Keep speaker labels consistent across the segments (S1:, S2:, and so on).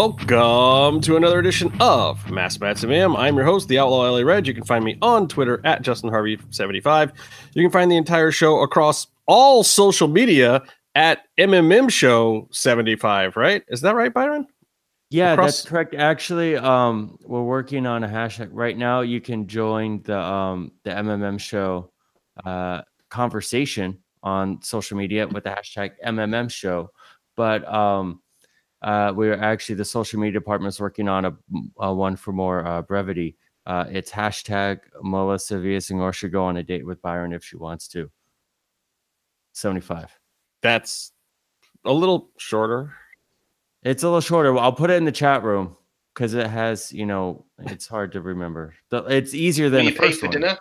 S1: Welcome to another edition of Mass Mats MM. I'm your host, the Outlaw LA Red. You can find me on Twitter at Justin Harvey75. You can find the entire show across all social media at MMM Show 75, right? Is that right, Byron?
S2: Yeah,
S1: Across-
S2: that's correct. Actually, um, we're working on a hashtag right now. You can join the um the MMM show uh conversation on social media with the hashtag MMM show. But um uh we're actually the social media department is working on a, a one for more uh, brevity. Uh it's hashtag Melissa Villasenor should go on a date with Byron if she wants to. 75.
S1: That's a little shorter.
S2: It's a little shorter. I'll put it in the chat room because it has, you know, it's hard to remember. The- It's easier than
S3: you
S2: the
S3: pay
S2: first
S3: for
S2: one.
S3: dinner?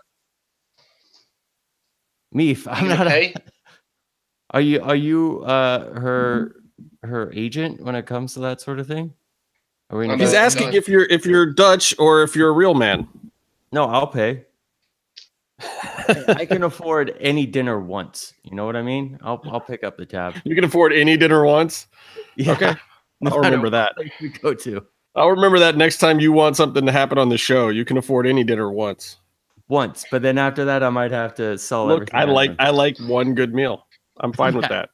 S2: Meef,
S3: Are
S2: I'm
S3: you
S2: not. A, are you are you uh her her agent when it comes to that sort of thing? Are we?
S3: I'm
S1: He's
S3: No,
S1: asking
S3: no.
S1: if you're if you're Dutch or if you're a real man.
S2: no, I'll pay. I can afford any dinner once. You know what I mean? I'll I'll pick up the tab.
S1: You can afford any dinner once.
S2: Yeah,
S1: Okay.
S2: no
S1: I'll
S2: matter
S1: remember that.
S2: what we go to
S1: I'll remember that next time you want something to happen on the show. You can afford any dinner once.
S2: once, but then after that, I might have to sell
S1: Look,
S2: everything.
S1: I like. I like one good meal. I'm fine with that.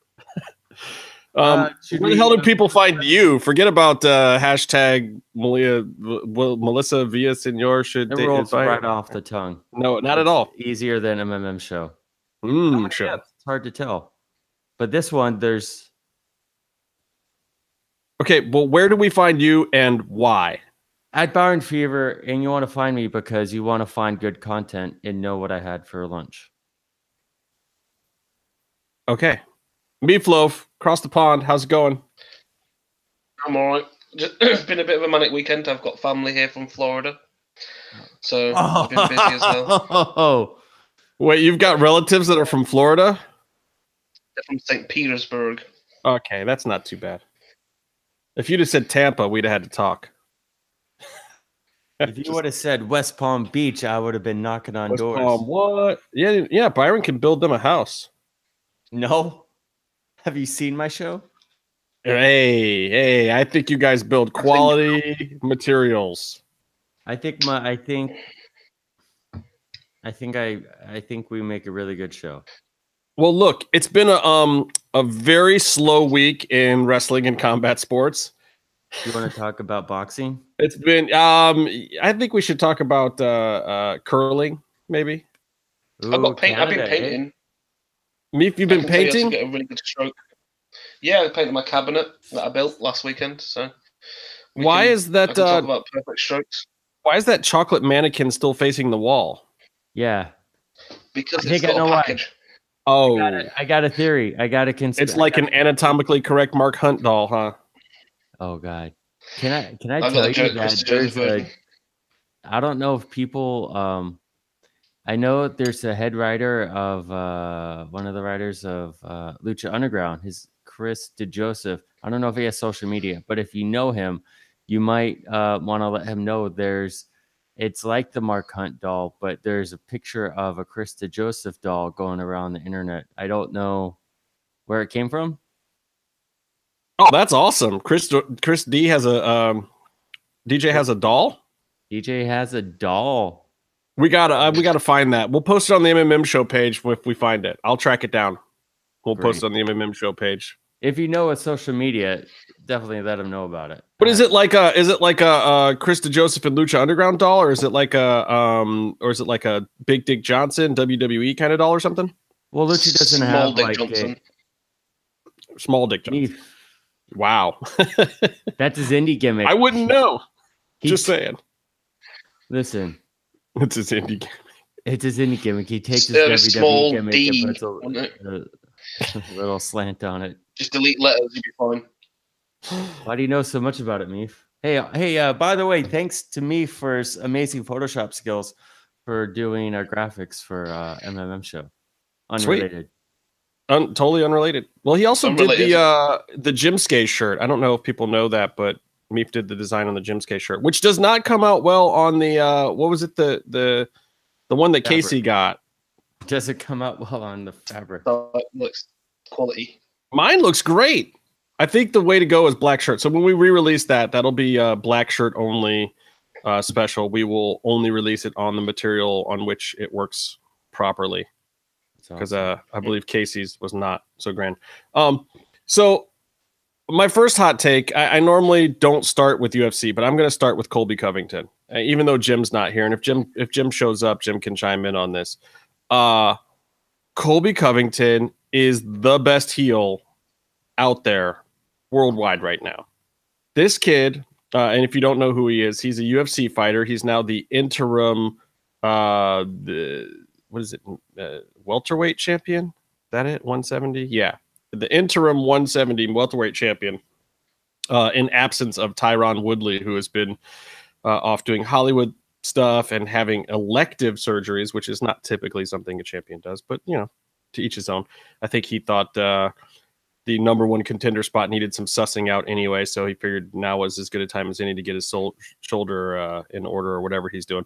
S2: Uh,
S1: Um,
S2: should
S1: where the hell do
S2: uh,
S1: people find you? Forget about uh, hashtag Malia, well, Melissa Villasenor should
S2: It rolls
S1: invite-
S2: right off the tongue.
S1: No, not at all.
S2: Easier than MMM show.
S1: Mm, sure.
S2: Yeah, it's hard to tell. But this one, there's
S1: Okay, well, where do we find you and why?
S2: at Byron Fever, and you want to find me because you want to find good content and know what I had for lunch.
S1: Okay, Meefloaf, across the pond. How's it going?
S3: I'm all right. Just, it's been a bit of a manic weekend. I've got family here from Florida, so I've been busy as well.
S2: Oh,
S1: Wait, you've got relatives that are from Florida?
S3: They're from St. Petersburg.
S1: Okay, that's not too bad. If you'd have said Tampa, we'd have had to talk.
S2: if you would have said West Palm Beach, I would have been knocking on
S1: West
S2: doors.
S1: Palm, what? Yeah, yeah. Byron can build them a house.
S2: No, have you seen my show?
S1: Hey, hey! I think you guys build quality materials.
S2: I think my, I think, I think I, I think we make a really good show.
S1: Well, look, it's been a um a very slow week in wrestling and combat sports.
S2: You want to talk about boxing?
S1: It's been um I think we should talk about uh uh curling maybe.
S3: I've
S2: Ooh,
S3: got paint. I've been
S2: Canada, eh?
S3: painting.
S1: Meef, you've been
S3: can tell you
S1: painting?
S3: Get a really good stroke. Yeah, I painted my cabinet that I built last weekend. So we
S1: Why
S3: can-
S1: is
S3: I
S1: that
S3: can talk
S1: uh
S3: about perfect strokes
S1: why is that chocolate mannequin still facing the wall?
S2: Yeah,
S3: because
S2: I
S3: it's
S2: think I
S3: got
S2: know
S3: a
S2: why.
S3: package.
S1: Oh,
S2: got it. I got a theory. I got a consider.
S1: it's like an anatomically correct Mark Hunt doll, huh?
S2: Oh God, can I can I
S3: I've
S2: tell you
S3: Joe
S2: that
S3: Chris
S2: there's a I don't know if people um I know there's a head writer of uh one of the writers of uh Lucha Underground, his Chris DeJoseph. I don't know if he has social media, but if you know him, you might uh want to let him know there's it's like the Mark Hunt doll, but there's a picture of a Chris DeJoseph doll going around the internet. I don't know where it came from.
S1: Oh, that's awesome. Chris Chris D has a um DJ has a doll.
S2: DJ has a doll.
S1: We gotta uh, we gotta find that. We'll post it on the MMM show page if we find it. I'll track it down. We'll post it on the MMM show page.
S2: if you know it's social media, definitely let them know about it.
S1: But is it like a is it like a uh Chris Joseph and Lucha Underground doll, or is it like a um or is it like a Big Dick Johnson WWE kind of doll or something?
S2: Well, Lucha doesn't
S3: Small
S2: have
S3: Dick
S2: like
S3: Johnson.
S1: Small Dick Johnson.
S2: he-
S1: Wow.
S2: that's his indie gimmick.
S1: I wouldn't know.
S2: He-
S1: Just saying.
S2: listen.
S1: It's his indie. gimmick.
S2: It's his indie gimmick. He takes his
S3: Instead of
S2: WWE
S3: small
S2: gimmick
S3: D,
S2: and puts a,
S3: wouldn't
S2: a little slant on it.
S3: Just delete letters, you'll be fine.
S2: Why do you know so much about it, Meef? Hey, hey. Uh, by the way, thanks to me for his amazing Photoshop skills for doing our graphics for uh, MMM show.
S1: Sweet.
S2: Unrelated.
S1: Un- totally unrelated. Well, he also did the uh the Jim Skate shirt. I don't know if people know that, but Meef did the design on the Jim's Skate shirt, which does not come out well on the uh what was it the the the one that
S2: Fabric.
S1: Casey got.
S2: Does it come out well on the fabric?
S3: So it looks quality.
S1: Mine looks great. I think the way to go is black shirt. So when we re-release that, that'll be a black shirt only uh, special. We will only release it on the material on which it works properly. Because uh, I believe Casey's was not so grand. Um, so my first hot take, I, I normally don't start with UFC, but I'm going to start with Colby Covington, uh, even though Jim's not here. And if Jim if Jim shows up, Jim can chime in on this. Uh, Colby Covington is the best heel out there worldwide right now. This kid, uh, and if you don't know who he is, he's a UFC fighter. He's now the interim, uh, the what is it, uh, welterweight champion? Is that it? 170? Yeah, the interim 170 welterweight champion. Uh, in absence of Tyron Woodley, who has been uh, off doing Hollywood stuff and having elective surgeries, which is not typically something a champion does, but you know, to each his own. I think he thought uh, the number one contender spot needed some sussing out anyway, so he figured now was as good a time as any to get his shoulder uh, in order or whatever he's doing.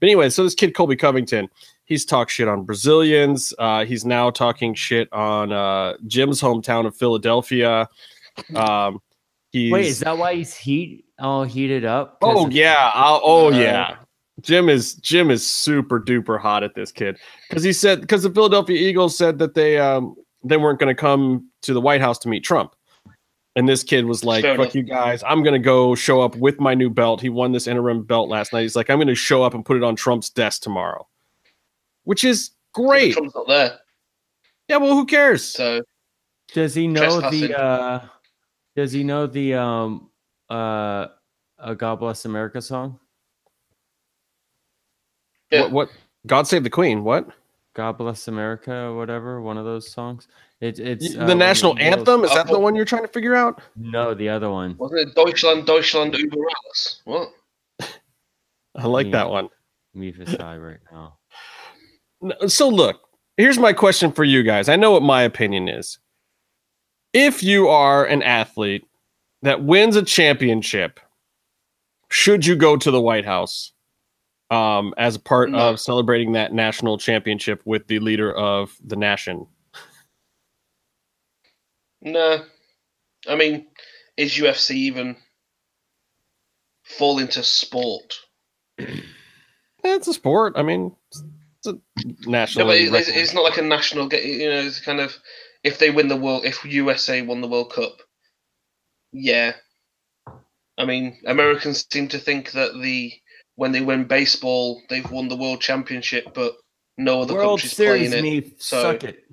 S1: But anyway, so this kid Colby Covington, he's talked shit on Brazilians. Uh, he's now talking shit on uh, Jim's hometown of Philadelphia. Um, he's,
S2: Wait, is that why he's heat all heated up?
S1: Oh yeah. I'll, oh
S3: Uh,
S1: yeah. Jim is Jim is super duper hot at this kid because he said because the Philadelphia Eagles said that they um they weren't going to come to the White House to meet Trump, and this kid was like,
S3: Fair
S1: "Fuck
S3: enough.
S1: you guys! I'm going to go show up with my new belt." He won this interim belt last night. He's like, "I'm going to show up and put it on Trump's desk tomorrow," which is great.
S3: Trump's not there,
S1: Yeah, well, who cares?
S3: so
S2: Does he know the? uh Does he know the um uh a God Bless America song?
S3: yeah.
S1: What, what? God save the Queen? What?
S2: God Bless America or whatever, one of those songs. It, it's uh,
S1: the
S2: when
S1: national
S2: Beatles-
S1: anthem? Is that the
S3: Oh.
S1: one you're trying to figure out?
S2: No, the other one.
S3: wasn't it Deutschland, Deutschland über alles? What?
S1: I like
S2: Yeah.
S1: that one.
S2: Me for side right now.
S1: So look, here's my question for you guys. I know what my opinion is. If you are an athlete that wins a championship, should you go to the White House um, as a part
S3: No.
S1: of celebrating that national championship with the leader of the nation?
S3: No, I mean, is UFC even fall into sport?
S1: It's a sport. I mean, it's it's a
S3: No,
S1: national.
S3: but it- it's, it's not like a national. ga- You know, it's kind of if they win the world, if USA won the World Cup, yeah. I mean, Americans seem to think that the when they win baseball, they've won the world championship, but no other
S2: World
S3: country's
S2: Series,
S3: playing it.
S2: me
S3: so-
S2: suck it.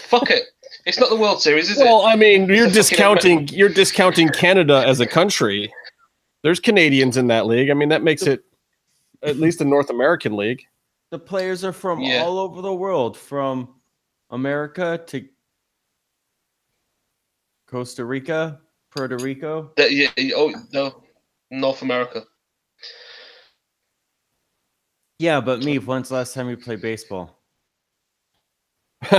S3: Fuck it, it's not the World Series, is
S1: well,
S3: it?
S1: Well, I mean, you're
S3: a fucking
S1: discounting you're discounting Canada as a country. There's Canadians in that league. I mean, that makes it at least a North American league.
S2: The players are from
S3: Yeah.
S2: all over the world, from America to Costa Rica, Puerto Rico.
S3: That- yeah, yeah, oh no, North America.
S2: Yeah, but me, when's the last time you played baseball?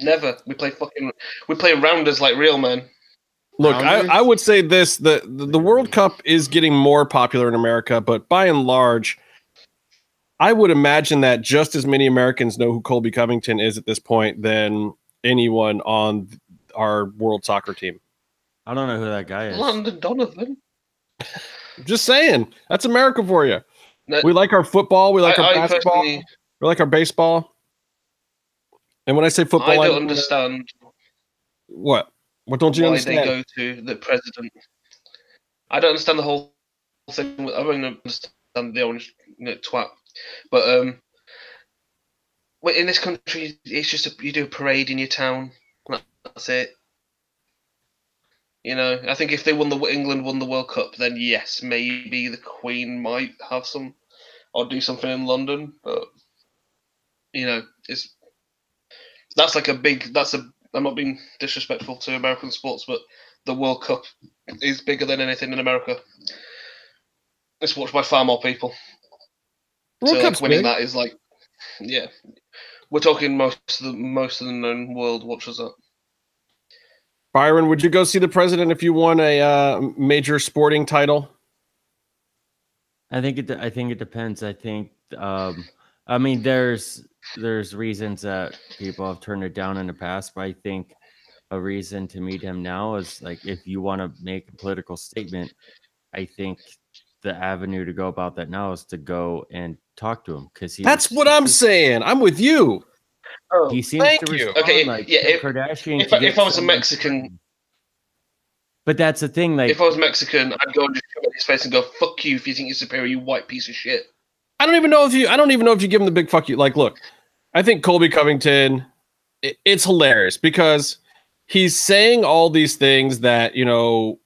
S3: Never. We play fucking. We play rounders like real men.
S1: Look, I, I would say this: the, the the World Cup is getting more popular in America, but by and large, I would imagine that just as many Americans know who Colby Covington is at this point than anyone on our world soccer team.
S2: I don't know who that guy is.
S3: Landon Donovan.
S1: Just saying, that's America for you.
S3: No,
S1: We like our football, we like
S3: I,
S1: our basketball, we like our baseball. And when I say football,
S3: I
S1: I
S3: don't
S1: mean,
S3: understand
S1: what? What don't you
S3: why
S1: understand?
S3: they go to the president. I don't understand the whole thing. I don't understand the orange you know, twat, but um, in this country, it's just a, you do a parade in your town. That's it. You know, I think if they won the England won the World Cup, then yes, maybe the Queen might have some or do something in London, but you know, it's that's like a big. That's a. I'm not being disrespectful to American sports, but the World Cup is bigger than anything in America. It's watched by far more people.
S1: World
S3: so
S1: Cup's
S3: like winning
S1: big.
S3: that is like, yeah, we're talking most of the most of the known world watches that.
S1: Byron, would you go see the president if you won a uh, major sporting title?
S2: I think it. I think it depends. I think. Um, I mean, there's there's reasons that people have turned it down in the past, but I think a reason to meet him now is like if you want to make a political statement, I think the avenue to go about that now is to go and talk to him because he.
S1: That's what I'm saying. I'm with you.
S3: Oh,
S2: He seems
S1: thank
S2: to
S1: you.
S2: respond
S3: Okay,
S2: like
S3: yeah, if-
S2: Kardashian.
S3: if
S2: to
S3: I- if I was a Mexican-
S2: but that's the thing. Like,
S3: if I was Mexican, I'd go and just come at his face and go, "Fuck you if you think you're superior, you white piece of shit."
S1: I don't even know if you. I don't even know if you give him the big fuck you. Like, look, I think Colby Covington. It, it's hilarious because he's saying all these things that you know, a-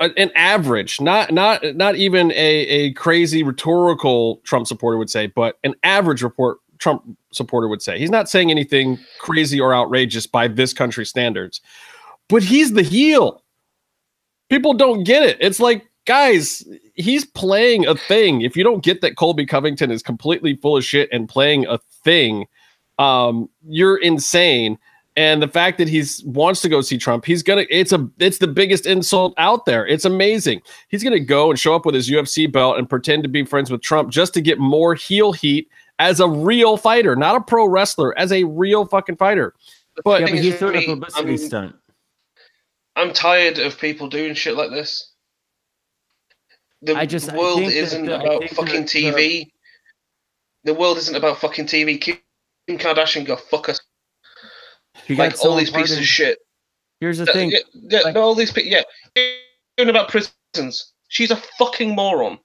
S1: an average, not not not even a a crazy rhetorical Trump supporter would say, but an average report Trump supporter would say. He's not saying anything crazy or outrageous by this country's standards, but he's the heel. People don't get it. It's like, guys, he's playing a thing. If you don't get that Colby Covington is completely full of shit and playing a thing, um, you're insane. And the fact that he's wants to go see Trump, he's gonna. It's a. It's the biggest insult out there. It's amazing. He's gonna go and show up with his UFC belt and pretend to be friends with Trump just to get more heel heat as a real fighter, not a pro wrestler, as a real fucking fighter. But
S2: yeah,
S3: thing
S2: but
S3: is
S2: he's doing a publicity
S3: I'm-
S2: stunt.
S3: I'm tired of people doing shit like this. The
S2: I just- I
S3: world
S2: think that
S3: isn't
S2: the-
S3: about fucking
S2: the-
S3: TV. The world isn't about fucking TV. Kim Kardashian go fuck us.
S2: He
S3: Like
S2: so
S3: all these pieces of shit.
S2: Here's the
S3: Yeah,
S2: thing.
S3: yeah, yeah,
S2: like-
S3: all these people. Yeah, Even about prisons. She's a fucking moron.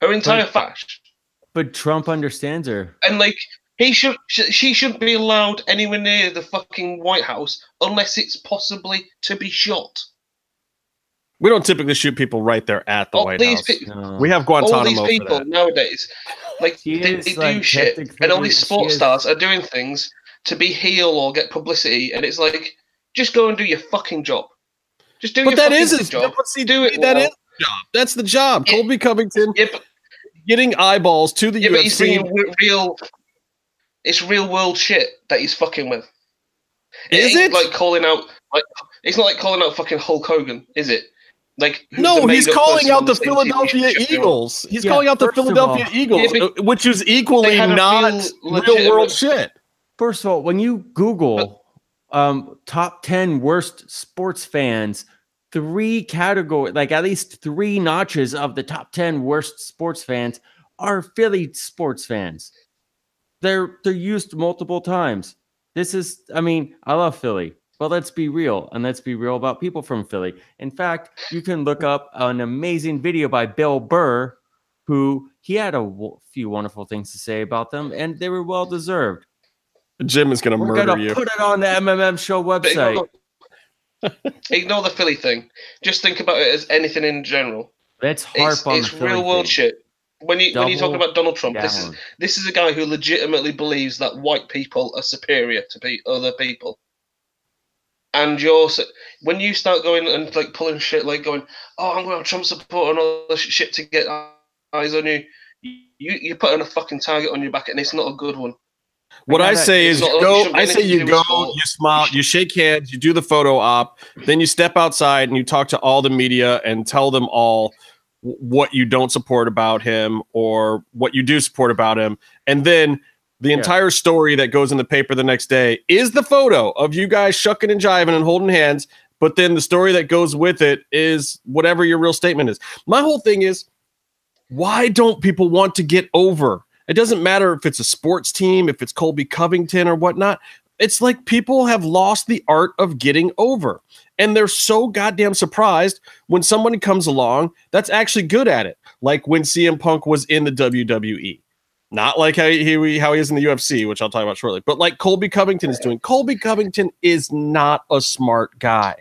S3: Her entire fash.
S2: But Trump understands her.
S3: And like he should, she shouldn't be allowed anywhere near the fucking White House unless it's possibly to be shot.
S1: we don't typically shoot people right there at the
S3: All
S1: White
S3: these
S1: House.
S3: pe-
S2: No.
S1: we have Guantanamo.
S3: all
S1: Guantanamo
S3: these
S1: for
S3: people
S1: that.
S3: nowadays, like
S2: She
S3: they,
S2: is,
S3: they do
S2: like,
S3: shit, and all these sports stars are doing things to be heel or get publicity, and it's like, just go and do your fucking job. Just do
S1: But
S3: your
S1: that
S3: fucking
S1: is his
S3: job.
S1: but see,
S3: Do it
S1: That
S3: well.
S1: is the job. That's the job.
S3: Yeah.
S1: Colby Covington
S3: Yeah, but,
S1: getting eyeballs to the
S3: yeah, but he's
S1: UFC.
S3: bringing real. It's real world shit that he's fucking with.
S1: Is it?
S3: like calling out? Like it's not like calling out fucking Hulk Hogan, is it? Like
S1: no, he's calling out the Philadelphia
S3: you should be on?
S1: Eagles. He's
S2: Yeah,
S1: calling out the Philadelphia
S2: all-
S1: Eagles,
S3: Yeah,
S1: uh, which is equally
S3: they had a
S1: not
S3: real
S1: real world shit.
S2: First of all, when you Google um, top 10 worst sports fans, three category, like at least three notches of the top 10 worst sports fans are Philly sports fans. They're they're used multiple times. This is, I mean, I love Philly, but let's be real and let's be real about people from Philly. In fact, you can look up an amazing video by Bill Burr, who he had a w- few wonderful things to say about them, and they were well deserved.
S1: Jim is going to
S2: We're
S1: murder
S2: gonna
S1: you.
S2: put it on the MMM show website.
S3: ignore, ignore the Philly thing. Just think about it as anything in general.
S2: Let's harp
S3: It's,
S2: on
S3: it's
S2: the Philly
S3: real world
S2: thing.
S3: shit. When you when you talk about Donald Trump, this is this is a guy who legitimately believes that white people are superior to be other people. And you're when you start going and like pulling shit, like going, "Oh, I'm going to Trump support and all this shit to get eyes on you," you you're putting a fucking target on your back, and it's not a good one.
S1: What I
S2: gotta-
S1: say is, you go. I say you go. You smile. You shake hands. You do the photo op. Then you step outside and you talk to all the media and tell them all what you don't support about him or what you do support about him. And then the
S2: Yeah.
S1: entire story that goes in the paper the next day is the photo of you guys shucking and jiving and holding hands. But then the story that goes with it is whatever your real statement is. My whole thing is why don't people want to get over? It doesn't matter if it's a sports team, if it's Colby Covington or whatnot. It's like people have lost the art of getting over. And they're so goddamn surprised when someone comes along that's actually good at it. Like when CM Punk was in the WWE. Not like how he how he is in the UFC, which I'll talk about shortly, but like Colby Covington is doing. Colby Covington is not a smart guy.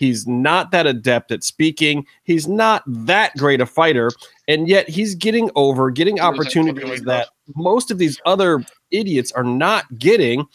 S1: He's not that adept at speaking. He's not that great a fighter, and yet he's getting over, getting
S3: He was a
S1: opportunities that most of these other idiots are not getting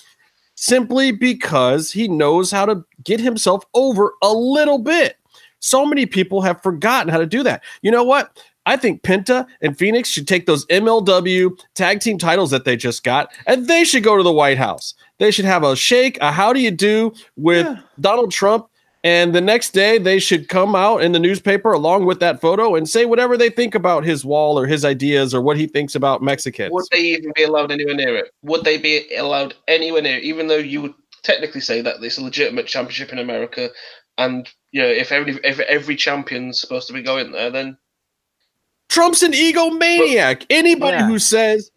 S1: simply because he knows how to get himself over a little bit. So many people have forgotten how to do that. You know what? I think Penta and Fenix should take those MLW tag team titles that they just got and they should go to the White House. They should have a shake, a how do you do with
S2: Yeah.
S1: Donald Trump. And the next day, they should come out in the newspaper along with that photo and say whatever they think about his wall or his ideas or what he thinks about Mexicans.
S3: Would they even be allowed anywhere near it? Would they be allowed anywhere near it, even though you would technically say that it's a legitimate championship in America, and you know if every if every champion's supposed to be going there, then
S1: Trump's an egomaniac. Anybody
S2: Yeah.
S1: who says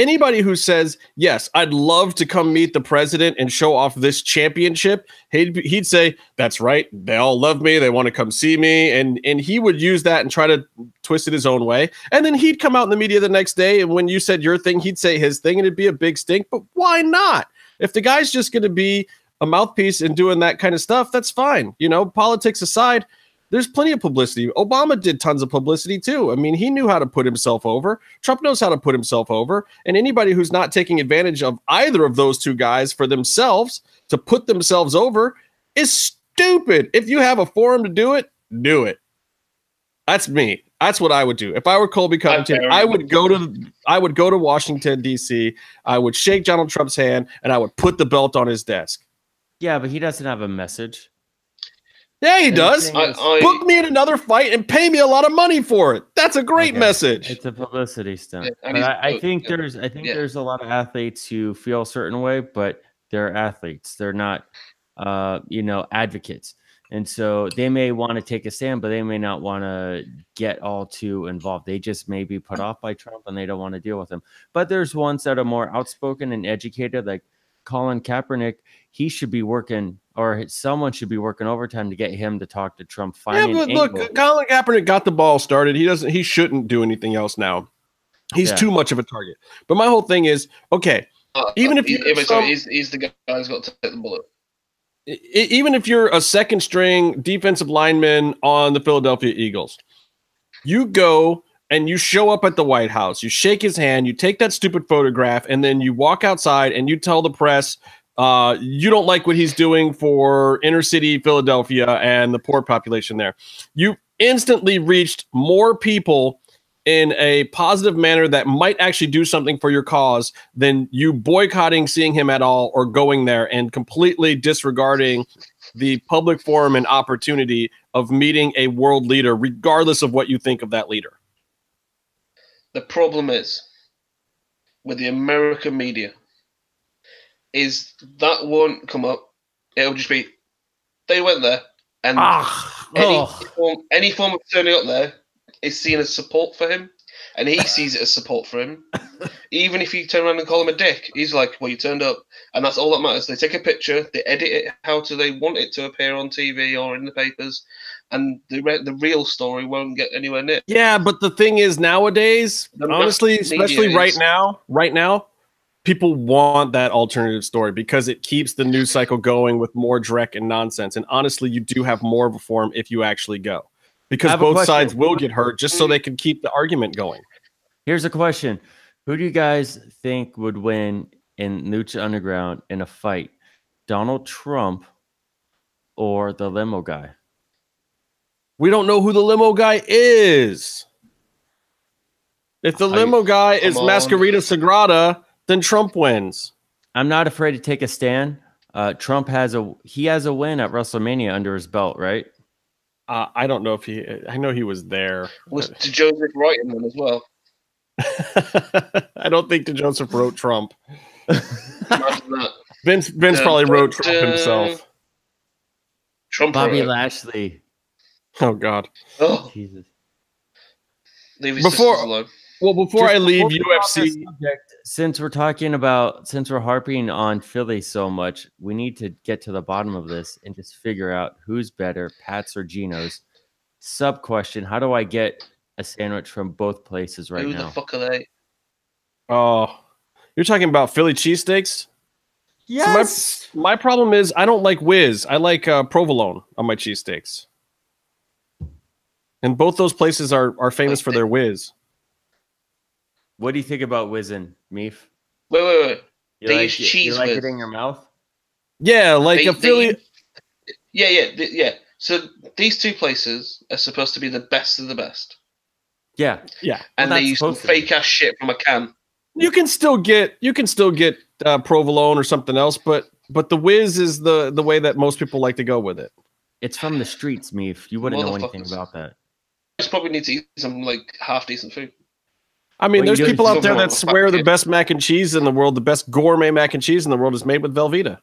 S1: anybody who says, "Yes, I'd love to come meet the president and show off this championship," he'd he'd say, "That's right. They all love me. They want to come see me." And and he would use that and try to twist it his own way. And then he'd come out in the media the next day and when you said your thing, he'd say his thing and it'd be a big stink. But why not? If the guy's just going to be a mouthpiece and doing that kind of stuff, that's fine. You know, politics aside, there's plenty of publicity. Obama did tons of publicity too. I mean, he knew how to put himself over. Trump knows how to put himself over. And anybody who's not taking advantage of either of those two guys for themselves to put themselves over is stupid. If you have a forum to do it, do it. That's me. That's what I would do. If I were Colby Covington, I would go to I would go to Washington D.C. I would shake Donald Trump's hand and I would put the belt on his desk.
S2: Yeah, but he doesn't have a message.
S1: Yeah, he does.
S3: I, I
S1: book me in another fight and pay me a lot of money for it. That's a great
S2: Okay.
S1: message.
S2: It's a publicity stunt.
S3: Yeah, and
S2: but I, I think
S3: yeah.
S2: there's I think
S3: Yeah.
S2: there's a lot of athletes who feel a certain way, but they're athletes. They're not uh, you know, advocates. And so they may want to take a stand, but they may not want to get all too involved. They just may be put off by Trump and they don't want to deal with him. But there's ones that are more outspoken and educated, like Colin Kaepernick. He should be working, or someone should be working overtime to get him to talk to Trump.
S1: Yeah, but
S2: an
S1: look,
S2: angle.
S1: Colin Kaepernick got the ball started. He doesn't. He shouldn't do anything else now. He's
S2: Yeah.
S1: too much of a target. But my whole thing is, okay,
S3: uh,
S1: even if you're
S3: sorry, he's, he's the guy who's got to take the bullet.
S1: even if you're a second string defensive lineman on the Philadelphia Eagles, you go and you show up at the White House, you shake his hand, you take that stupid photograph, and then you walk outside and you tell the press uh, you don't like what he's doing for inner city Philadelphia and the poor population there. You instantly reached more people in a positive manner that might actually do something for your cause than you boycotting seeing him at all or going there and completely disregarding the public forum and opportunity of meeting a world leader, regardless of what you think of that leader.
S3: The problem is with the American media is that won't come up. It'll just be they went there and
S2: Ah,
S3: any,
S2: oh.
S3: form, any form of turning up there is seen as support for him, and he sees it as support for him. Even if you turn around and call him a dick, he's like, "Well, you turned up," and that's all that matters. They take a picture, they edit it how to they want it to appear on TV or in the papers, and the re- the real story won't get anywhere near.
S1: Yeah, but the thing is nowadays,
S3: The
S1: honestly, especially right
S3: is-
S1: now, right now, people want that alternative story because it keeps the news cycle going with more dreck and nonsense. And honestly, you do have more of a forum if you actually go. Because both sides will get hurt just so they can keep the argument going.
S2: Here's a question: Who do you guys think would win in Lucha Underground in a fight, Donald Trump or the limo guy?
S1: We don't know who the limo guy is. If the limo guy is. Mascarita Sagrada, then Trump wins.
S2: I'm not afraid to take a stand. Uh, Trump has a he has a win at WrestleMania under his belt, right?
S1: Uh, I don't know if he. I know he was there.
S3: Was DeJoseph writing them as well?
S1: I don't think that Joseph wrote Trump. Vince Vince
S3: Dun,
S1: probably
S3: dun,
S1: wrote Trump
S3: dun.
S1: himself.
S3: Trump.
S2: Bobby
S3: wrote.
S2: Lashley.
S1: Oh God.
S3: Oh,
S2: Jesus.
S3: leave his
S1: Before-
S3: alone.
S1: Well, before
S2: Just
S1: I leave
S2: before we go off this
S1: UFC,
S2: subject, since we're talking about since we're harping on Philly so much, we need to get to the bottom of this and just figure out who's better, Pat's or Geno's. Sub question: How do I get a sandwich from both places right now?
S3: Who the fuck are they?
S1: oh, you're talking about Philly cheesesteaks.
S2: yes.
S1: My problem is I don't like whiz. I like uh, provolone on my cheesesteaks. And both those places are are famous
S3: Like
S1: for
S3: they-
S1: their whiz.
S2: What do you think about whizzing, Meef?
S3: Wait, wait, wait.
S2: You
S3: They
S2: like,
S3: use
S2: it,
S3: cheese
S2: you like it in your mouth?
S1: Yeah, like
S3: They-
S1: a
S3: they
S1: Philly.
S3: Yeah, yeah, th- yeah. So these two places are supposed to be the best of the best,
S2: Yeah.
S1: yeah,
S3: and
S2: Well,
S3: they
S2: that's
S3: use
S2: to
S3: fake ass shit from a can.
S1: you can still get you can still get uh, provolone or something else, but but the whiz is the the way that most people like to go with it.
S2: It's from the streets, Meef. You wouldn't know anything about that.
S3: I just probably need to eat some like half decent food.
S1: I mean,
S2: Well,
S1: there's people out there that swear the best mac and cheese in the world, the best gourmet mac and cheese in the world is made with Velveeta.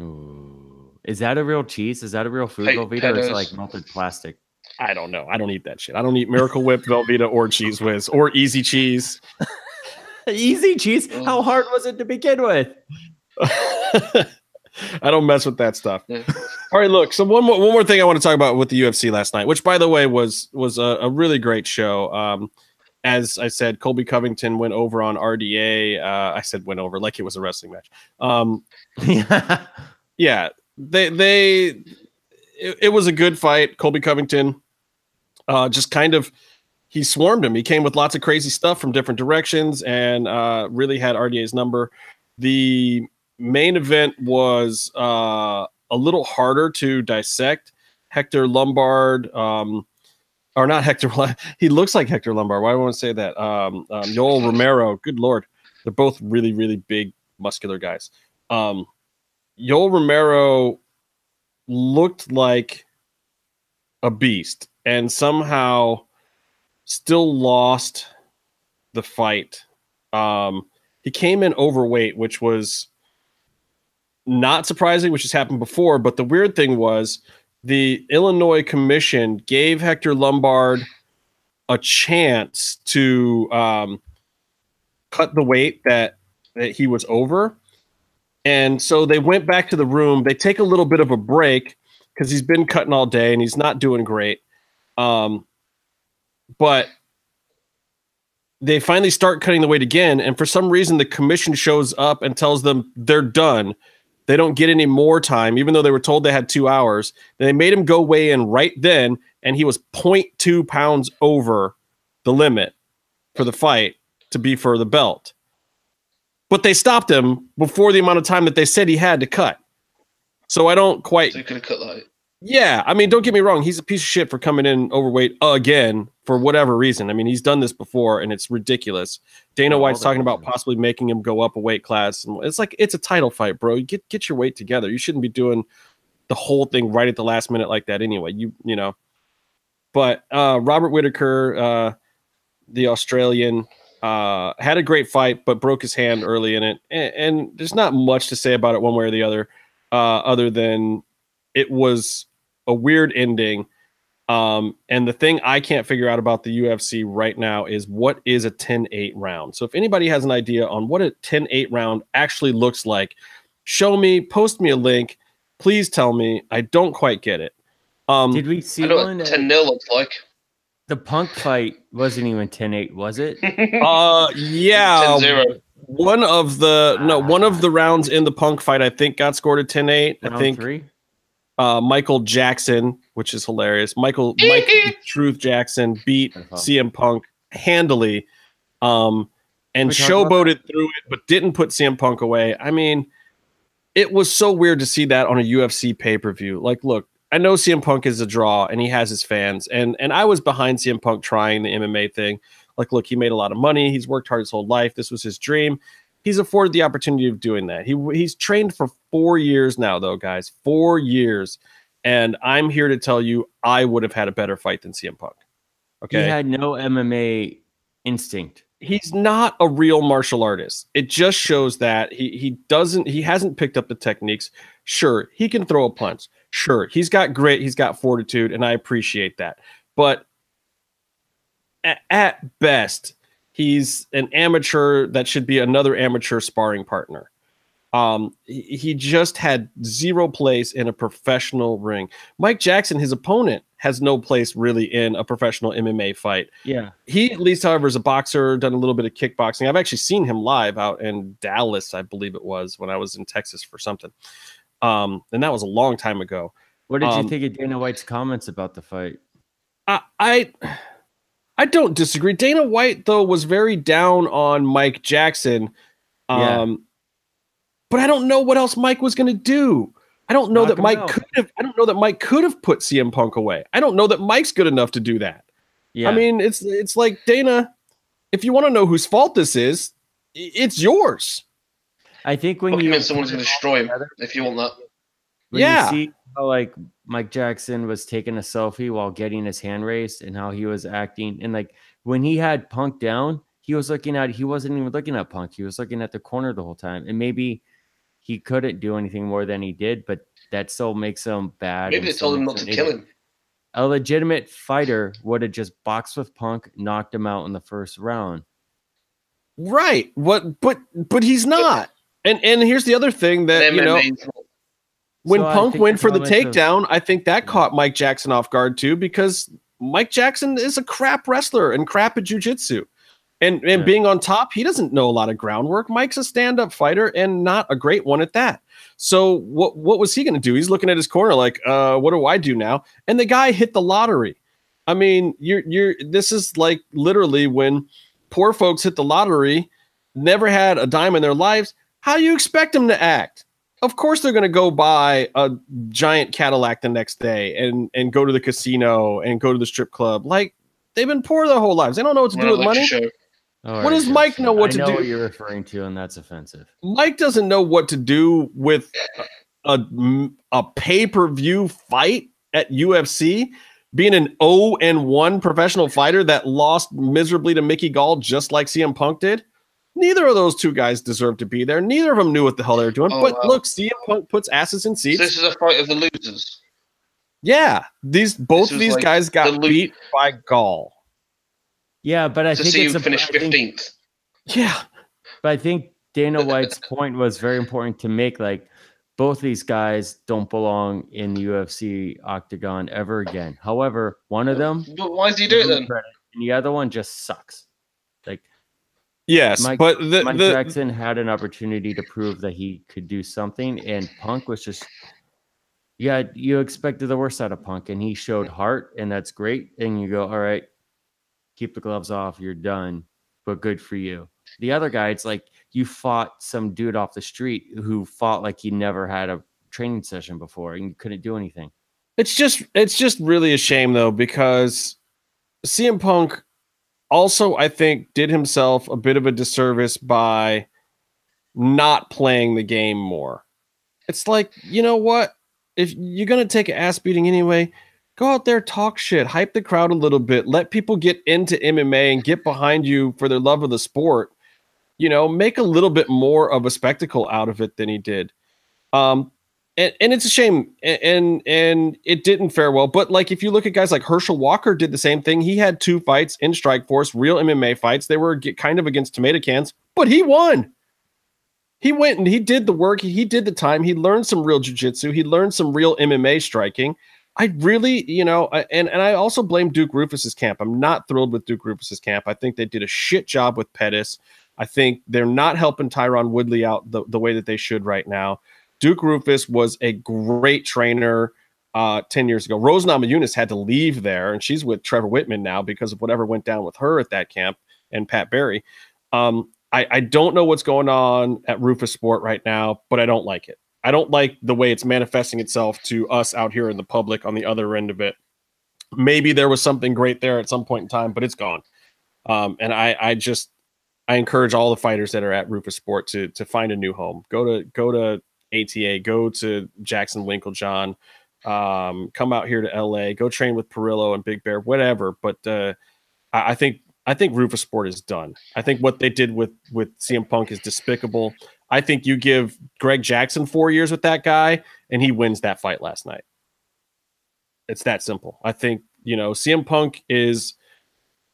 S2: Ooh. Is that a real cheese? Is that a real food,
S3: Hey,
S2: Velveeta, or is it like melted plastic?
S1: I don't know. I don't eat that shit. I don't eat Miracle Whip, Velveeta, or Cheez Whiz, or Easy Cheese.
S2: Easy cheese.
S3: Ugh.
S2: How hard was it to begin with?
S1: I don't mess with that stuff. All right, look. So one more one more thing I want to talk about with the UFC last night, which by the way was was a, a really great show. Um, as I said, Colby Covington went over on RDA. Uh, I said went over like it was a wrestling match. Um,
S2: yeah.
S1: yeah, they they it, it was a good fight. Colby Covington uh, just kind of he swarmed him. He came with lots of crazy stuff from different directions and uh, really had RDA's number. The main event was uh, a little harder to dissect. Hector Lombard, um, or not Hector, he looks like Hector Lombard. Why do I say that? Um, um, Yoel Romero, good lord, they're both really, really big, muscular guys. Um, Yoel Romero looked like a beast and somehow still lost the fight. Um, he came in overweight, which was not surprising, which has happened before. But the weird thing was the Illinois Commission gave Hector Lombard a chance to um, cut the weight that that he was over. And so they went back to the room. They take a little bit of a break because he's been cutting all day and he's not doing great. Um, but they finally start cutting the weight again. And for some reason, the commission shows up and tells them they're done. They don't get any more time, even though they were told they had two hours. They made him go weigh in right then, and he was 0.2 pounds over the limit for the fight to be for the belt. But they stopped him before the amount of time that they said he had to cut. So I don't quite
S3: So could have cut that.
S1: yeah, I mean, don't get me wrong. He's a piece of shit for coming in overweight again for whatever reason. I mean, he's done this before, and it's ridiculous. Dana White's talking about possibly making him go up a weight class, and it's like it's a title fight, bro. You get get your weight together. You shouldn't be doing the whole thing right at the last minute like that, anyway. You you know. But uh, Robert Whitaker, uh, the Australian, uh, had a great fight, but broke his hand early in it, and, and there's not much to say about it one way or the other, uh, other than it was a weird ending. Um, and the thing I can't figure out about the UFC right now is what is a 10 8 round. So if anybody has an idea on what a 10 8 round actually looks like, show me, post me a link. Please tell me. I don't quite get it. Um,
S2: Did we see
S3: I know
S2: one?
S3: what 10 0 looks like.
S2: The punk fight wasn't even 10-8, was it?
S1: uh, yeah.
S3: 10 0.
S1: One of the no, one of the rounds in the punk fight, I think, got scored at 10 8. I think
S2: three.
S1: Uh, Michael Jackson, which is hilarious. Michael Mike Truth Jackson beat
S2: Good.
S1: CM Punk handily, um, and
S2: We talked
S1: showboated through it, but didn't put CM Punk away. I mean, it was so weird to see that on a UFC pay per view. Like, look, I know CM Punk is a draw and he has his fans, and and I was behind CM Punk trying the MMA thing. Like, look, he made a lot of money. He's worked hard his whole life. This was his dream. He's afforded the opportunity of doing that. He he's trained for four years now, though, guys. Four years, and I'm here to tell you, I would have had a better fight than CM Punk. Okay, he
S2: had no MMA instinct.
S1: he's not a real martial artist. It just shows that he he doesn't he hasn't picked up the techniques. Sure, he can throw a punch. Sure, he's got grit, he's got fortitude, and I appreciate that. But at, at best, he's an amateur that should be another amateur sparring partner. Um, he, just had zero place in a professional ring. Mike Jackson, his opponent, has no place really in a professional MMA fight
S2: Yeah.
S1: he at least however is a boxer done a little bit of kickboxing i've actually seen him live out in dallas i believe it was when i was in texas for something um and that was a long time ago
S2: What did
S1: Um,
S2: you think of Dana White's comments about the fight?
S1: I, I i don't disagree dana white though was very down on mike jackson um
S2: Yeah.
S1: but i don't know what else mike was going to do i don't know
S2: Knock
S1: that mike
S2: out.
S1: could have i don't know that mike could have put cm punk away i don't know that mike's good enough to do that
S2: Yeah.
S1: I mean, it's it's like Dana. If you want to know whose fault this is, it's yours.
S2: I think when
S3: What you
S2: you
S3: mean someone's going to destroy him if you want that?
S2: when
S1: Yeah.
S2: you see how like Mike Jackson was taking a selfie while getting his hand raised and how he was acting and like when he had Punk down, he was looking at he wasn't even looking at Punk. He was looking at the corner the whole time. And maybe he couldn't do anything more than he did, but that still makes him bad.
S3: Maybe
S2: and
S3: they told him not to kill him.
S2: A legitimate fighter would have just boxed with Punk, knocked him out in the first round.
S1: Right. What but but he's not. And and here's the other thing that you know
S3: MMA's not-
S1: when
S2: So
S1: Punk went for the
S2: of-
S1: takedown, I think that caught Mike Jackson off guard too because Mike Jackson is a crap wrestler and crap at jujitsu. And and
S2: Yeah.
S1: being on top, he doesn't know a lot of groundwork. Mike's a stand-up fighter and not a great one at that. So what what was he going to do? He's looking at his corner like, uh, what do I do now? And the guy hit the lottery. I mean, you're you're this is like literally when poor folks hit the lottery, never had a dime in their lives. How do you expect them to act? Of course, they're going to go buy a giant Cadillac the next day and and go to the casino and go to the strip club. Like they've been poor their whole lives. They don't know what to
S3: run
S1: do with money.
S3: show.
S1: What does Mike know what
S2: I
S1: to
S2: know
S1: do?
S2: what you're referring to, and that's offensive.
S1: Mike doesn't know what to do with a a pay per view fight at UFC. Being an 0 and 1 professional fighter that lost miserably to Mickey Gall, just like CM Punk did. Neither of those two guys deserved to be there. Neither of them knew what the hell they were doing.
S3: Oh,
S1: but
S3: wow.
S1: look, CM Punk puts asses in
S3: So
S1: seats.
S3: this is a fight of the losers.
S1: yeah, these both of these
S3: like
S1: guys got
S3: lo-
S1: beat by Gall.
S2: Yeah, but I
S3: To
S2: think
S3: see
S2: it's a,
S3: finished
S2: I think-
S3: fifteenth.
S1: Yeah,
S2: But I think Dana White's point was very important to make. Like both these guys don't belong in the UFC octagon ever again. However, one of them
S3: But why does he do it then?
S2: and the other one just sucks.
S1: Yes,
S2: Mike-
S1: but the,
S2: Mike
S1: the
S2: Jackson had an opportunity to prove that he could do something, and Punk was just yeah, you expected the worst out of Punk, and he showed heart, and that's great. And you go, all right, keep the gloves off, you're done, but good for you. The other guy, it's like you fought some dude off the street who fought like he never had a training session before and you couldn't do anything.
S1: It's just it's just really a shame though because CM Punk also I think did himself a bit of a disservice by not playing the game more. It's like, you know what? If you're going to take an ass beating anyway, go out there talk shit, hype the crowd a little bit, let people get into MMA and get behind you for their love of the sport. You know, make a little bit more of a spectacle out of it than he did. Um and, and it's a shame and, and it didn't fare well. But like if you look at guys like herschel walker did the same thing. He had two fights in strike force real mma fights. They were kind of against tomato cans but he won. He went and he did the work. He, he did the time. He learned some real jiu-jitsu. He learned some real mma striking. I really you know and and i also blame duke roufus's camp. I'm not thrilled with duke roufus's camp. I think they did a shit job with pettis. I think they're not helping tyron woodley out the, the way that they should right now Duke Roufus was a great trainer uh, 10 years ago. Rose Namajunas had to leave there, and she's with Trevor Wittman now because of whatever went down with her at that camp and Pat Barry. Um, I, I don't know what's going on at Roufusport right now, but I don't like it. I don't like the way it's manifesting itself to us out here in the public on the other end of it. Maybe there was something great there at some point in time, but it's gone. Um, and I, I just, I encourage all the fighters that are at Roufusport to to find a new home. Go to go to ATA, go to Jackson Winkeljohn, um, come out here to LA, go train with Perillo and Big Bear, whatever. But uh, I, I think I think Roufusport is done. I think what they did with with CM Punk is despicable. I think you give Greg Jackson four years with that guy, and he wins that fight last night. It's that simple. I think you know CM Punk is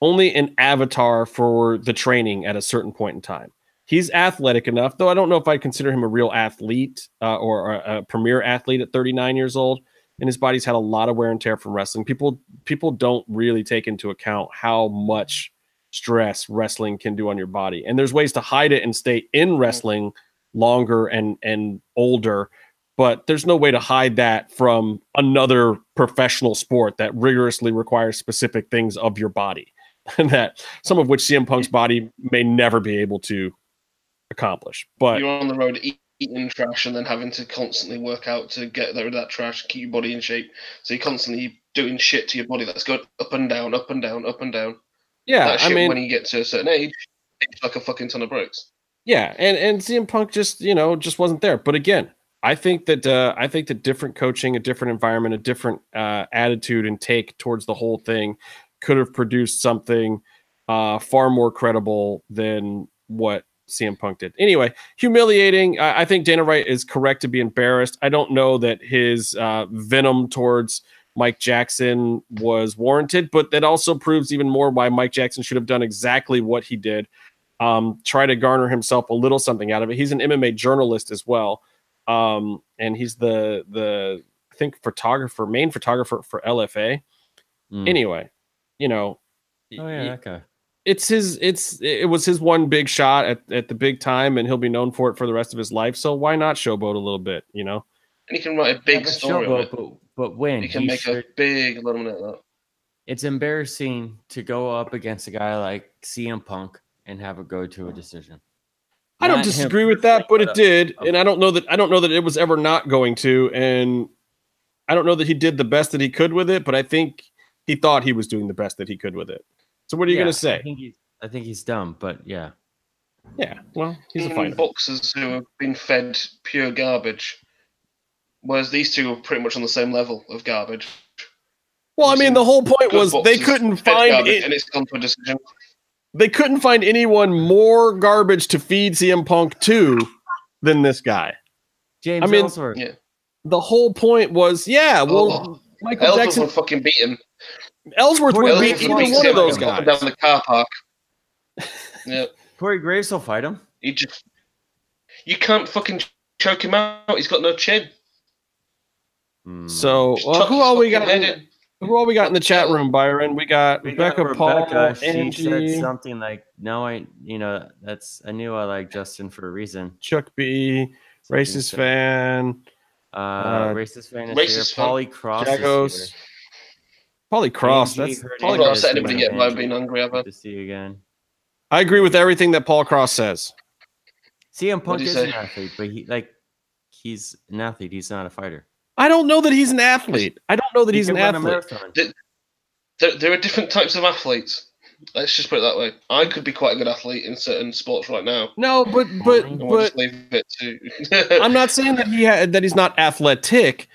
S1: only an avatar for the training at a certain point in time he's athletic enough, though I don't know if I'd consider him a real athlete uh, or a, a premier athlete at 39 years old. And his body's had a lot of wear and tear from wrestling. People people don't really take into account how much stress wrestling can do on your body. And there's ways to hide it and stay in wrestling longer and and older, but there's no way to hide that from another professional sport that rigorously requires specific things of your body. And that some of which CM Punk's body may never be able to accomplish. But
S3: You're on the road eating trash and then having to constantly work out to get rid of that trash, keep your body in shape. So you're constantly doing shit to your body that's going up and down, up and down, up and down.
S1: yeah,
S3: that
S1: I mean,
S3: when you get to a certain age, it's like a fucking ton of bricks.
S1: yeah, and and CM Punk just you know just wasn't there. But again, I think that uh, I think that different coaching, a different environment, a different uh, attitude and take towards the whole thing could have produced something uh, far more credible than what CM Punk did. Anyway, humiliating. I, I think Dana White is correct to be embarrassed. I don't know that his uh, venom towards Mike Jackson was warranted, but that also proves even more why Mike Jackson should have done exactly what he did. Um, try to garner himself a little something out of it. He's an MMA journalist as well, um, and he's the the I think photographer, main photographer for LFA.
S2: Mm.
S1: Anyway, you know,
S2: oh yeah, that guy.
S1: It's his it's it was his one big shot at, at the big time and he'll be known for it for the rest of his life. So why not showboat a little bit you know?
S3: And he can write a big
S2: Yeah, but
S3: story
S2: Showboat, but, but when
S3: He can
S2: He
S3: make a big little of money out of
S2: it's embarrassing to go up against a guy like CM Punk and have it go to a decision.
S1: i don't
S2: Not him
S1: disagree with that but it
S2: uh,
S1: did and i don't know that i don't know that it was ever not going to and i don't know that he did the best that he could with it but i think he thought he was doing the best that he could with it so what are you
S2: Yeah,
S1: going to say
S2: think he's I think he's dumb, but yeah.
S1: yeah well he's a
S3: Even
S1: fighter
S3: boxers who have been fed pure garbage. Whereas these two are pretty much on the same level of garbage.
S1: well i mean the whole point was they couldn't find it
S3: and it's gone to a decision.
S1: they couldn't find anyone more garbage to feed cm punk to than this guy
S2: James
S1: I mean-
S2: Ellsworth.
S3: Yeah.
S1: the whole point was yeah well
S3: Oh,
S1: michael
S3: Ellsworth
S1: jackson
S3: would fucking beat him.
S1: Ellsworth would
S2: Ellsworth
S1: beat either one of those
S3: Punk up and
S1: guys
S3: down the car park. Yeah,
S2: Corey Graves will fight him.
S3: he just. You can't fucking choke him out. He's got no chin.
S2: Hmm.
S1: So, well, who all we got?
S3: in.
S1: Who all we got in the chat room, Byron? We got
S2: We got
S1: Rebecca, Paul,
S2: Rebecca, she
S1: Angie,
S2: said something like, "No, I, you know, that's I knew I like Justin for a reason."
S1: Chuck B,
S2: Something
S1: racist
S2: said-
S1: fan,
S2: uh,
S1: uh,
S2: racist fan
S3: racist
S2: here.
S3: fan.
S2: Polly Cross, is
S1: Jagos,
S2: here.
S1: Polly Cross. That's
S2: heard
S1: Polly
S3: I've
S2: you
S3: not
S1: Cross.
S2: guys
S3: upset
S1: is
S3: anybody
S1: a
S3: yet
S1: fan.
S3: by being angry ever.
S2: To see you again.
S1: I agree with everything that Paul Cross says.
S2: CM Punk
S3: do you
S2: is
S3: say?
S2: an athlete, but he like he's an athlete. He's not a fighter.
S1: I don't know that he's an athlete. I don't know that
S2: He
S1: he's an
S2: can run a
S1: athlete.
S3: There, there are different types of athletes. Let's just put it that way. I could be quite a good athlete in certain sports right now.
S1: No, but but but
S3: leave it to.
S1: I'm not saying that he had that he's not athletic,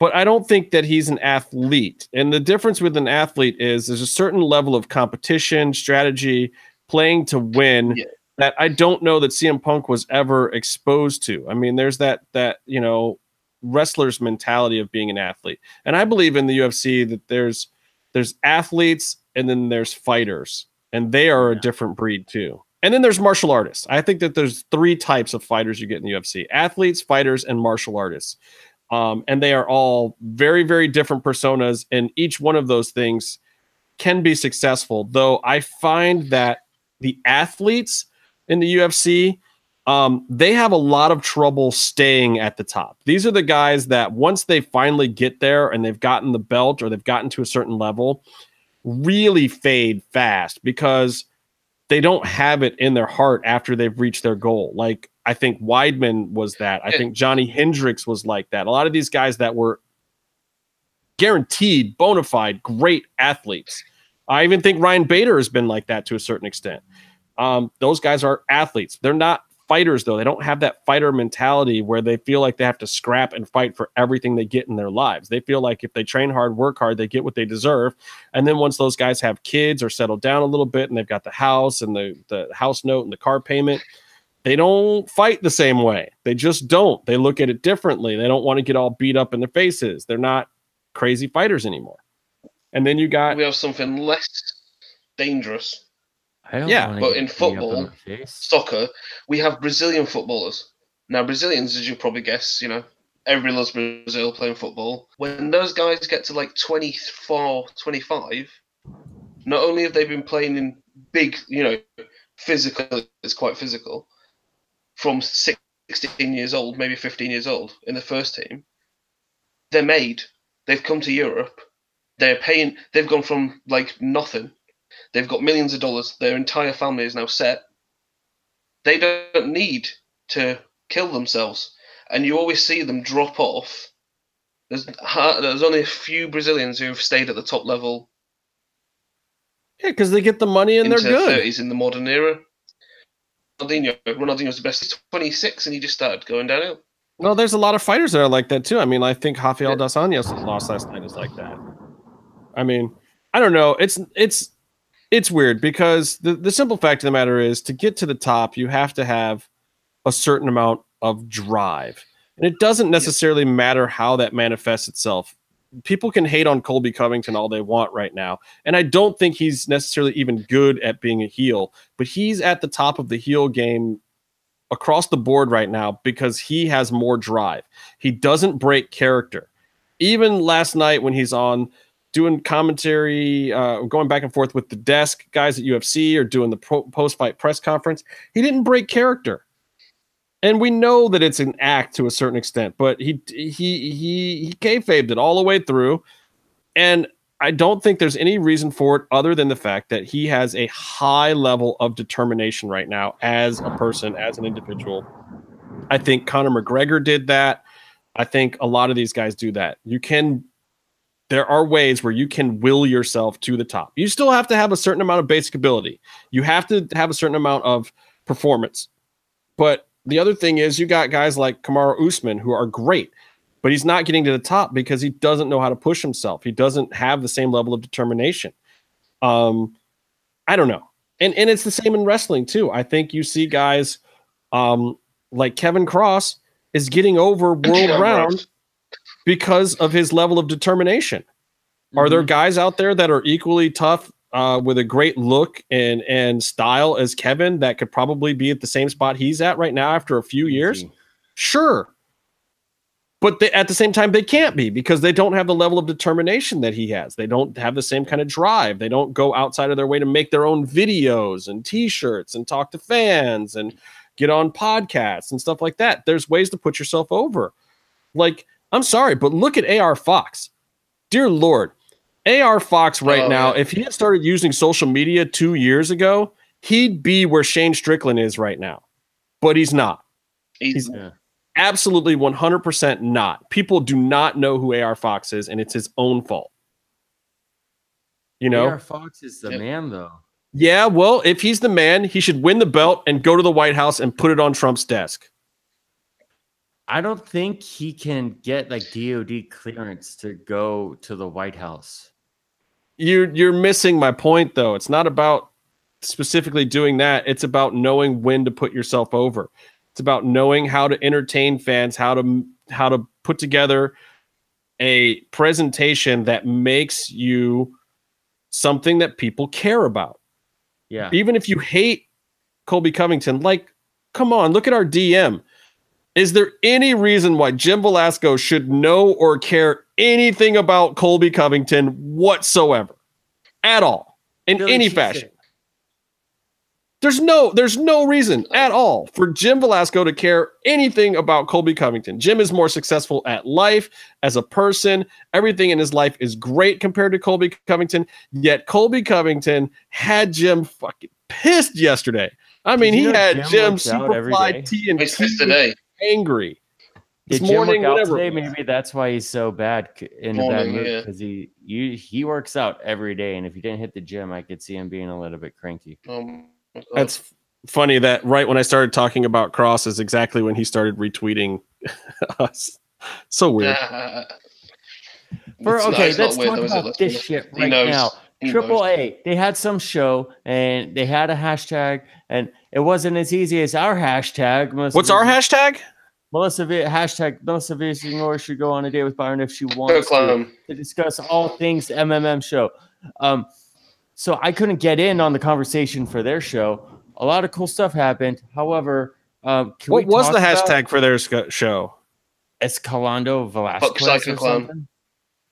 S1: but I don't think that he's an athlete. And the difference with an athlete is there's a certain level of competition, strategy, playing to win
S3: Yeah.
S1: that I don't know that CM Punk was ever exposed to. I mean, there's that that you know wrestler's mentality of being an athlete, and I believe in the UFC that there's there's athletes and then there's fighters, and they are a different breed too. And then there's martial artists. I think that there's three types of fighters you get in the UFC: athletes, fighters, and martial artists. Um, and they are all very, very different personas, and each one of those things can be successful. Though I find that the athletes in the UFC, um, they have a lot of trouble staying at the top. These are the guys that once they finally get there and they've gotten the belt or they've gotten to a certain level, really fade fast because they don't have it in their heart after they've reached their goal. Like I think Weidman was that. I think Johny Hendricks was like that. A lot of these guys that were guaranteed bona fide great athletes. I even think Ryan Bader has been like that to a certain extent. Um, those guys are athletes. They're not fighters though. They don't have that fighter mentality where they feel like they have to scrap and fight for everything they get in their lives. They feel like if they train hard, work hard, they get what they deserve. And then once those guys have kids or settle down a little bit and they've got the house and the, the house note and the car payment, they don't fight the same way. They just don't. They look at it differently. They don't want to get all beat up in their faces. They're not crazy fighters anymore. And then you got
S3: we have something less dangerous.
S1: Yeah,
S3: but in football. Soccer, we have Brazilian footballers. Now, Brazilians, as you probably guess, you know, everybody loves Brazil playing football. When those guys get to like 24, 25, not only have they been playing in big, you know, physical, it's quite physical, from 16 years old, maybe 15 years old in the first team, they're made. They've come to Europe. They're paying, they've gone from like nothing. They've got millions of dollars. Their entire family is now set. They don't need to kill themselves. And you always see them drop off. There's, there's only a few Brazilians who have stayed at the top level
S1: yeah, because they get the money and they're good.
S3: 30s in the modern era. Ronaldinho, Ronaldinho's the best. He's 26 and he just started going downhill.
S1: No, there's a lot of fighters that are like that too. I mean, I think Rafael
S3: Yeah.
S1: dos Anjos lost last night is like that. I mean, I don't know. It's it's it's weird because the, the simple fact of the matter is to get to the top, you have to have a certain amount of drive. And it doesn't necessarily matter how that manifests itself. People can hate on Colby Covington all they want right now. And I don't think he's necessarily even good at being a heel, but he's at the top of the heel game across the board right now because he has more drive. He doesn't break character. Even last night when he's on doing commentary, uh, going back and forth with the desk guys at UFC or doing the post fight press conference, he didn't break character. And we know that it's an act to a certain extent, but he he he he kayfabed it all the way through, and I don't think there's any reason for it other than the fact that he has a high level of determination right now as a person, as an individual. I think Conor McGregor did that. I think a lot of these guys do that. You can there are ways where you can will yourself to the top. You still have to have a certain amount of basic ability. You have to have a certain amount of performance. But the other thing is you got guys like Kamaru Usman who are great, but he's not getting to the top because he doesn't know how to push himself. He doesn't have the same level of determination. Um, I don't know. And and it's the same in wrestling too. I think you see guys um like Kevin Kross is getting over world round because of his level of determination. Mm-hmm. Are there mm-hmm. guys out there that are equally tough uh, with a great look and and style as Kevin that could probably be at the same spot he's at right now after a few years? Sure. But they, at the same time, they can't be because they don't have the level of determination that he has. They don't have the same kind of drive. They don't go outside of their way to make their own videos and t-shirts and talk to fans and get on podcasts and stuff like that. There's ways to put yourself over. Like I'm sorry, but look at AR Fox. Dear Lord, AR Fox right oh, now, man. if he had started using social media two years ago, he'd be where Shane Strickland is right now. But he's not. He's, he's absolutely 100% not. People do not know who AR Fox is, and it's his own fault. You know?
S2: AR Fox is the man, though.
S1: Yeah, well, if he's the man, he should win the belt and go to the White House and put it on Trump's desk.
S2: I don't think he can get like DOD clearance to go to the White House.
S1: You're you're missing my point though. It's not about specifically doing that. It's about knowing when to put yourself over. It's about knowing how to entertain fans, how to how to put together a presentation that makes you something that people care about.
S2: Yeah.
S1: Even if you hate Colby Covington, like come on, look at our DM is there any reason why Jim Velasco should know or care anything about Colby Covington whatsoever at all in Billy any fashion? There's no there's no reason at all for Jim Velasco to care anything about Colby Covington. Jim is more successful at life as a person. Everything in his life is great compared to Colby Covington. Yet Colby Covington had Jim fucking pissed yesterday. I mean, he had Jim Superfly T and T today angry.
S2: This Did morning, Jim work out today? Maybe that's why he's so bad in morning, bad mood because yeah. he you, he works out every day, and if he didn't hit the gym, I could see him being a little bit cranky. Um,
S1: that's funny that right when I started talking about Kross is exactly when he started retweeting us. So weird.
S2: For, okay, let's talk about this shit right now. Triple A, they had some show and they had a hashtag, and it wasn't as easy as our hashtag.
S1: Melissa What's our hashtag?
S2: Melissa v- hashtag Melissa Villasenor should go on a date with Byron if she wants to, to, discuss all things MMM show. Um, so I couldn't get in on the conversation for their show. A lot of cool stuff happened. However, um,
S1: what was the hashtag for their sc- show?
S2: Escalando Velasquez.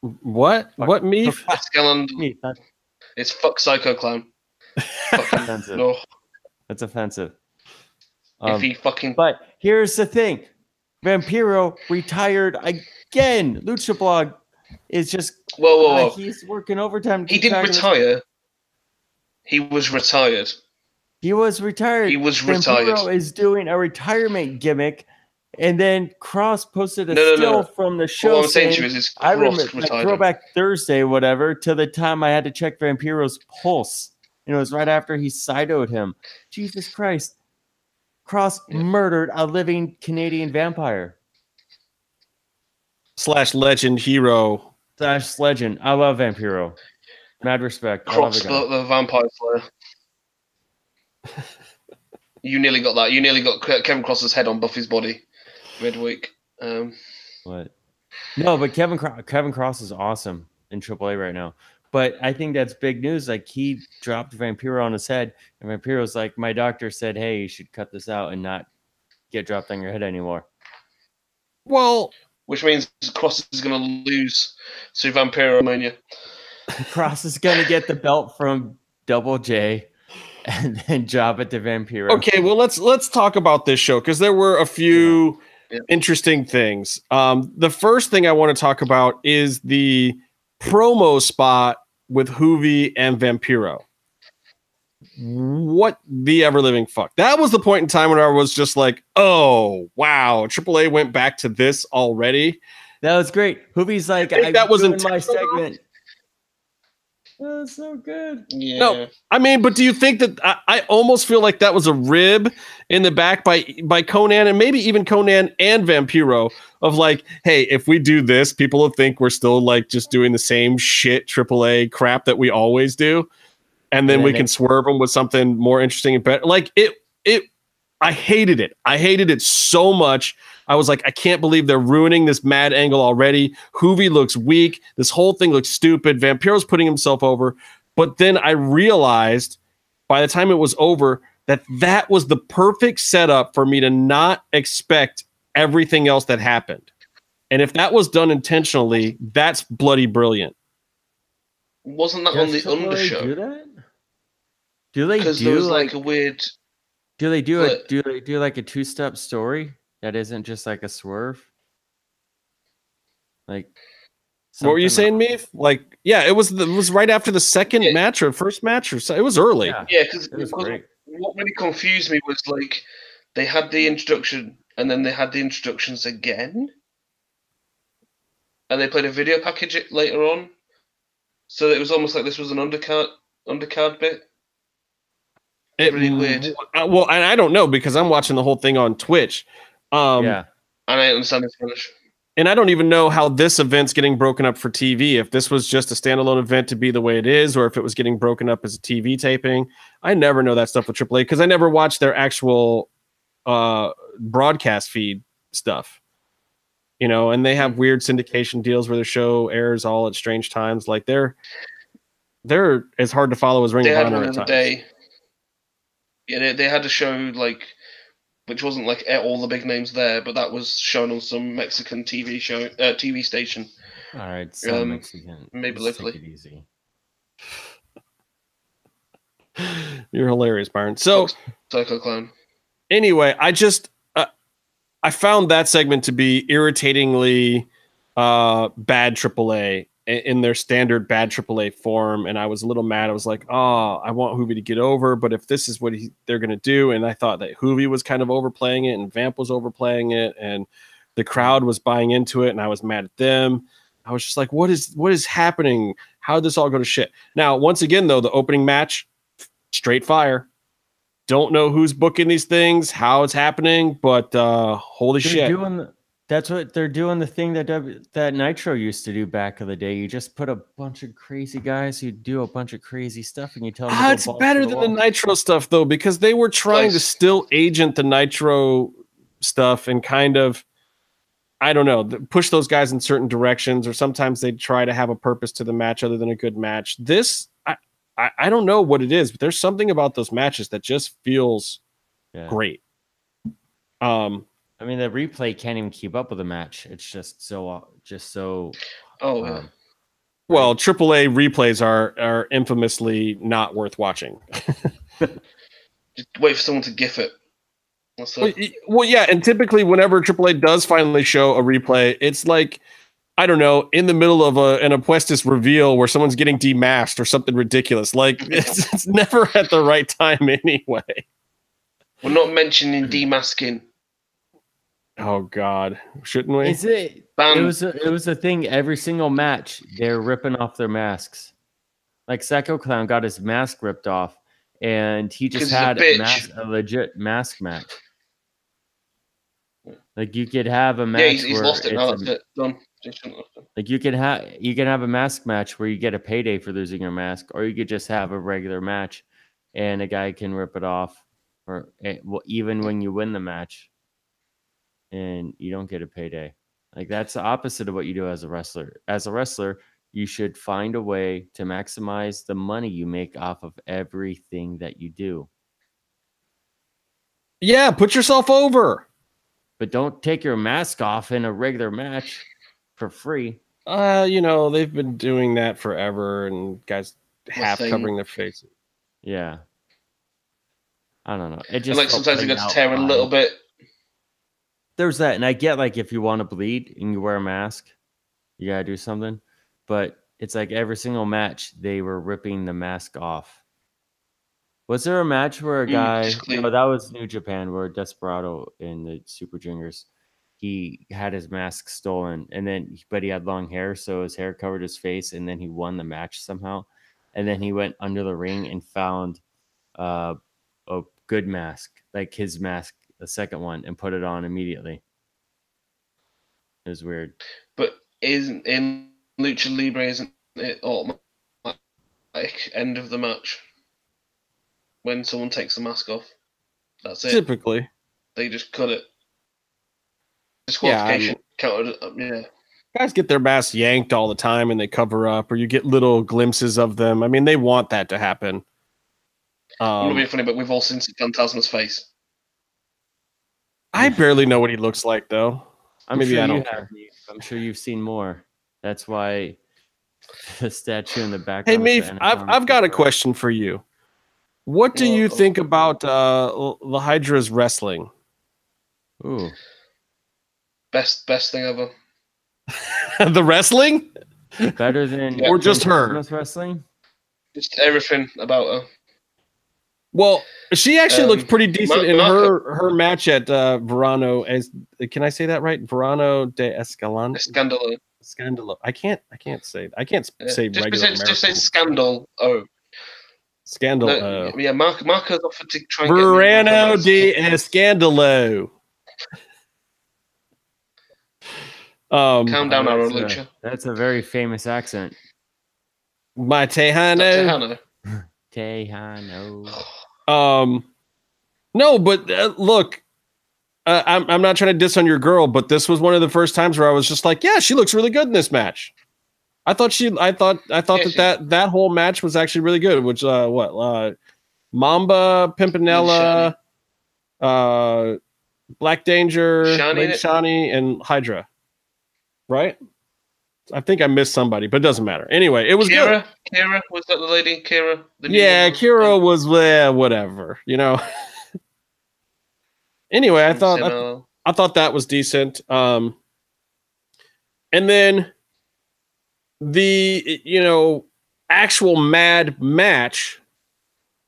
S1: What? Fuck, what me?
S3: Escalando. It's fuck Psycho Clown.
S2: offensive. No. That's offensive.
S3: Um, if he fucking.
S2: But here's the thing Vampiro retired again. Lucha Blog is just.
S3: Whoa, whoa, whoa. Uh,
S2: he's working overtime.
S3: He didn't retire. He was retired.
S2: He was retired.
S3: He was retired.
S2: Vampiro is doing a retirement gimmick and then Kross posted a no, still no, from the show. Well, saying, is I remember like, throwback Thursday, whatever, to the time I had to check Vampiro's pulse. And it was right after he sidoed him. Jesus Christ. Kross yeah. murdered a living Canadian vampire.
S1: Slash legend hero.
S2: Slash legend. I love Vampiro. Mad respect. I love
S3: Kross
S2: the guy.
S3: the, the vampire slayer. you nearly got that. You nearly got Ke- Kevin Kross's head on Buffy's body midweek. Um,
S2: What? No, but Kevin Kevin Kross is awesome in AAA right now. But I think that's big news. Like he dropped Vampiro on his head, and Vampiro's like, my doctor said, hey, you should cut this out and not get dropped on your head anymore.
S1: Well,
S3: which means Kross is going to lose to Vampiro Mania.
S2: Kross is gonna get the belt from Double J, and then drop it to Vampiro.
S1: okay, well let's let's talk about this show because there were a few
S3: Yeah.
S1: interesting things. Um, the first thing I want to talk about is the promo spot with Juvi and Vampiro. What the ever living fuck? That was the point in time when I was just like, oh wow, AAA went back to this already.
S2: That was great. Juvi's like,
S1: think
S2: I
S1: that was
S2: ruined my segment. Oh, that was so good.
S3: Yeah.
S1: No. I mean, but do you think that I, I almost feel like that was a rib in the back by by Konnan and maybe even Konnan and Vampiro of like, hey, if we do this, people will think we're still like just doing the same shit AAA crap that we always do, and then
S2: And
S1: we can swerve them with something more interesting and better. Like it, it. I hated it. I hated it so much. I was like, I can't believe they're ruining this mad angle already. Juvi looks weak. This whole thing looks stupid. Vampiro's putting himself over. But then I realized by the time it was over that that was the perfect setup for me to not expect everything else that happened. And if that was done intentionally, that's bloody brilliant.
S3: Wasn't that on the
S2: Does AAA do that? Do they
S3: Because there
S2: do
S3: was
S2: like,
S3: like a weird.
S2: do they do a do they do like a two step story that isn't just like a swerve? Like
S1: what were you
S2: something-
S1: saying, me? Like, yeah, it was the, it was right after the second
S3: Yeah.
S1: match or first match or so. It was early.
S2: Yeah,
S3: Yeah, because
S2: it was great.
S3: what really confused me was like they had the introduction and then they had the introductions again, and they played a video package later on. So it was almost like this was an undercard undercard bit.
S1: It-
S3: Really weird.
S1: uh, well, and I don't know because I'm watching the whole thing on Twitch. Um,
S2: yeah.
S3: And I understand the Spanish.
S1: and I don't even know how this event's getting broken up for TV. If this was just a standalone event to be the way it is, or if it was getting broken up as a TV taping. I never know that stuff with AAA because I never watch their actual uh, broadcast feed stuff. You know, and they have weird syndication deals where their show airs all at strange times. Like they're they're as hard to follow as Ring
S3: They
S1: of
S3: had
S1: Honor at times.
S3: day. Yeah, they, they had a show like, which wasn't like all the big names there, but that was shown on some Mexican TV show, uh, TV station.
S2: All right, so
S3: Um,
S2: Mexican.
S3: maybe
S2: Just take it easy.
S1: You're hilarious, Byron. So.
S3: Psycho Clown.
S1: anyway, I just uh, I found that segment to be irritatingly uh, bad AAA i- in their standard bad AAA form, and I was a little mad. I was like, "Oh, I want Juvi to get over," but if this is what he, they're going to do, and I thought that Juvi was kind of overplaying it, and Vamp was overplaying it, and the crowd was buying into it, and I was mad at them. I was just like, "What is what is happening? How did this all go to shit?" Now, once again, though, the opening match, straight fire don't know who's booking these things, how it's happening, but uh holy
S2: They're
S1: shit.
S2: doing that's what they're doing. The thing that w, that Nitro used to do back in the day. You just put a bunch of crazy guys who do a bunch of crazy stuff, and you tell them. to
S1: Ah, it's better
S2: to
S1: than
S2: the
S1: the. Nitro stuff though, because they were trying to still agent the Nitro stuff and kind of I don't know, push those guys in certain directions, or sometimes they try to have a purpose to the match other than a good match. This I I, I don't know what it is, but there's something about those matches that just feels
S2: Yeah.
S1: great. Um
S2: I mean, the replay can't even keep up with the match. It's just so uh, just so.
S3: Oh, yeah.
S2: um,
S1: well, AAA replays are are infamously not worth watching.
S3: Just wait for someone to gif it. That's
S1: Well, well, yeah, and typically whenever AAA does finally show a replay, it's like I don't know, in the middle of a an Apuestas reveal where someone's getting demasked or something ridiculous. Like it's, it's never at the right time anyway.
S3: We're not mentioning demasking.
S1: Oh God, shouldn't we?
S2: Is it?
S3: Ban.
S2: It was a, it was a thing. Every single match, they're ripping off their masks. Like Psycho Clown got his mask ripped off, and he just
S3: he's a
S2: had a,
S3: bitch.
S2: mas- a legit mask match. Like you could have a match
S3: yeah, he's, he's lost it now.
S2: a-
S3: That's it. Done. They shouldn't have done.
S2: Like you can have you can have a mask match where you get a payday for losing your mask, or you could just have a regular match, and a guy can rip it off, or eh, well, even when you win the match, and you don't get a payday. Like that's the opposite of what you do as a wrestler. As a wrestler, you should find a way to maximize the money you make off of everything that you do.
S1: Yeah, put yourself over.
S2: But don't take your mask off in a regular match for free.
S1: Uh, you know, they've been doing that forever and guys half
S3: thing.
S1: covering their faces.
S2: Yeah. I don't know. It
S3: And
S2: just
S3: like sometimes it
S2: played
S3: gets
S2: out
S3: tearing a little bit.
S2: There's that, and I get like if you want to bleed and you wear a mask, you gotta do something. But it's like every single match they were ripping the mask off. Was there a match where a
S3: Mm,
S2: guy?
S3: clean.
S2: No, that was New Japan, where Desperado in the Super Juniors, he had his mask stolen, and then but he had long hair, so his hair covered his face, and then he won the match somehow, and then he went under the ring and found uh, a good mask, like his mask, the second one, and put it on immediately. It was weird.
S3: But isn't in Lucha Libre isn't it automatic end of the match when someone takes the mask off? That's it.
S1: Typically.
S3: They just cut it.
S1: Yeah, I
S3: Disqualification counted. uh, Yeah,
S1: Guys get their masks yanked all the time and they cover up, or you get little glimpses of them. I mean, they want that to happen.
S3: I'm
S1: Um,
S3: not being funny, but we've all seen Fantasma's face.
S1: I barely know what he looks like, though.
S2: I'm
S1: Maybe
S2: sure
S1: I don't
S2: have. I'm sure you've seen more. That's why the statue in the back.
S1: Hey, Meef, I've, I've got a question for you. What do you think about uh, L- La Hiedra's wrestling?
S2: Ooh,
S3: Best best thing ever.
S1: the wrestling?
S2: better than
S3: Yeah.
S1: Or just her?
S2: Christmas wrestling.
S3: Just everything about her.
S1: Well, she actually
S3: Um,
S1: looked pretty decent
S3: Ma-
S1: in her her match at uh, Verano. As can I say that right? Verano de Escalante.
S3: Scandal.
S1: Scandalo. I can't. I can't say. I can't
S3: Yeah.
S1: say
S3: just,
S1: regular
S3: just, just say scandal. Oh,
S1: Scandal.
S3: no,
S1: uh,
S3: yeah. Mark Marco's offered to try and get
S1: Verano de
S3: this.
S1: Escandalo. Um,
S3: Calm down, Arrow
S2: that's, a,
S3: Lucha.
S2: that's a very famous accent.
S1: my
S3: Dr.
S1: Texano.
S3: Hannah.
S2: Texano.
S1: Um, no, but uh, look, uh, I'm I'm not trying to diss on your girl, but this was one of the first times where I was just like, yeah, she looks really good in this match. I thought she, I thought, I thought
S3: Yeah,
S1: that,
S3: she-
S1: that that whole match was actually really good. Which, uh, what, uh, Mamba, Pimpinela, uh, Black Danger,
S3: Shani
S1: Lady? Shani, and Hiedra, right? I think I missed somebody, but it doesn't matter. Anyway, it was good.
S3: Kira, Kira was that the lady? Kira. The
S1: Yeah,
S3: woman?
S1: Kira was well, whatever, you know. anyway, I thought I, I thought that was decent. Um, and then the you know actual mad match.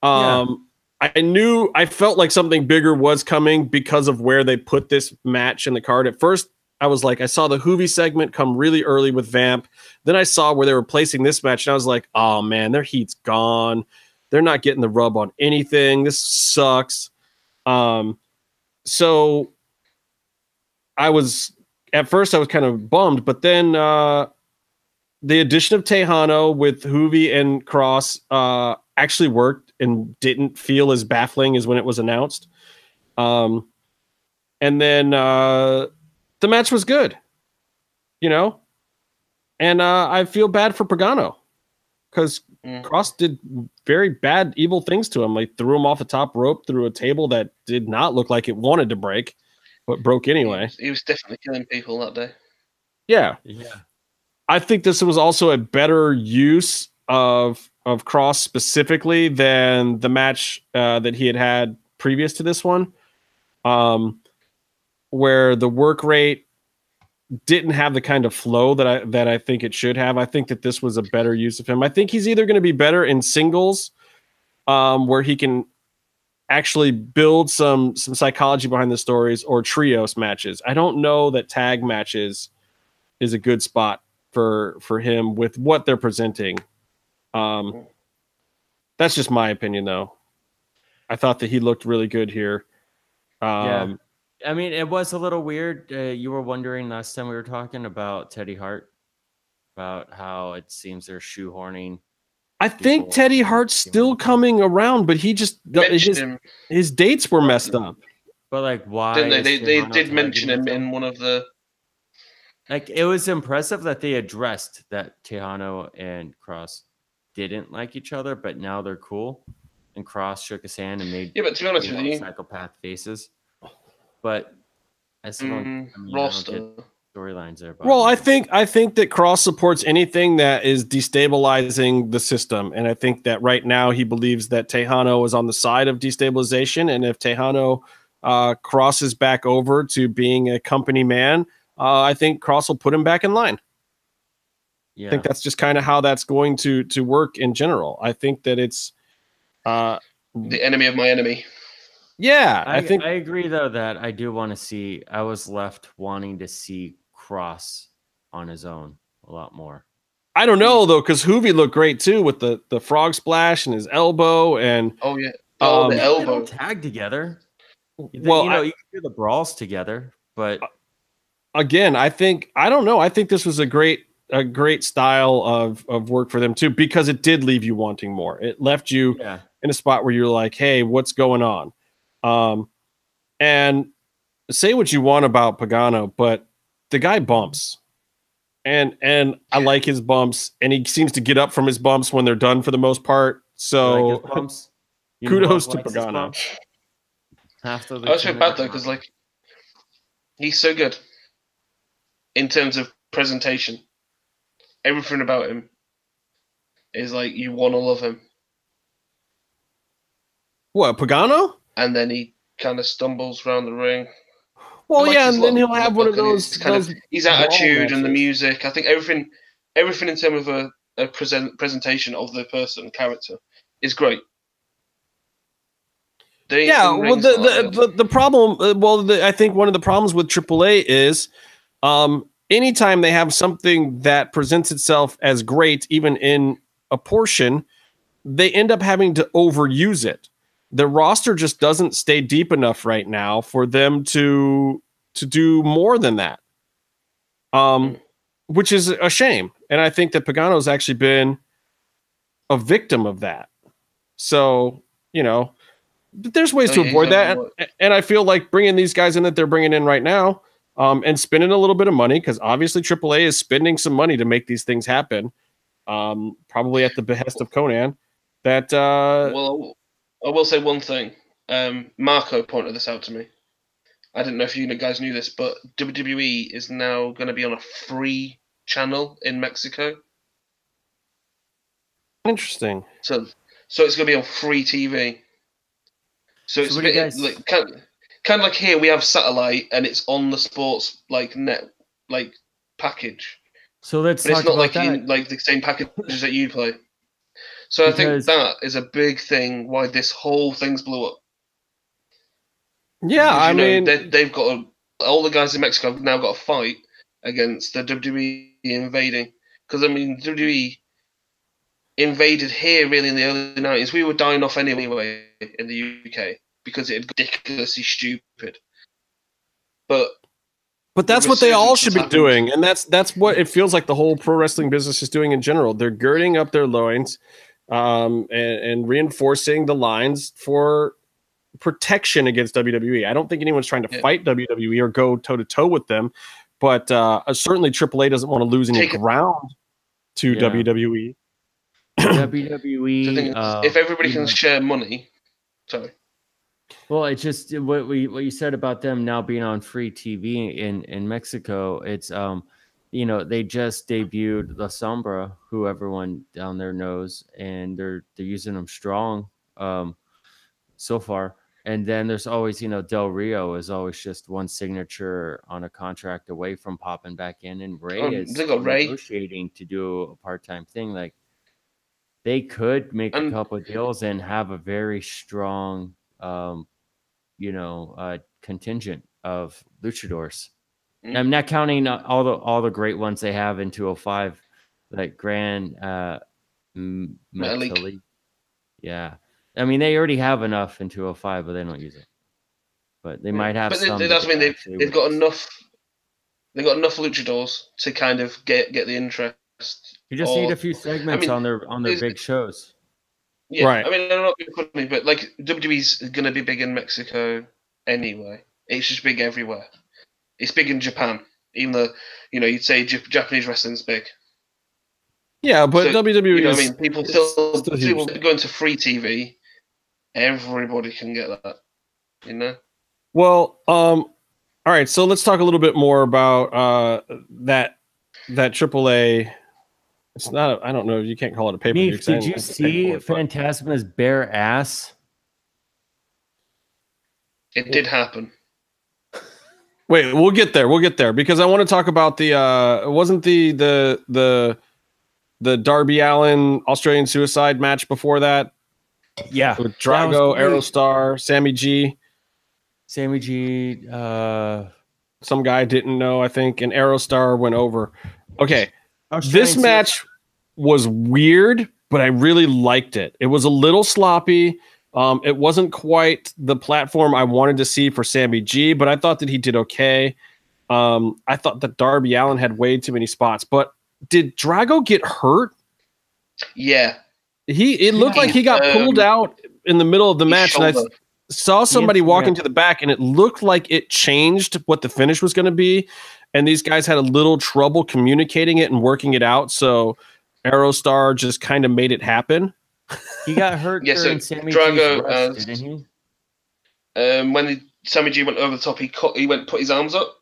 S1: Um, I knew I felt like something bigger was coming because of where they put this match in the card. At first, I was like, I saw the Juvi segment come really early with Vamp. Then I saw where they were placing this match, and I was like, oh man, their heat's gone. They're not getting the rub on anything. This sucks. Um, so I was at first I was kind of bummed, but then uh, the addition of Texano with Juvi and Kross uh, actually worked and didn't feel as baffling as when it was announced. Um, and then uh, the match was good, you know, and uh, I feel bad for Pagano because
S3: Mm.
S1: Kross did very bad, evil things to him. Like threw him off a top rope through a table that did not look like it wanted to break, but broke anyway.
S3: He was definitely killing people that day.
S1: Yeah,
S2: Yeah.
S1: I think this was also a better use of of Kross specifically than the match uh, that he had had previous to this one, um, where the work rate didn't have the kind of flow that I that I think it should have. I think that this was a better use of him. I think he's either going to be better in singles, um, where he can actually build some some psychology behind the stories, or trios matches. I don't know that tag matches is a good spot for for him with what they're presenting. Um, that's just my opinion, though. I thought that he looked really good here. Um,
S2: Yeah. I mean, it was a little weird. Uh, you were wondering last time we were talking about Teddy Hart, about how it seems they're shoehorning.
S1: I think Teddy Hart's still coming around, but he just
S3: Mentioned
S1: his,
S3: him,
S1: his dates were messed up.
S2: But like, why?
S3: didn't they?
S2: is
S3: They, they did mention him in one of the.
S2: Like, it was impressive that they addressed that Texano and Kross didn't like each other, but now they're cool. And Kross shook his hand and made
S3: Yeah, but to be honest
S2: you
S3: with you,
S2: psychopath faces. But I still don't,
S3: mm,
S2: I mean, I don't
S3: roster.
S2: get storylines there. but
S1: Well, I think I think that Kross supports anything that is destabilizing the system, and I think that right now he believes that Texano is on the side of destabilization, and if Texano uh, crosses back over to being a company man, uh, I think Kross will put him back in line.
S2: yeah.
S1: I think that's just kind of how that's going to to work in general. I think that it's, uh,
S3: The enemy of my enemy.
S1: Yeah,
S2: I,
S1: I, think
S2: I agree though that I do want to see. I was left wanting to see Kross on his own a lot more.
S1: I don't know though because Juvi looked great too with the the frog splash and his elbow and
S3: Oh yeah. Oh,
S1: Um,
S3: the elbow.
S2: tag together.
S1: Well
S2: you know,
S1: I-
S2: you can do the brawls together, but
S1: again, I think I don't know. I think this was a great a great style of of work for them too because it did leave you wanting more. It left you
S2: yeah,
S1: in a spot where you're like, "Hey, what's going on?" Um, and say what you want about Pagano, but the guy bumps, and and I like his bumps, and he seems to get up from his bumps when they're done for the most part. So
S2: like bumps?
S1: Kudos to Pagano.
S2: bumps? Half of the
S3: I was feel
S2: community.
S3: bad though because like he's so good in terms of presentation. Everything about him is like you want to love him,
S1: what Pagano?
S3: And then he kind of stumbles around the ring.
S1: Well,
S3: like
S1: yeah, and then he'll have one of those.
S3: his kind of- His attitude and the music. I think everything, everything in terms of a, a present presentation of the person character is great. The
S1: yeah well the the, the, the problem uh, well the, i think one of the problems with aaa is um anytime they have something that presents itself as great even in a portion they end up having to overuse it the roster just doesn't stay deep enough right now for them to to do more than that. Um which is a shame. And i think that pagano's actually been a victim of that. So you know but there's ways
S3: Oh,
S1: to avoid that. and, and i feel like bringing these guys in that they're bringing in right now um, and spending a little bit of money because obviously aaa is spending some money to make these things happen um, probably at the behest of konnan that uh,
S3: well, I will say one thing. Um, Marco pointed this out to me. I didn't know if you guys knew this, but WWE is now going to be on a free channel in Mexico.
S1: interesting
S3: So, so it's going to be on free TV. So
S2: So
S3: it's
S2: what
S3: a bit
S2: guys-
S3: like kind, kind of like here we have satellite and it's on the sports like net like package,
S2: So let's
S3: but
S2: talk
S3: it's not
S2: about
S3: like
S2: that.
S3: in, like the same packages that you play. So I think that is a big thing why this whole thing's blew up.
S1: yeah
S3: Because,
S1: i
S3: know,
S1: mean
S3: they, they've got a, all the guys in Mexico have now got a fight against the WWE invading. Because I mean, WWE invaded here really in the early nineties. We were dying off anyway in the UK because it got ridiculously stupid. But
S1: But that's what they all should be
S3: happened.
S1: doing, and that's that's what it feels like the whole pro wrestling business is doing in general. They're girding up their loins, um, and, and reinforcing the lines for protection against WWE. I don't think anyone's trying to
S3: Yeah.
S1: fight WWE or go toe to toe with them, but uh, certainly AAA doesn't want to lose any
S3: Take it-
S1: ground to E.
S2: Yeah.
S1: WWE.
S2: WWE.
S3: is,
S2: uh,
S3: if everybody can
S2: know-
S3: share money, sorry,
S2: Well, it's just what we what you said about them now being on free TV in in Mexico. It's um, you know, they just debuted La Sombra, who everyone down there knows, and they're they're using them strong um so far. And then there's always, you know, Del Rio is always just one signature on a contract away from popping back in, and Rey
S3: Oh,
S2: is
S3: Rey.
S2: negotiating to do a part time thing. Like they could make a couple of deals and have a very strong um, you know, uh, contingent of luchadors.
S3: Mm.
S2: I'm not counting uh, all the all the great ones they have in 205, like Grand uh, M-
S3: Metalik.
S2: Metalik. Yeah, I mean they already have enough in 205, but they don't use it. but they might have
S3: But
S2: some.
S3: they,
S2: that
S3: that's I mean they've
S2: actually
S3: they've got enough. They've got enough luchadors to kind of get get the interest.
S2: You just
S3: or-
S2: need a few segments
S3: mean,
S2: on their on their big shows.
S3: Yeah,
S1: Right.
S3: I mean, I'm not being funny, but like WWE's going to be big in Mexico anyway. It's just big everywhere. It's big in Japan, even though you know you'd say Jap- Japanese wrestling's big.
S1: Yeah, but
S3: So,
S1: WWE
S3: You know,
S1: is
S3: what I mean, people still,
S1: still
S3: people
S1: huge.
S3: going to free TV. Everybody can get that. You know.
S1: Well, um, all right. So let's talk a little bit more about uh that that AAA. It's not. I I don't know. You can't call it a paper.
S2: Meef, did you see Fantasma's bare ass?
S3: It did happen.
S1: Wait, we'll get there. We'll get there because I want to talk about the. uh Wasn't the the the the Darby Allin Australian Suicide match before that
S2: Yeah,
S1: with Drago. Aerostar, Sammy G.
S2: Sammy G. Uh,
S1: Some guy didn't know, I think, and Aerostar went over. Okay,
S2: Australian
S1: this match was weird, but I really liked it. It was a little sloppy. Um, it wasn't quite the platform I wanted to see for Sammy G, but I thought that he did okay. Um, I thought that Darby Allin had way too many spots, but did Drago get hurt?
S3: Yeah.
S1: He it looked
S3: Yeah.
S1: like he got
S3: Um,
S1: pulled out in the middle of the
S3: his
S1: match, and I saw somebody walking
S2: yeah.
S1: to the back, and it looked like it changed what the finish was going to be. And these guys had a little trouble communicating it and working it out. So Aerostar just kind of made it happen.
S2: He got hurt
S3: Yeah, so
S2: during Sammy
S3: Drago,
S2: G's rest,
S3: uh,
S2: didn't he?
S3: Um, when the, Sammy G went over the top, he cut, he went put his arms up.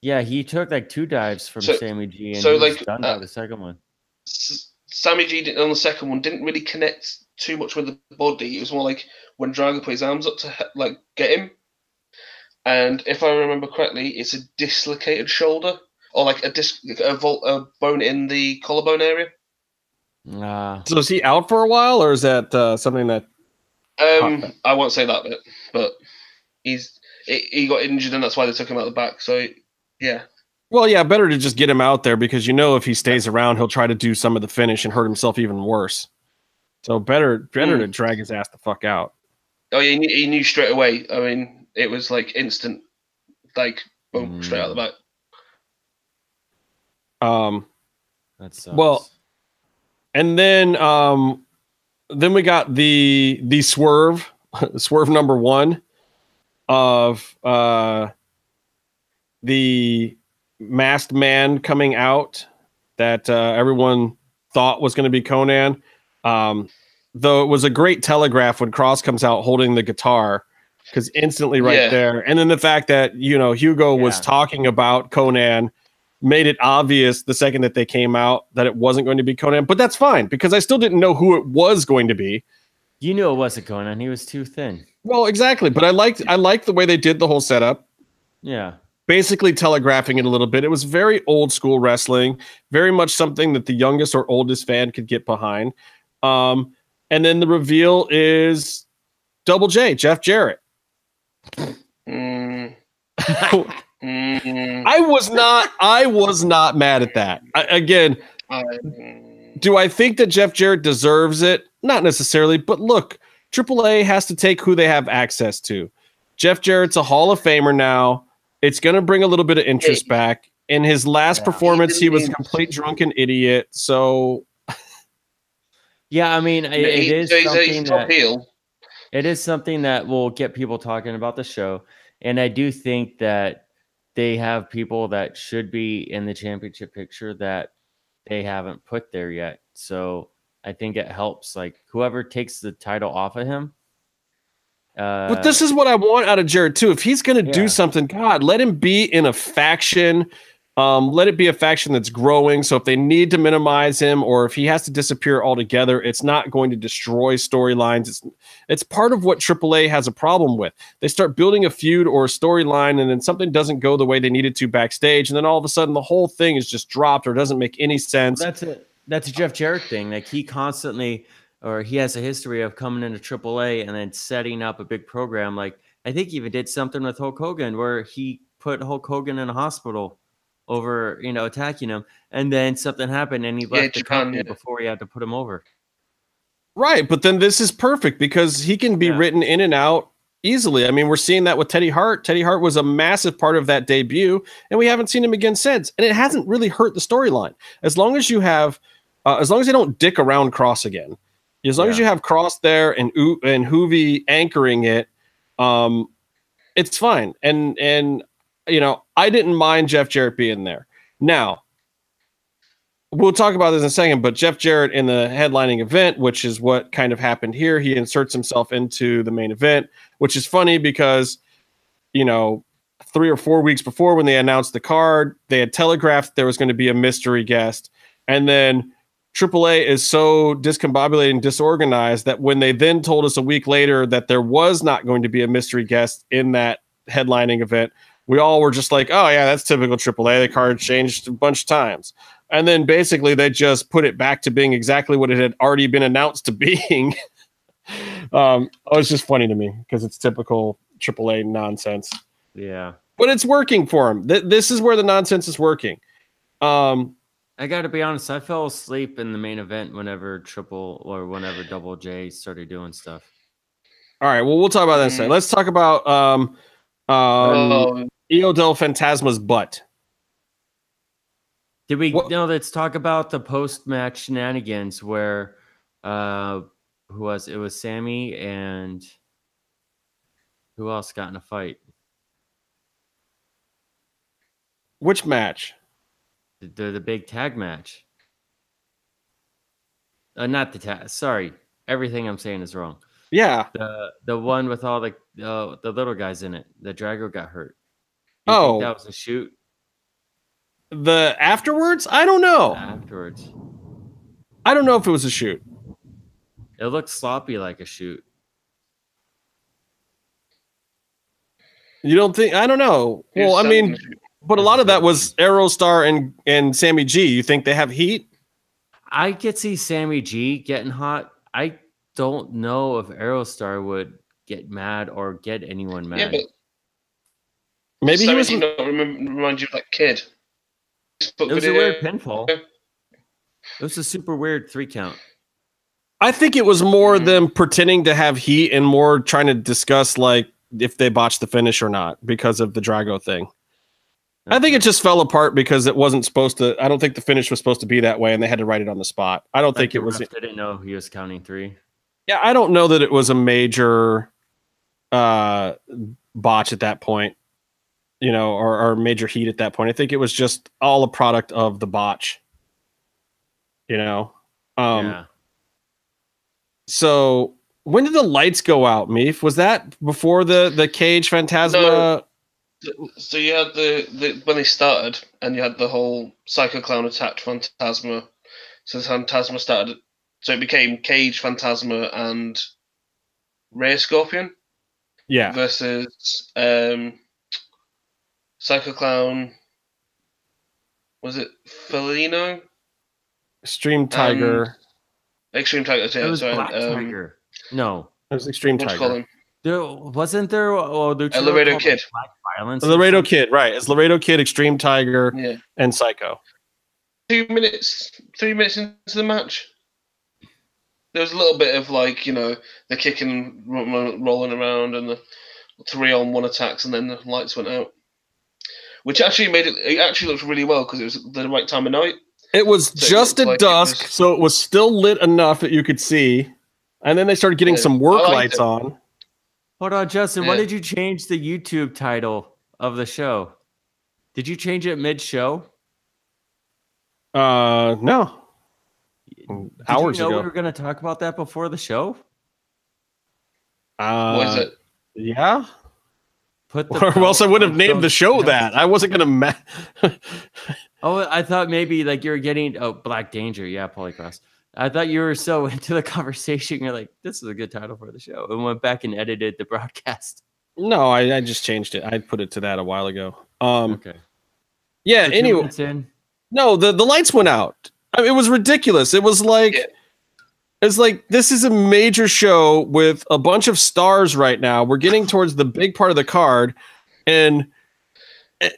S2: Yeah, he took like two dives from
S3: So-
S2: Sammy G, and
S3: so,
S2: he was
S3: like,
S2: done
S3: uh,
S2: by the second one.
S3: Sammy G didn't, on the second one didn't really connect too much with the body. It was more like when Drago put his arms up to like get him. And if I remember correctly, it's a dislocated shoulder or like a disc, a, vol- a bone in the collarbone area.
S2: Ah,
S1: So is he out for a while, or is that uh, something that?
S3: Um, I won't say that bit, but he's he he got injured and that's why they took him out the back. So yeah,
S1: Well, yeah, better to just get him out there because you know if he stays around, he'll try to do some of the finish and hurt himself even worse. So better, better
S3: Hmm.
S1: to drag his ass the fuck out.
S3: oh yeah, he knew, he knew straight away. I mean, it was like instant, like boom, straight out the back.
S1: Um,
S2: that's.
S1: Well, and then um then we got the the swerve swerve number one of uh the masked man coming out that uh, everyone thought was going to be Konnan. Um, though it was a great telegraph when Kross comes out holding the guitar because instantly right
S3: Yeah.
S1: there, and then the fact that you know Hugo was talking about Konnan made it obvious the second that they came out that it wasn't going to be Konnan, but that's fine because I still didn't know who it was going to be.
S2: you knew it wasn't Konnan. He was too thin.
S1: Well, exactly, but I liked I liked the way they did the whole setup.
S2: Yeah,
S1: basically telegraphing it a little bit. It was very old school wrestling, very much something that the youngest or oldest fan could get behind. Um, and then the reveal is Double J, Jeff Jarrett.
S3: Mm,
S1: I
S3: mm,
S1: was not, I was not mad at that. I, again,
S3: I,
S1: do I think that Jeff Jarrett deserves it? Not necessarily, but look, AAA has to take who they have access to. Jeff Jarrett's a Hall of Famer now. It's going to bring a little bit of interest back. In his last
S2: Yeah.
S1: performance, he was a
S3: Even-
S1: complete drunken idiot. So
S2: yeah. I mean, it, it
S3: he-
S2: is
S3: he's,
S2: something
S3: he's
S2: that
S3: heel.
S2: it is something that will get people talking about the show, and I do think that they have people that should be in the championship picture that they haven't put there yet. So I think it helps. Like whoever takes the title off of him. Uh,
S1: But this is what I want out of Jarrett too. If he's going to
S2: Yeah.
S1: do something, God, let him be in a faction. Um, let it be a faction that's growing. So if they need to minimize him, or if he has to disappear altogether, it's not going to destroy storylines. It's it's part of what AAA has a problem with. They start building a feud or a storyline, and then something doesn't go the way they needed to backstage, and then all of a sudden the whole thing is just dropped or doesn't make any sense.
S2: that's a that's a Jeff Jarrett thing. Like he constantly, or he has a history of coming into AAA and then setting up a big program. Like I think he even did something with Hulk Hogan where he put Hulk Hogan in a hospital over you know attacking him, and then something happened and he
S3: Yeah,
S2: left the
S3: Japan,
S2: company
S3: yeah.
S2: before he had to put him over.
S1: Right, but then this is perfect because he can be
S2: Yeah.
S1: written in and out easily. I mean, we're seeing that with Teddy Hart. Teddy Hart was a massive part of that debut, and we haven't seen him again since. And it hasn't really hurt the storyline. As long as you have, uh, as long as they don't dick around Kross again, as long as you have Kross there and and Juvi anchoring it, um, it's fine. And and you know, I didn't mind Jeff Jarrett being there. Now, we'll talk about this in a second, but Jeff Jarrett in the headlining event, which is what kind of happened here, he inserts himself into the main event, which is funny because, you know, three or four weeks before when they announced the card, they had telegraphed there was going to be a mystery guest. And then AAA is so discombobulated and disorganized that when they then told us a week later that there was not going to be a mystery guest in that headlining event, we all were just like, oh, yeah, that's typical AAA. The card changed a bunch of times. And then basically they just put it back to being exactly what it had already been announced to being. um, oh, it's just funny to me because it's typical AAA nonsense
S2: Yeah.
S1: but it's working for them. Th- this is where the nonsense is working. Um,
S2: I got to be honest. I fell asleep in the main event whenever Triple or whenever Double J started doing stuff.
S1: all right, well, we'll talk about that in a second. Let's talk about um, um,
S3: oh,
S1: Hijo del Fantasma's butt.
S2: Did we
S1: What-
S2: no? Let's talk about the post-match shenanigans where, uh, who was it? Was Sammy and who else got in a fight?
S1: Which match?
S2: The the, the big tag match. Uh, not the tag. Sorry, everything I'm saying is wrong.
S1: Yeah.
S2: The the one with all the uh, the little guys in it. The Drago got hurt. You
S1: Oh.
S2: think that was a shoot
S1: The afterwards? I don't know.
S2: afterwards.
S1: I don't know if it was a shoot.
S2: It looked sloppy like a shoot.
S1: You don't think? I don't know.
S3: here's
S1: Well, I mean, but a lot of that was Aerostar and and Sammy G. You think they have heat?
S2: I could see Sammy G getting hot. I don't know if Aerostar would get mad or get anyone
S3: yeah,
S2: mad.
S3: but
S1: Maybe he was.
S3: do you not remember, remind you of that kid? Facebook
S2: it was a weird pinfall. It was a super weird three count.
S1: I think it was more
S3: Mhm.
S1: them pretending to have heat and more trying to discuss like if they botched the finish or not because of the Drago thing. I think it just fell apart because it wasn't supposed to. I don't think the finish was supposed to be that way, and they had to write it on the spot. I don't
S2: Like
S1: think it was.
S2: ref didn't know he was counting three.
S1: Yeah, I don't know that it was a major uh, botch at that point, you know, or, or major heat at that point. I think it was just all a product of the botch, you know. Um,
S2: yeah.
S1: So when did the lights go out, Meef? Was that before the the cage Fantasma?
S3: No. So you had the, the when they started, and you had the whole Psycho Clown attacked Fantasma. So the Fantasma started. So it became Cage, Fantasma, and Ray Scorpion
S1: Yeah,
S3: versus um, Psycho Clown. Was it Felino?
S1: Extreme Tiger.
S3: Extreme Tiger.
S2: It was
S3: sorry.
S2: Black
S3: um,
S2: Tiger. No.
S1: it was Extreme
S3: What do you
S1: Tiger.
S3: him?
S2: There wasn't there oh, Luchador
S3: Laredo Kid.
S2: Black Violence.
S1: Laredo? Kid, right? It's Laredo Kid, Extreme Tiger,
S3: Yeah.
S1: and Psycho.
S3: two minutes, three minutes into the match, there was a little bit of like you know the kicking, ro- ro- rolling around, and the three on one attacks, and then the lights went out, which actually made it. It actually looked really well because it was the right time of night.
S1: It was
S3: So
S1: just
S3: looked
S1: at
S3: like it
S1: dusk,
S3: was-
S1: so it was still lit enough that you could see. And then they started getting
S3: Yeah,
S1: some work lights
S3: it.
S1: on.
S2: Hold on, Justin. Why did you change the YouTube title of the show? Did you change it mid-show?
S1: Uh, no,
S2: Did
S1: hours
S2: you know
S1: ago.
S2: we were going to talk about that before the show?
S1: Uh,
S3: what is it?
S1: Yeah.
S2: Put the
S1: Or else I wouldn't have named the show
S2: Jones.
S1: that. I wasn't gonna. Ma-
S2: Oh, I thought maybe like you were getting oh Black Danger, yeah, Polycross. I thought you were so into the conversation. You're like, this is a good title for the show, and went back and edited the broadcast.
S1: no, I, I just changed it. I put it to that a while ago. Um.
S2: Okay.
S1: Yeah.
S2: So
S1: Anyway,
S2: in,
S1: no, the the lights went out. I mean, it was ridiculous. It was like.
S3: Yeah.
S1: It's like this is a major show with a bunch of stars right now. We're getting towards the big part of the card, and it,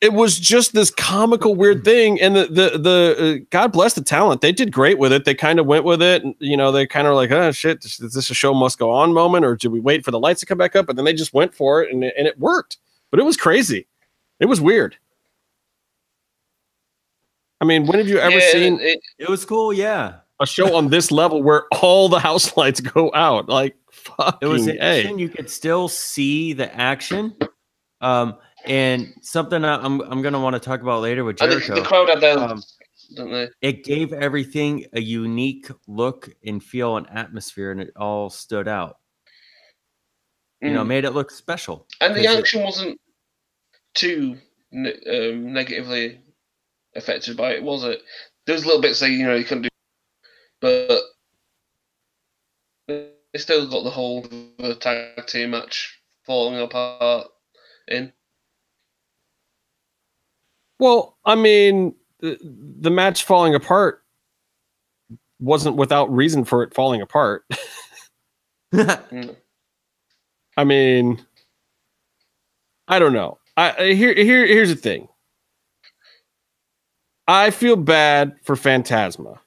S1: it, was just this comical weird thing and the the the uh, god bless the talent they did great with it they kind of went with it and, you know they kind of like oh shit is this a show must go on moment or did we wait for the lights to come back up but then they just went for it and, it- and it worked but it was crazy it was weird i mean when have you ever
S3: Yeah,
S1: seen
S3: it-
S2: It was cool, yeah.
S1: a show on this level where all the house lights go out like fucking
S2: It was
S1: A.
S2: interesting. You could still see the action. Um, and something I- I'm I'm gonna want to talk about later with
S3: and the,
S2: Jericho.
S3: the crowd at their,
S2: Um,
S3: don't they?
S2: it gave everything a unique look and feel and atmosphere, and it all stood out. You know,
S3: Mm.
S2: made it look special.
S3: and the
S2: 'cause it-
S3: action wasn't too um, negatively affected by it, was it? There was little bits that you know you couldn't do, but they still got the whole the tag team match falling apart in.
S1: Well, I mean, the, the match falling apart wasn't without reason for it falling apart.
S3: Mm.
S1: I mean, I don't know. I I- here here here's the thing. I feel bad for Fantasma.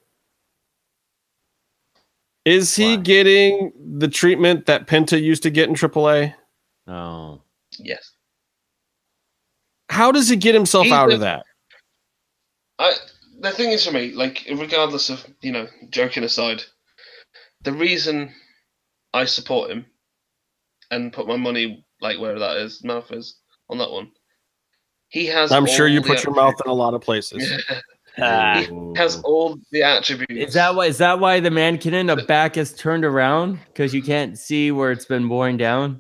S1: Is he
S2: Why?
S1: getting the treatment that Penta used to get in AAA?
S2: oh,
S3: Yes,
S1: How does he get himself
S3: He's
S1: out
S3: the-
S1: of that?
S3: I. The thing is for me, like regardless of you know, joking aside, the reason I support him and put my money like where that is, mouth is on that one. He has.
S1: I'm sure you put your mouth in a lot of places.
S3: he has all the attributes.
S2: Is that why? Is that why the mannequin in the back is turned around? Because you can't see where it's been worn down.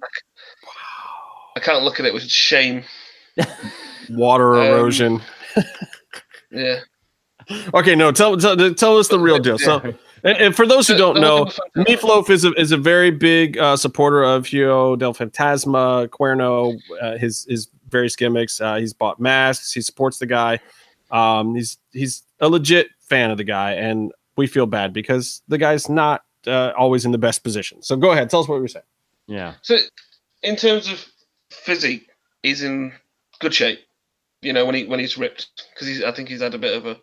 S3: I can't look at it with shame.
S1: Water
S3: Um,
S1: erosion.
S3: Yeah.
S1: Okay, no, tell, tell tell us the real deal. So, and, and for those who don't know, Meefloaf is a is a very big uh, supporter of Hijo del Fantasma, Cuerno, uh, his his various gimmicks. Uh, he's bought masks. He supports the guy. Um, he's he's a legit fan of the guy, and we feel bad because the guy's not uh, always in the best position. So go ahead, tell us what you were saying.
S2: Yeah.
S3: So, in terms of physique, he's in good shape. You know, when he when he's ripped, because he's I think he's had a bit of a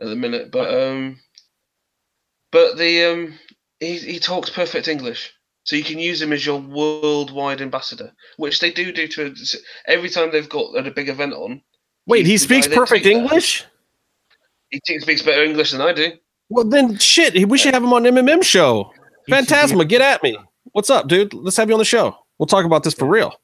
S3: at the minute, but um, but the um, he he talks perfect English, so you can use him as your worldwide ambassador, which they do do to every time they've got a big event on.
S1: Wait, he
S3: He's the guy
S1: speaks perfect
S3: take that.
S1: English.
S3: He speaks better English than I do.
S1: Well, then shit, we should have him on MMM show.
S2: He
S1: Fantasma, get at me. What's up, dude? Let's have you on the show. We'll talk about this for real.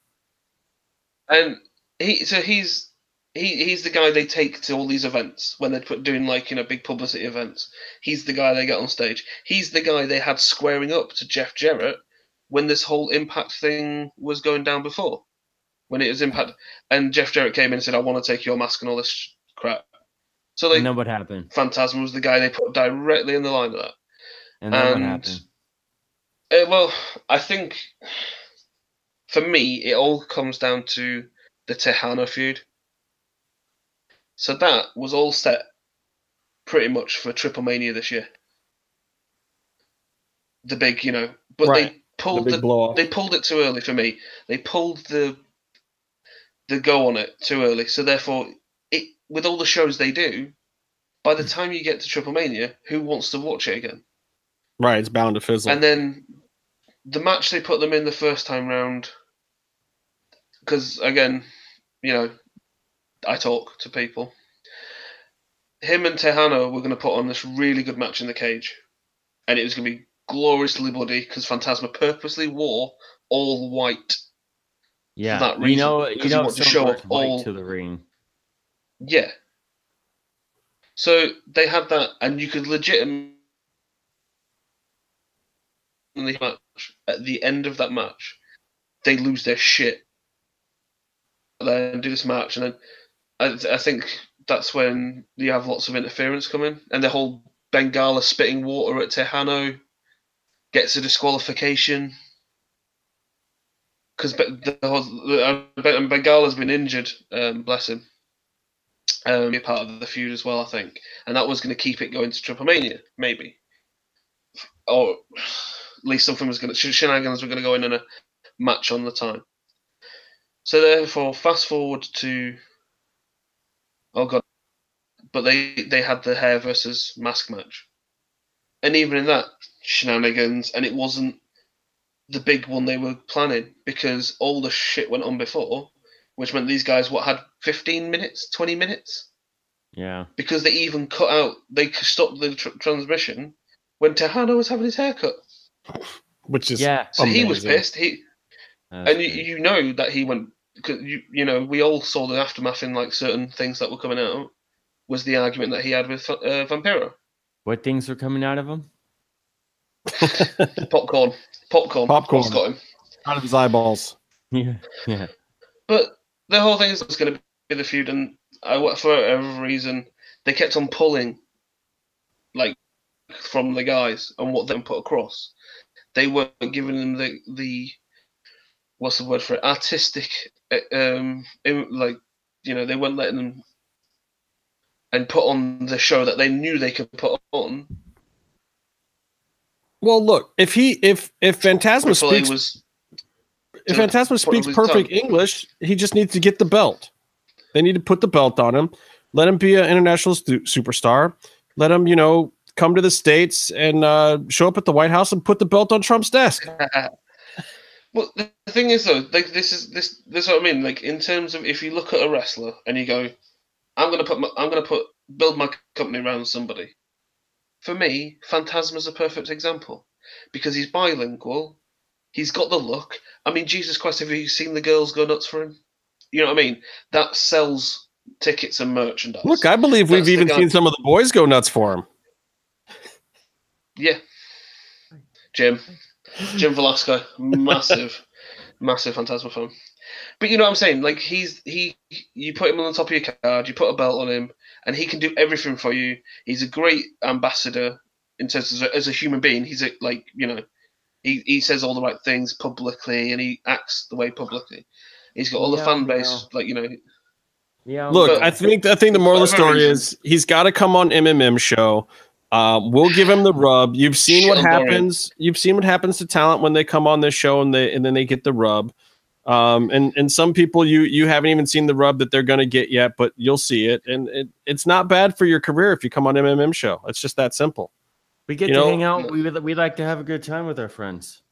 S3: And he so he's he he's the guy they take to all these events when they're put doing like you know big publicity events. He's the guy they get on stage. He's the guy they had squaring up to Jeff Jarrett when this whole impact thing was going down before. When it was impact and Jeff Jarrett came in and said, I want to take your mask and all this sh- crap. So like
S2: then what happened?
S3: Phantasm was the guy they put directly in the line of that.
S2: And
S3: And-
S2: happened?
S3: Uh, well, I think for me, it all comes down to the Texano feud. So that was all set pretty much for Triplemania this year. The big, you know, but
S1: Right.
S3: they
S1: The
S3: pulled
S1: big
S3: the, they pulled it too early for me. They pulled the the go on it too early. So therefore, it with all the shows they do, by the time you get to Triplemania, who wants to watch it again?
S1: Right, it's bound to fizzle.
S3: And then the match they put them in the first time round, because again, you know, I talk to people. Him and Texano were going to put on this really good match in the cage, and it was going to be gloriously bloody because Fantasma purposely wore all white.
S2: Yeah.
S3: that
S2: you know, you know,
S3: to show
S2: up
S3: all-
S2: to the ring.
S3: Yeah. So they had that, and you could legitimately match at the end of that match, they lose their shit. Then do this match, and then I, I think that's when you have lots of interference coming, and the whole Bengala spitting water at Texano gets a disqualification because the whole- uh, Bengala's been injured. Um, bless him um, be a part of the feud as well, I think. And that was going to keep it going to Triplemania, maybe. Or at least something was going to, shenanigans were going to go in in a match on the time. So therefore, fast forward to oh god, but they they had the hair versus mask match, and even in that shenanigans, and it wasn't the big one they were planning because all the shit went on before, which meant these guys what had fifteen minutes, twenty minutes
S2: Yeah.
S3: because they even cut out they stopped the tr- transmission when Texano was having his haircut.
S1: which is
S2: Yeah.
S3: So he was pissed. He
S2: That's
S3: and you, you know that he went because you you know we all saw the aftermath in like certain things that were coming out was the argument that he had with uh, Vampiro
S2: what things were coming out of him?
S3: popcorn popcorn
S1: Popcorn.
S3: got him
S1: out of his eyeballs.
S2: Yeah. Yeah.
S3: but the whole thing is going to be the feud and I, for whatever reason they kept on pulling like from the guys and what they put across they weren't giving them the the what's the word for it artistic uh, um like you know they weren't letting them and put on the show that they knew they could put on
S1: Well, look, if he if if
S3: Fantasma
S1: speaks
S3: was
S1: if
S3: Fantasma
S1: speaks perfect
S3: tongue.
S1: English, he just needs to get the belt. They need to put the belt on him. Let him be an international stu- superstar. Let him, you know, come to the states and uh, show up at the White House and put the belt on Trump's desk.
S3: well, the the thing is though, like this is this this is what I mean. Like in terms of if you look at a wrestler and you go, I'm gonna put my, I'm gonna put build my company around somebody. For me, Fantasma's a perfect example because he's bilingual. He's got the look. I mean, Jesus Christ, have you seen the girls go nuts for him? You know what I mean? That sells tickets and merchandise.
S1: Look, I believe we've even
S3: guy-
S1: seen some of the boys go nuts for him.
S3: Yeah. Jim. Jim Velasco. Massive, massive Fantasma fan. But you know what I'm saying? Like he's he you put him on the top of your card, you put a belt on him, and he can do everything for you. He's a great ambassador in terms of as a human being. He's a like, you know, he, he says all the right things publicly and he acts the way publicly. He's got all the
S2: Yeah,
S3: fan base,
S2: know.
S3: like, you know,
S2: Yeah.
S1: Look,
S3: But-
S1: I think I think the moral of the story is he's got to come on MMM show. Uh, we'll give him the rub. You've seen what
S3: Shit on Dorian.
S1: happens. You've seen what happens to talent when they come on this show and they and then they get the rub. Um, and and some people you you haven't even seen the rub that they're going to get yet, but you'll see it. And it, it's not bad for your career if you come on MMM show. It's just that simple.
S2: we get
S1: you
S2: to
S1: know-
S2: hang out. We we like to have a good time with our friends.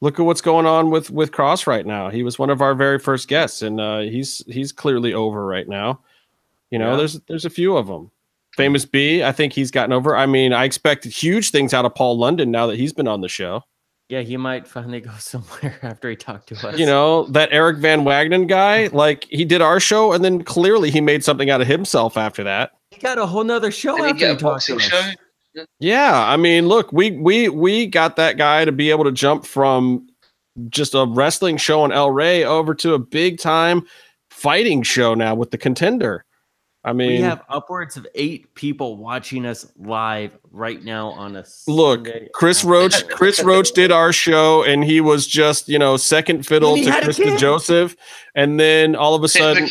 S1: Look at what's going on with with Kross right now. He was one of our very first guests, and uh, he's he's clearly over right now. You know,
S2: Yeah.
S1: there's there's a few of them. Famous B, I think he's gotten over. I mean, I expected huge things out of Paul London now that he's been on the show.
S2: Yeah, he might finally go somewhere after he talked to us.
S1: You know, that Eric Van Wagenen guy, like he did our show, and then clearly he made something out of himself after that.
S2: he got a whole nother show
S3: did
S2: after
S3: get
S2: he
S3: a
S2: talked to us.
S3: show?
S1: Yeah, I mean, look, we we we got that guy to be able to jump from just a wrestling show on El Rey over to a big time fighting show now with the contender. I mean, We
S2: have upwards of eight people watching us live right now on a
S1: look,
S2: Sunday
S1: Chris. Roach, Chris Roach did our show, and he was just you know second fiddle to
S2: had
S1: Krista. Joseph, and then all of a sudden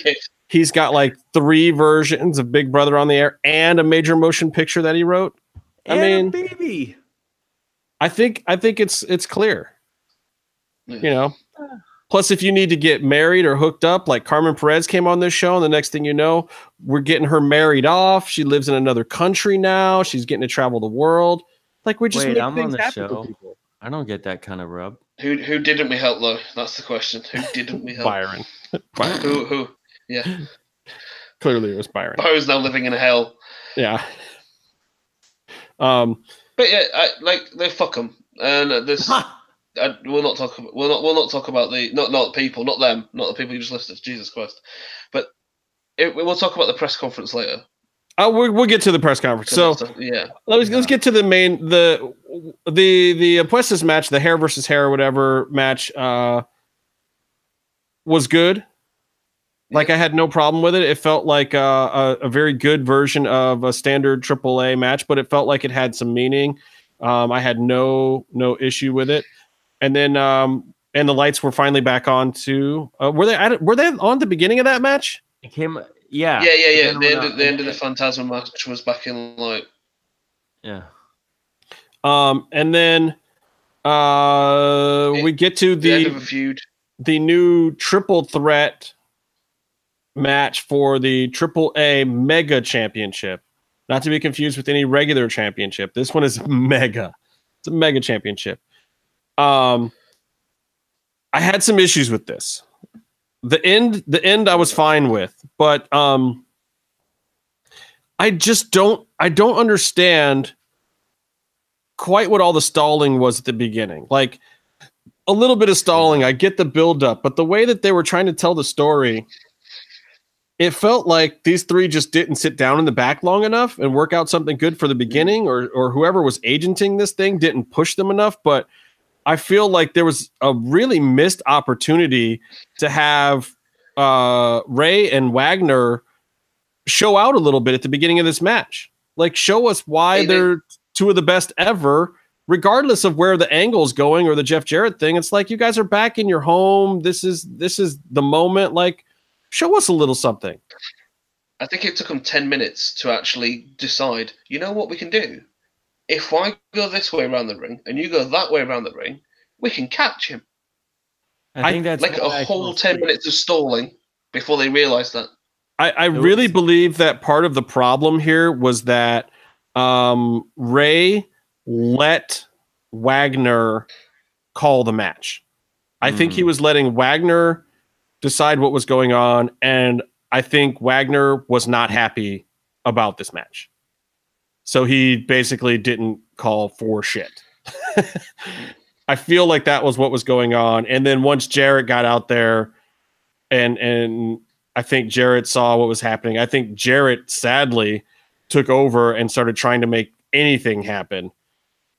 S1: he's got like three versions of Big Brother on the air and a major motion picture that he wrote. I
S2: And
S1: mean-
S2: baby.
S1: I think I think it's it's clear.
S3: Yeah.
S1: You know. Ah. Plus, if you need to get married or hooked up, like Carmen Perez came on this show, and the next thing you know, we're getting her married off. She lives in another country now. She's getting to travel the world. Like we're just
S2: Wait,
S1: make
S2: I'm on the
S1: happen
S2: show. I don't get that kind of rub.
S3: Who who didn't we help though? That's the question. Who didn't we help?
S1: Byron. Byron.
S3: Who who? Yeah,
S1: Clearly, it was Byron.
S3: Bo's now living in hell.
S1: Yeah. Um.
S3: But yeah, I, like they fuck them, and uh, this
S2: Ha!
S3: I, we'll not talk. About, we'll not. We'll not talk about the not not people, not them, not the people you just listed. Jesus Christ! But it, we'll talk about the press conference later.
S1: Oh, we'll, we'll get to the press conference. So
S3: yeah,
S1: let's let's get to the main the the the Apuestas match, the hair versus hair, or whatever match. Uh, was good. Like I had no problem with it. It felt like uh, a, a very good version of a standard AAA match, but it felt like it had some meaning. Um, I had no no issue with it. And then um, and the lights were finally back on too. Uh, were they at, were they on the beginning of that match?
S2: It came. Yeah.
S3: yeah, yeah, yeah. The end, of, the end of the Fantasma match was back in like
S2: Yeah.
S1: Um, and then uh,
S3: It-
S1: we get to
S3: the end of
S1: the
S3: a feud.
S1: the new triple threat match for the Triple A Mega Championship, not to be confused with any regular championship. This one is mega. It's a mega championship. Um, I had some issues with this. The end, the end, I was fine with, but um, I just don't, I don't understand quite what all the stalling was at the beginning. Like a little bit of stalling, I get the build up, but the way that they were trying to tell the story, it felt like these three just didn't sit down in the back long enough and work out something good for the beginning, or or whoever was agenting this thing didn't push them enough. But I feel like there was a really missed opportunity to have uh, Rey and Wagner show out a little bit at the beginning of this match. Like, show us why
S3: Hey, they-
S1: they're two of the best ever, regardless of where the angle's going or the Jeff Jarrett thing. It's like you guys are back in your home. This is this is the moment. Like, show us a little something.
S3: I think it took them 10 minutes to actually decide, you know what we can do? If I go this way around the ring and you go that way around the ring, we can catch him.
S2: I think that's
S3: like a whole 10
S2: like-
S3: minutes of stalling before they realized that.
S1: I, I really believe that part of the problem here was that um, Rey let Wagner call the match. I think he
S2: Hmm.
S1: was letting Wagner decide what was going on, and I think Wagner was not happy about this match. So he basically didn't call for shit. I feel like that was what was going on. And then once Jarrett got out there and and I think Jarrett saw what was happening. I think Jarrett sadly took over and started trying to make anything happen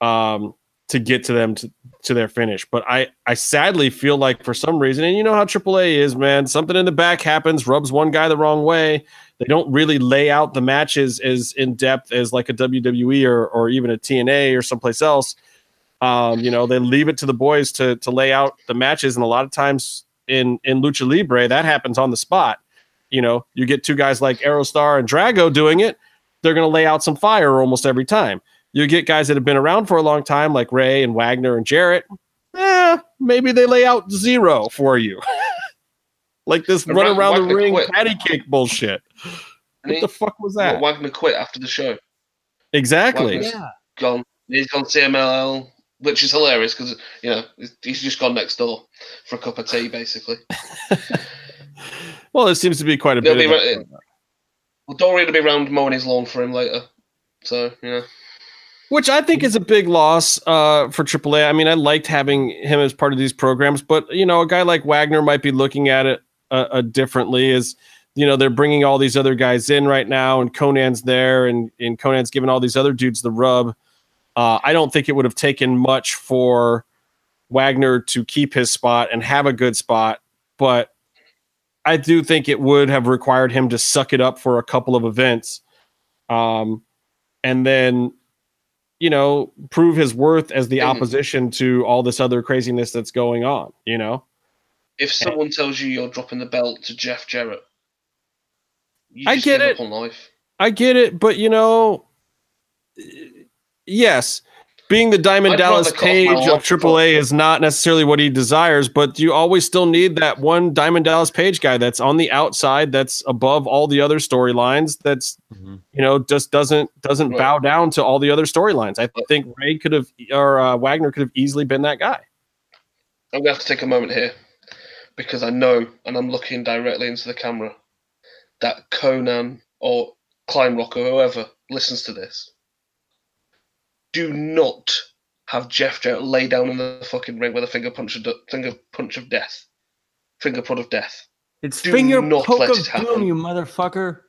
S1: um, to get to them to, to their finish. But I, I sadly feel like for some reason, and you know how AAA is, man, something in the back happens, rubs one guy the wrong way. They don't really lay out the matches as in depth as like a WWE or, or even a TNA or someplace else. Um, you know, they leave it to the boys to to lay out the matches, and a lot of times in in lucha libre that happens on the spot. You know, you get two guys like Aerostar and Drago doing it, they're going to lay out some fire almost every time. You get guys that have been around for a long time, like Rey and Wagner and Jarrett. Eh, maybe they lay out zero for you, like this run
S3: Around
S1: around the ring
S3: quit.
S1: patty cake bullshit.
S3: And
S1: What
S3: he,
S1: the fuck was that?
S3: well,
S1: that?
S3: Wagner quit after the show.
S1: Exactly.
S3: Wagner's
S2: Yeah.
S3: gone. He's gone CMLL, which is hilarious because you know he's just gone next door for a cup of tea, basically.
S1: Well, there seems to be quite a
S3: They'll
S1: bit.
S3: be
S1: Of
S3: right Well, Dorian will be around mowing his lawn for him later. So yeah,
S1: which I think is a big loss uh, for AAA. I mean, I liked having him as part of these programs, but you know, a guy like Wagner might be looking at it uh, uh, differently. is you know, they're bringing all these other guys in right now, and Konnan's there, and and Konnan's giving all these other dudes the rub. Uh, I don't think it would have taken much for Wagner to keep his spot and have a good spot, but I do think it would have required him to suck it up for a couple of events. Um, and then you know, prove his worth as the
S3: Mhm.
S1: opposition to all this other craziness that's going on, you know?
S3: If someone tells you you're dropping the belt to Jeff Jarrett, you
S1: I
S3: just
S1: get
S3: give
S1: it.
S3: Up on life.
S1: I get it, but you know, yes, being the Diamond
S3: I'd
S1: Dallas
S3: rather cut off my
S1: Page of AAA is not necessarily what he desires, but you always still need that one Diamond Dallas Page guy that's on the outside, that's above all the other storylines, that's
S2: Mhm.
S1: you know just doesn't doesn't
S3: Right.
S1: bow down to all the other storylines. I think Rey could have or uh, Wagner could have easily been that guy.
S3: I'm gonna have to take a moment here because I know, and I'm looking directly into the camera, that Konnan or Klein Rock or whoever listens to this, do not have Jeff Jarrett lay down in the fucking ring with a finger punch of de- finger punch of death, finger prod of death.
S2: It's
S3: Do
S2: finger
S3: not
S2: poke
S3: let
S2: of
S3: it happen.
S2: doom, you motherfucker.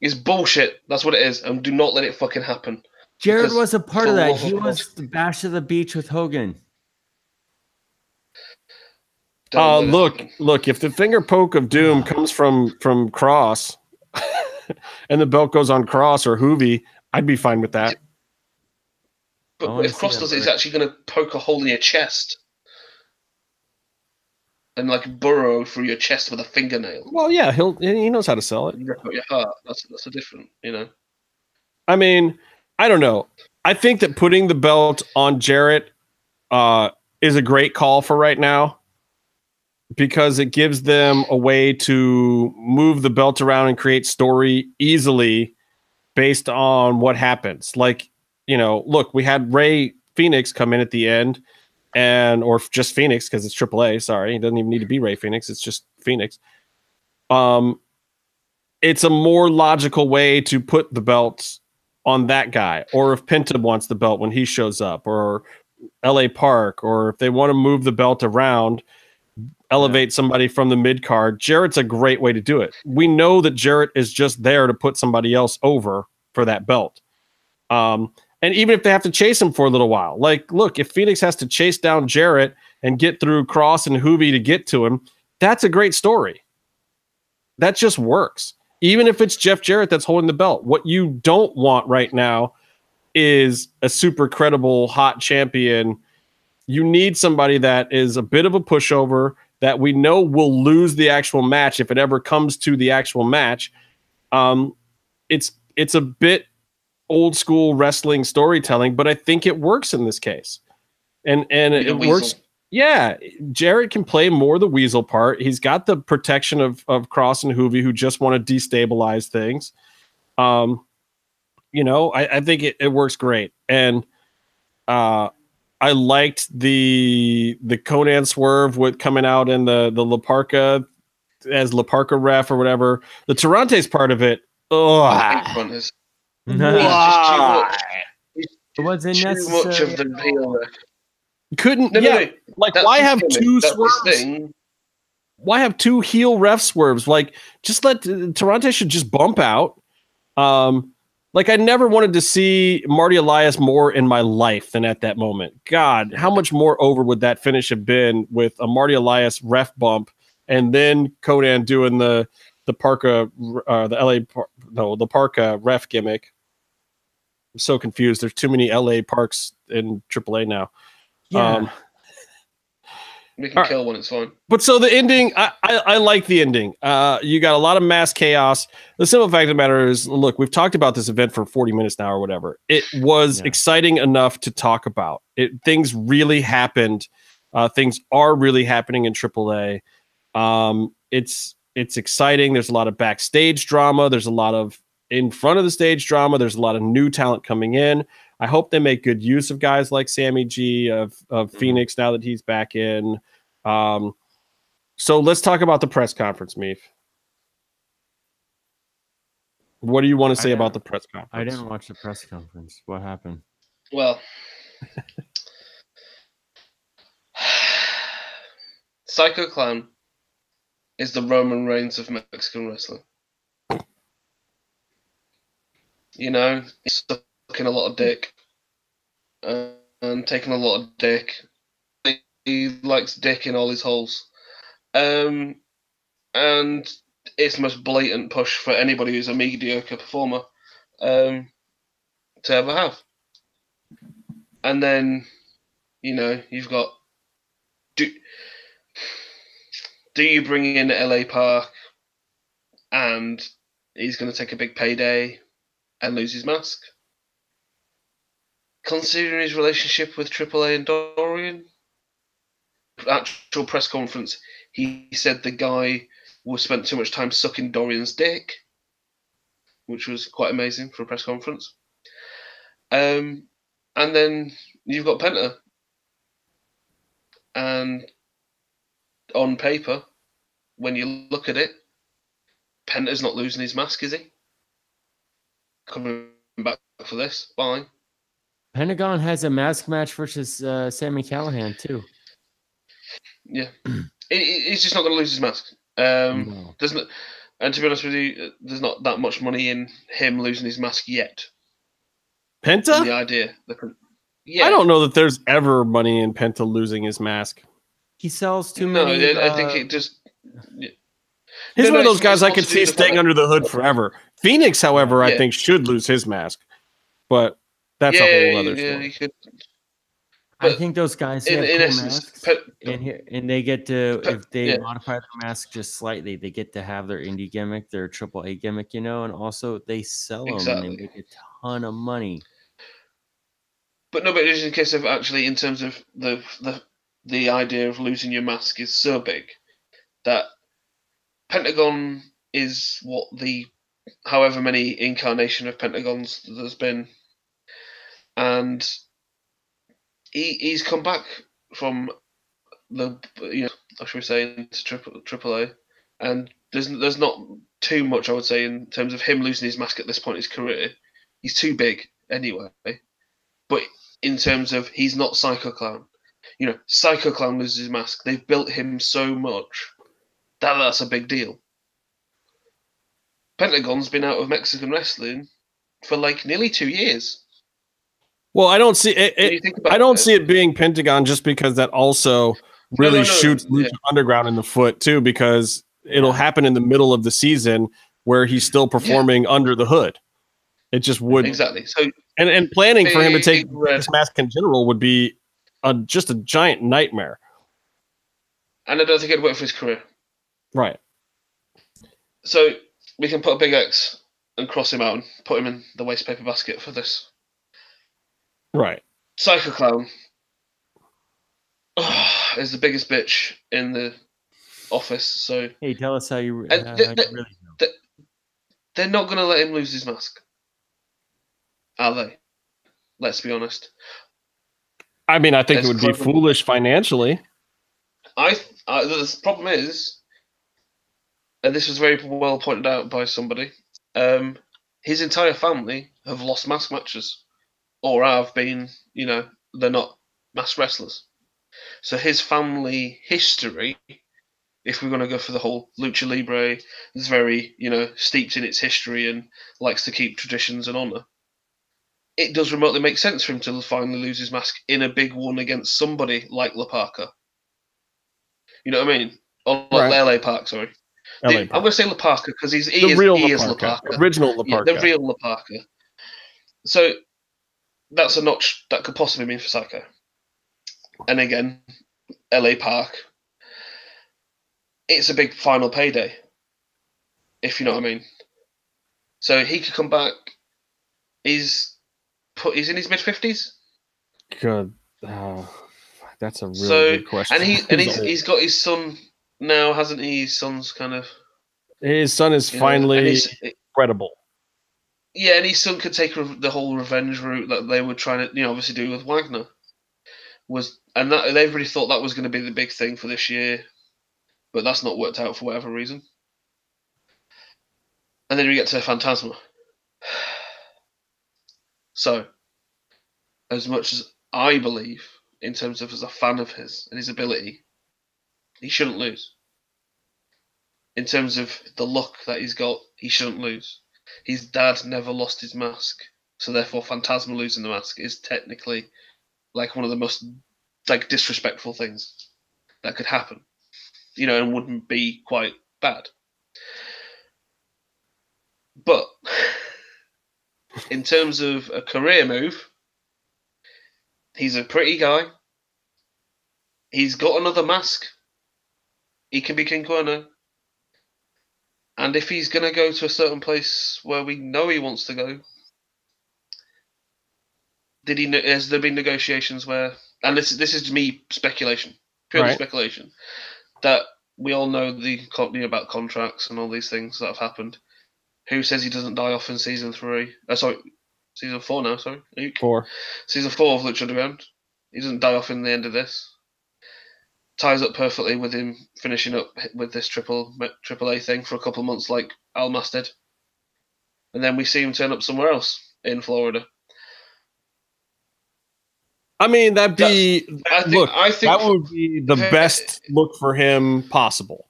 S3: It's bullshit. That's what it is, and do not let it fucking happen. Jarrett
S2: was a part of that. He was the bash of the beach with Hogan.
S3: Don't
S1: Uh, look, look. If the finger poke of doom comes from from Kross, and the belt goes on Kross or Juvi, I'd be fine with that.
S3: But
S2: wanna
S3: if
S2: Kross
S3: does it, it's actually going to poke a hole in your chest and like burrow through your chest with a fingernail.
S1: Well, yeah, he'll he knows how to sell it.
S3: Rip out your heart. That's that's a different, you know.
S1: I mean, I don't know. I think that putting the belt on Jarrett uh, is a great call for right now. Because it gives them a way to move the belt around and create story easily based on what happens. Like, you know, look, we had Rey Fenix come in at the end and or just Fenix because it's AAA. Sorry, it doesn't even need to be Rey Fenix, It's just Fenix. Um, it's a more logical way to put the belt on that guy, or if Penta wants the belt when he shows up, or L.A. Park, or if they want to move the belt around, elevate somebody from the mid card. Jarrett's a great way to do it. We know that Jarrett is just there to put somebody else over for that belt. Um, and even if they have to chase him for a little while, like, look, if Fenix has to chase down Jarrett and get through Kross and Juvi to get to him, that's a great story. That just works. Even if it's Jeff Jarrett that's holding the belt. What you don't want right now is a super credible hot champion. You need somebody that is a bit of a pushover that we know will lose the actual match if it ever comes to the actual match. Um, it's it's a bit old school wrestling storytelling, but I think it works in this case. And and it works. Yeah, Jarrett can play more the weasel part. He's got the protection of of Kross and Juvi, who just want to destabilize things. Um, you know, I, I think it, it works great, and uh, I liked the the Konnan swerve with coming out in the the La Parka as La Parka ref or whatever. The Tirantes part of it. Oh,
S2: Why? It wasn't
S3: too much of the heel.
S1: couldn't
S3: No, no,
S1: yeah
S3: no.
S1: like
S3: That's
S1: why have
S3: gimmick.
S1: two
S3: That's
S1: swerves
S3: thing.
S1: why have two heel ref swerves like just let Tarante should just bump out um like I never wanted to see Marty Elias more in my life than at that moment. God, how much more over would that finish have been with a Marty Elias ref bump and then Konnan doing the the Parka uh, the LA Par- no the Parka ref gimmick. I'm so confused. There's too many LA parks in AAA now.
S2: Yeah.
S1: Um,
S3: We can
S1: Alright.
S3: kill one. It's fine.
S1: but so the ending, I, I, I like the ending. Uh, you got a lot of mass chaos. The simple fact of the matter is, look, we've talked about this event for 40 minutes now or whatever. It was
S2: Yeah.
S1: exciting enough to talk about. It things really happened. Uh, things are really happening in AAA. Um, it's it's exciting. There's a lot of backstage drama. There's a lot of in front of the stage drama. There's a lot of new talent coming in. I hope they make good use of guys like Sammy G of of
S2: Mhm.
S1: Fenix now that he's back in. Um, so let's talk about the press conference, Meef. What do you want to say about the press conference?
S2: I didn't watch the press conference. What happened?
S3: Well, Psycho Clown is the Roman Reigns of Mexican wrestling. You know, he's sucking a lot of dick and taking a lot of dick. He- He likes dick in all his holes. Um, and it's the most blatant push for anybody who's a mediocre performer um, to ever have. And then, you know, you've got do do you bring in LA Park and he's going to take a big payday and lose his mask? Considering his relationship with AAA and Dorian, actual press conference, he said the guy was spent too much time sucking Dorian's dick, which was quite amazing for a press conference. Um, and then you've got Penta. And on paper, when you look at it, Penta's not losing his mask, is he? Coming back for this, fine.
S2: Pentagon has a mask match versus uh, Sami Callihan too.
S3: Yeah, he, he- he's just not going to lose his mask. Um,
S2: No.
S3: There's not, and to be honest with you, uh, there's not that much money in him losing his mask yet. In the idea, the, yeah,
S1: I don't know that there's ever money in Penta losing his mask.
S2: He sells too
S3: no,
S2: many.
S3: I I think
S2: uh,
S3: it just
S1: He's
S3: No,
S1: one of those guys I
S3: more
S1: could see staying under the hood forever. Fenix, however, I think should lose his mask, but that's
S3: yeah,
S1: a whole other
S3: yeah,
S1: story.
S3: could,
S2: I think those guys
S3: in,
S2: have
S3: in
S2: cool
S3: essence,
S2: masks,
S3: Pe-
S2: and here and they get to
S3: Pe-
S2: if they
S3: yeah.
S2: modify their mask just slightly, they get to have their indie gimmick, their triple A gimmick, you know, and also they sell them and they make a ton of money.
S3: But no, but just in case of actually, in terms of the the the idea of losing your mask is so big, that Pentagon is what the however many incarnation of Pentagons there's been, and he he's come back from the you know should we say into triple triple A, and there's there's not too much I would say in terms of him losing his mask at this point in his career. He's too big anyway, but in terms of he's not Psycho Clown. You know, Psycho Clown loses his mask. They've built him so much that that's a big deal. Pentagon's been out of Mexican wrestling for like nearly two years.
S1: Well, I don't see it. It I don't
S3: it.
S1: see it being Pentagon just because that also really
S3: no, no,
S1: shoots Lucha
S3: yeah.
S1: Underground in the foot too, because it'll happen in the middle of the season where he's still performing under the hood. It just would,
S3: exactly. So
S1: and and planning for him to take this mask in general would be a just a giant nightmare.
S3: and I don't think it'd work for his career.
S1: Right.
S3: So we can put a big X and cross him out and put him in the waste paper basket for this.
S1: Right.
S3: Psycho Clown is the biggest bitch in the office, so
S2: Hey, tell us how you,
S3: And
S2: how
S3: the-
S2: you
S3: the-
S2: really feel.
S3: they're not going to let him lose his mask. Are they? Let's be honest.
S1: I mean, I think
S3: As
S1: it would be foolish financially.
S3: I, I the problem is, and this was very well pointed out by somebody. Um, his entire family have lost mask matches, or have been. You know, they're not mass wrestlers. So his family history, if we're going to go for the whole lucha libre, is very you know steeped in its history and likes to keep traditions and honor. It does remotely make sense for him to finally lose his mask in a big one against somebody like La Parka. You know what I mean? Or like
S1: Right.
S3: LA Park, sorry.
S1: LA
S3: The- I'm going to say La Parka because he's he
S1: the
S3: is,
S1: real
S3: he
S1: La Parka. original La
S3: Yeah, the real La Parka. So that's a notch that could possibly mean for Psycho. And again, LA Park. It's a big final payday, if you know what I mean. So he could come back. He's put. He's in his mid fifties,
S1: Good. Oh, that's a really
S3: So-
S1: good question.
S3: and he and
S1: He's
S3: he's got his son now, hasn't he? His son's kind of
S1: his son is
S3: know,
S1: finally
S3: his-
S1: credible.
S3: Yeah, and his son could take re- the whole revenge route that they were trying to, you know, obviously do with Wagner. Was and that they really thought that was going to be the big thing for this year, but that's not worked out for whatever reason. And then we get to Fantasma. So, as much as I believe, in terms of as a fan of his and his ability, he shouldn't lose. In terms of the luck that he's got, he shouldn't lose his dad never lost his mask, so therefore Fantasma losing the mask is technically like one of the most like disrespectful things that could happen. You know, and wouldn't be quite bad. But in terms of a career move, he's a pretty guy. He's got another mask. He can be King Cuerno. And if he's going to go to a certain place where we know he wants to go, did he? Has there been negotiations where? And this this is me speculation, purely
S1: Right.
S3: speculation, that we all know the co- you know, about contracts and all these things that have happened. Who says he doesn't die off in season three? Uh, sorry, season four now. Sorry, Luke.
S1: For
S3: Season four of Lucha Underground. He doesn't die off in the end of this. Ties up perfectly with him finishing up with this triple triple A thing for a couple of months, like Almas did, and then we see him turn up somewhere else in Florida.
S1: I mean, that'd be
S3: I think.
S1: look.
S3: I think.
S1: That would be the
S3: Very-
S1: best look for him possible.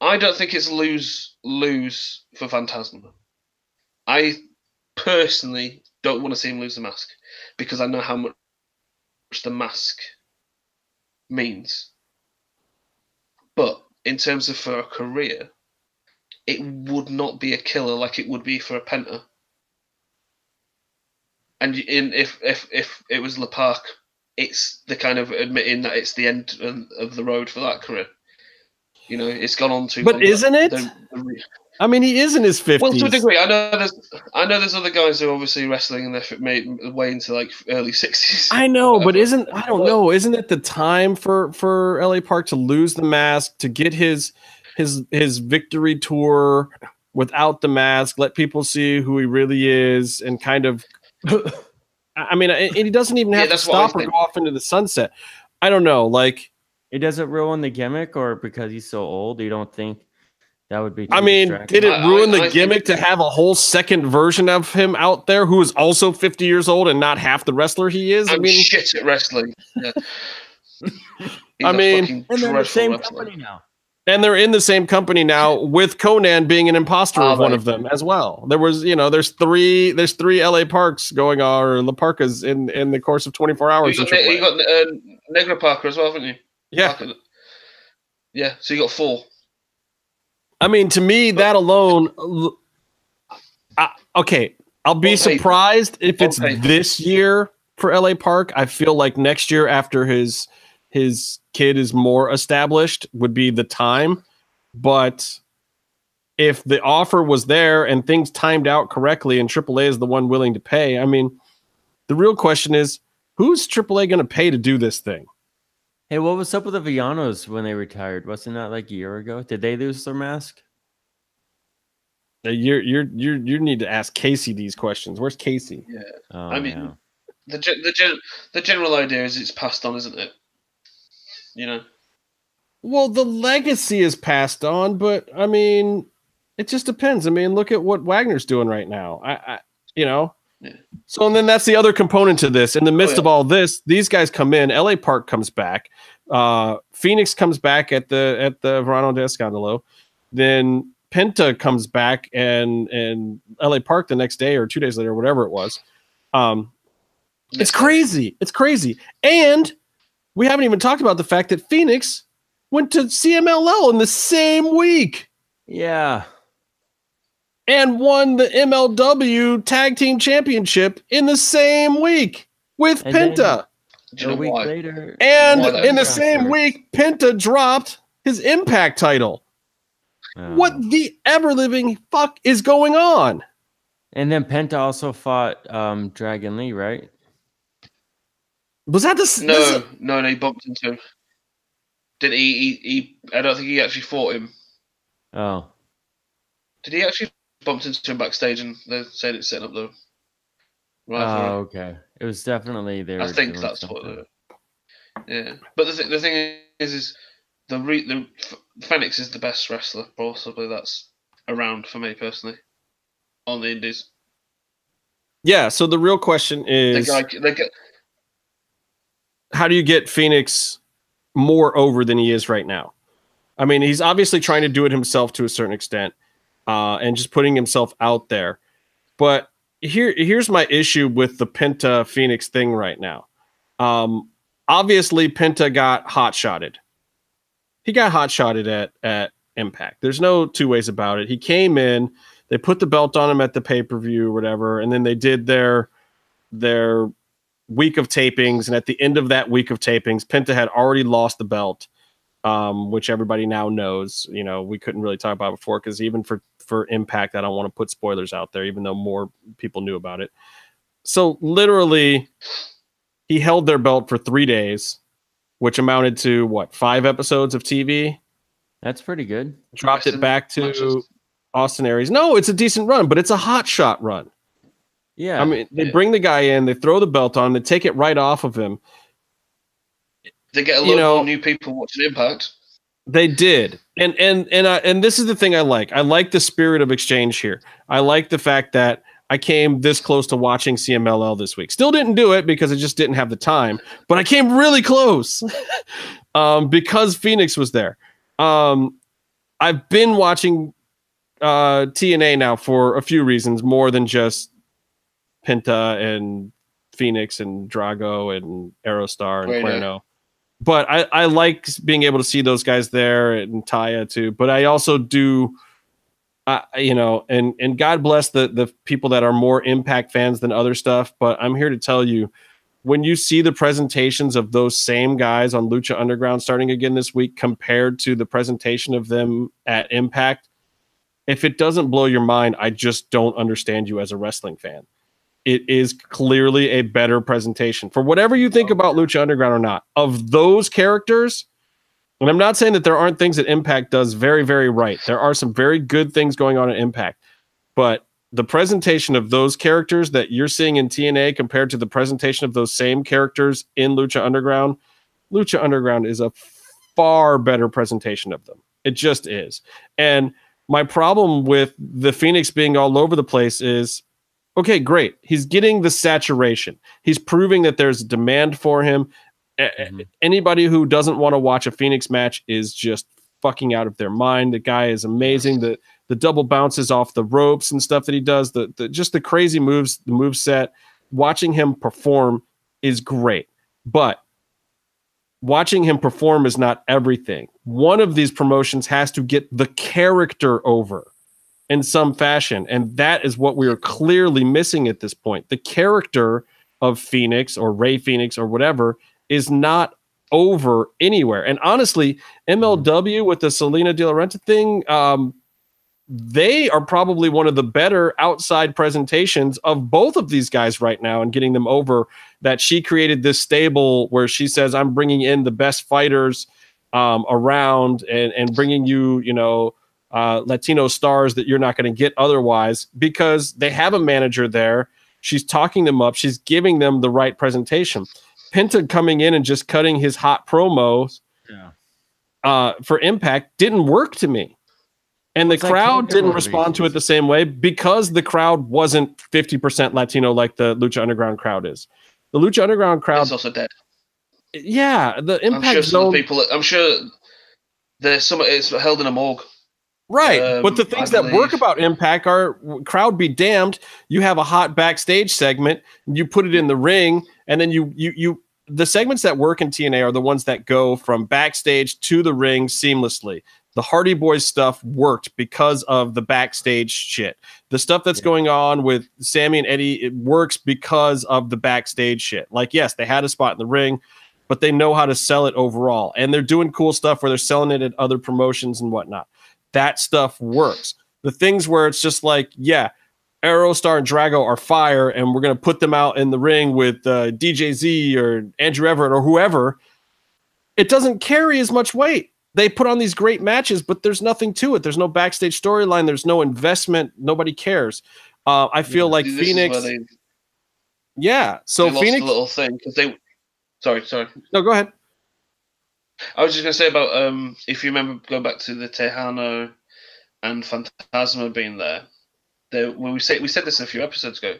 S3: I don't think it's lose lose for Fantasma. I personally don't want to see him lose the mask because I know how much the mask means. But in terms of for a career, it would not be a killer like it would be for a Penta. And in if if if it was LA Park, it's the kind of admitting that it's the end of- the road for that career. You know, it's gone on too.
S1: But
S3: long.
S1: isn't it?
S3: The- the
S1: I mean, he is in his fifties.
S3: Well, to a degree, I know there's I know there's other guys who are obviously wrestling in their fi- made way into like early sixties.
S1: I know, but isn't I don't know, isn't it the time for for LA Park to lose the mask to get his his his victory tour without the mask, let people see who he really is, and kind of. I I mean, and he doesn't even
S3: Yeah,
S1: have to
S3: that's what I
S1: stop or go off into the sunset. I don't know, like
S2: It doesn't ruin the gimmick, or because he's so old, you don't think that would be?
S1: I mean, did it ruin
S3: I-
S1: the
S3: I think
S1: gimmick to have a whole second version of him out there who is also 50 years old and not half the wrestler he is? I
S3: I'm
S1: mean,
S3: shit at wrestling. Yeah. He's
S1: I
S3: a
S1: mean-
S2: And they're the same
S3: wrestler.
S2: company now.
S1: and they're in the same company now with Konnan being an imposter
S3: Oh,
S1: of one of them as well. There was, you know, there's three, there's three LA Parks going on or La Parkas in in the course of 24 hours.
S3: You got, Ne- you got uh, Negra Parker as well, haven't you?
S1: yeah,
S3: Parker. Yeah, so you got four.
S1: I mean, to me, that alone, I- okay, I'll be surprised if it's this year for LA Park. I feel like next year, after his his kid is more established, would be the time. But if the offer was there and things timed out correctly, and AAA is the one willing to pay, I mean, the real question is, who's AAA going to pay to do this thing?
S2: Hey, what was up with the Villanos when they retired? Wasn't that like a year ago? Did they lose their mask?
S1: You're you're you you need to ask Casey these questions. Where's Casey?
S2: Oh,
S3: I mean,
S2: yeah.
S3: The gen- the gen- the general idea is it's passed on, isn't it? You know.
S1: Well, the legacy is passed on, but I mean, it just depends. I mean, look at what Wagner's doing right now. I, I you know.
S3: Yeah.
S1: So and then that's the other component to this. In the midst
S3: yeah.
S1: of all this, these guys come in. LA Park comes back. Uh, Fenix comes back at the at the Verano de Escandalo. Then Penta comes back and and LA Park the next day or two days later, whatever it was. Um, it's crazy. It's crazy. And we haven't even talked about the fact that Fenix went to CMLL in the same week
S2: Yeah.
S1: And won the MLW Tag Team Championship in the same week with
S2: And
S1: Penta.
S2: A week
S3: why?
S2: later.
S1: and in the same
S2: after.
S1: week, Penta dropped his Impact title.
S2: Oh.
S1: What the ever living fuck is going on?
S2: And then Penta also fought um, Dragon Lee, right?
S1: Was that the s- this
S3: No,
S1: is-
S3: no, no, he bumped into him. Did he, he? He? I don't think he actually fought him.
S2: Oh.
S3: Did he actually bumped into him backstage and they said it's setting up the
S2: Oh, okay. It was definitely there.
S3: I think that's what. The, yeah, but the, th- the thing is, is the re- the F- Fenix is the best wrestler possibly that's around for me personally on the Indies.
S1: yeah. So the real question
S3: They
S1: is,
S3: guy, they get
S1: how do you get Fenix more over than he is right now? I mean, he's obviously trying to do it himself to a certain extent, uh, and just putting himself out there. But here, here's my issue with the Penta Fenix thing right now. Um, obviously, Penta got hot shotted. He got hot shotted at at Impact. There's no two ways about it. He came in, they put the belt on him at the pay per view, whatever, and then they did their their week of tapings, and at the end of that week of tapings, Penta had already lost the belt, um, which everybody now knows. You know, we couldn't really talk about before because even for for Impact, I don't want to put spoilers out there, even though more people knew about it. So literally, he held their belt for three days, which amounted to what five episodes of TV.
S2: That's pretty good.
S1: Dropped it back to
S3: matches.
S1: Austin Aries. No, it's a decent run, but it's a hot shot run.
S2: Yeah.
S1: I mean, they
S3: Yeah.
S1: bring the guy in, they throw the belt on him, they take it right off of him.
S3: they get a
S1: You
S3: lot
S1: know-
S3: more new people watching Impact.
S1: They did, and and and I, and this is the thing I like. I like the spirit of exchange here. I like the fact that I came this close to watching CMLL this week. Still didn't do it because I just didn't have the time, but I came really close um, because Fenix was there. Um, I've been watching uh, TNA now for a few reasons, more than just Penta and Fenix and Drago and Aerostar and. Cuerno. But I, I like being able to see those guys there and Taya too. But I also do, uh, you know, and and God bless the the people that are more Impact fans than other stuff. But I'm here to tell you, when you see the presentations of those same guys on Lucha Underground starting again this week compared to the presentation of them at Impact, If it doesn't blow your mind, I just don't understand you as a wrestling fan. It is clearly a better presentation for whatever you think about Lucha Underground or not. Of those characters, and I'm not saying that there aren't things that Impact does very, very right. There are some very good things going on at Impact, but the presentation of those characters that you're seeing in TNA compared to the presentation of those same characters in Lucha Underground, Lucha Underground is a far better presentation of them. It just is. And my problem with the Fenix being all over the place is okay, great. He's getting the saturation. He's proving that there's a demand for him. Mm-hmm. Anybody who doesn't want to watch a Fenix match is just fucking out of their mind. The guy is amazing. The the double bounces off the ropes and stuff that he does, the, the just the crazy moves, the move set. Watching him perform is great. But watching him perform is not everything. One of these promotions has to get the character over in some fashion. And that is what we are clearly missing at this point. The character of Fenix or Rey Fenix or whatever is not over anywhere. And honestly, MLW with the Salina De La Renta thing, um, they are probably one of the better outside presentations of both of these guys right now and getting them over that she created this stable where she says i'm bringing in the best fighters um, around and, and bringing you you know uh, latino stars that you're not going to get otherwise because they have a manager there she's talking them up she's giving them the right presentation penta coming in and just cutting his hot promos yeah. uh, for impact didn't work to me and the crowd didn't respond to it the same way because the crowd wasn't 50% Latino like the Lucha Underground crowd is. The Lucha Underground crowd
S3: is also dead.
S1: Yeah, the impact
S3: I'm sure
S1: zone.
S3: people. I'm sure there's some. It's held in a morgue.
S1: Right, um, but the things that work about Impact are crowd be damned. You have a hot backstage segment, you put it in the ring, and then you you you. The segments that work in TNA are the ones that go from backstage to the ring seamlessly the Hardy Boys stuff worked because of the backstage shit. The stuff that's yeah. going on with Sami and Eddie, it works because of the backstage shit. Like, yes, they had a spot in the ring, but they know how to sell it overall. And they're doing cool stuff where they're selling it at other promotions and whatnot. That stuff works. The things where it's just like, yeah, Aerostar and Drago are fire, and we're going to put them out in the ring with uh, DJZ or Andrew Everett or whoever. It doesn't carry as much weight they put on these great matches, but there's nothing to it. There's no backstage storyline. There's no investment. Nobody cares. Uh, I feel yeah, like Fenix. They, yeah. So Fenix.
S3: little thing because they. Sorry, sorry.
S1: No, go ahead.
S3: I was just gonna say about um if you remember going back to the Texano and Fantasma being there, there when we said we said this a few episodes ago,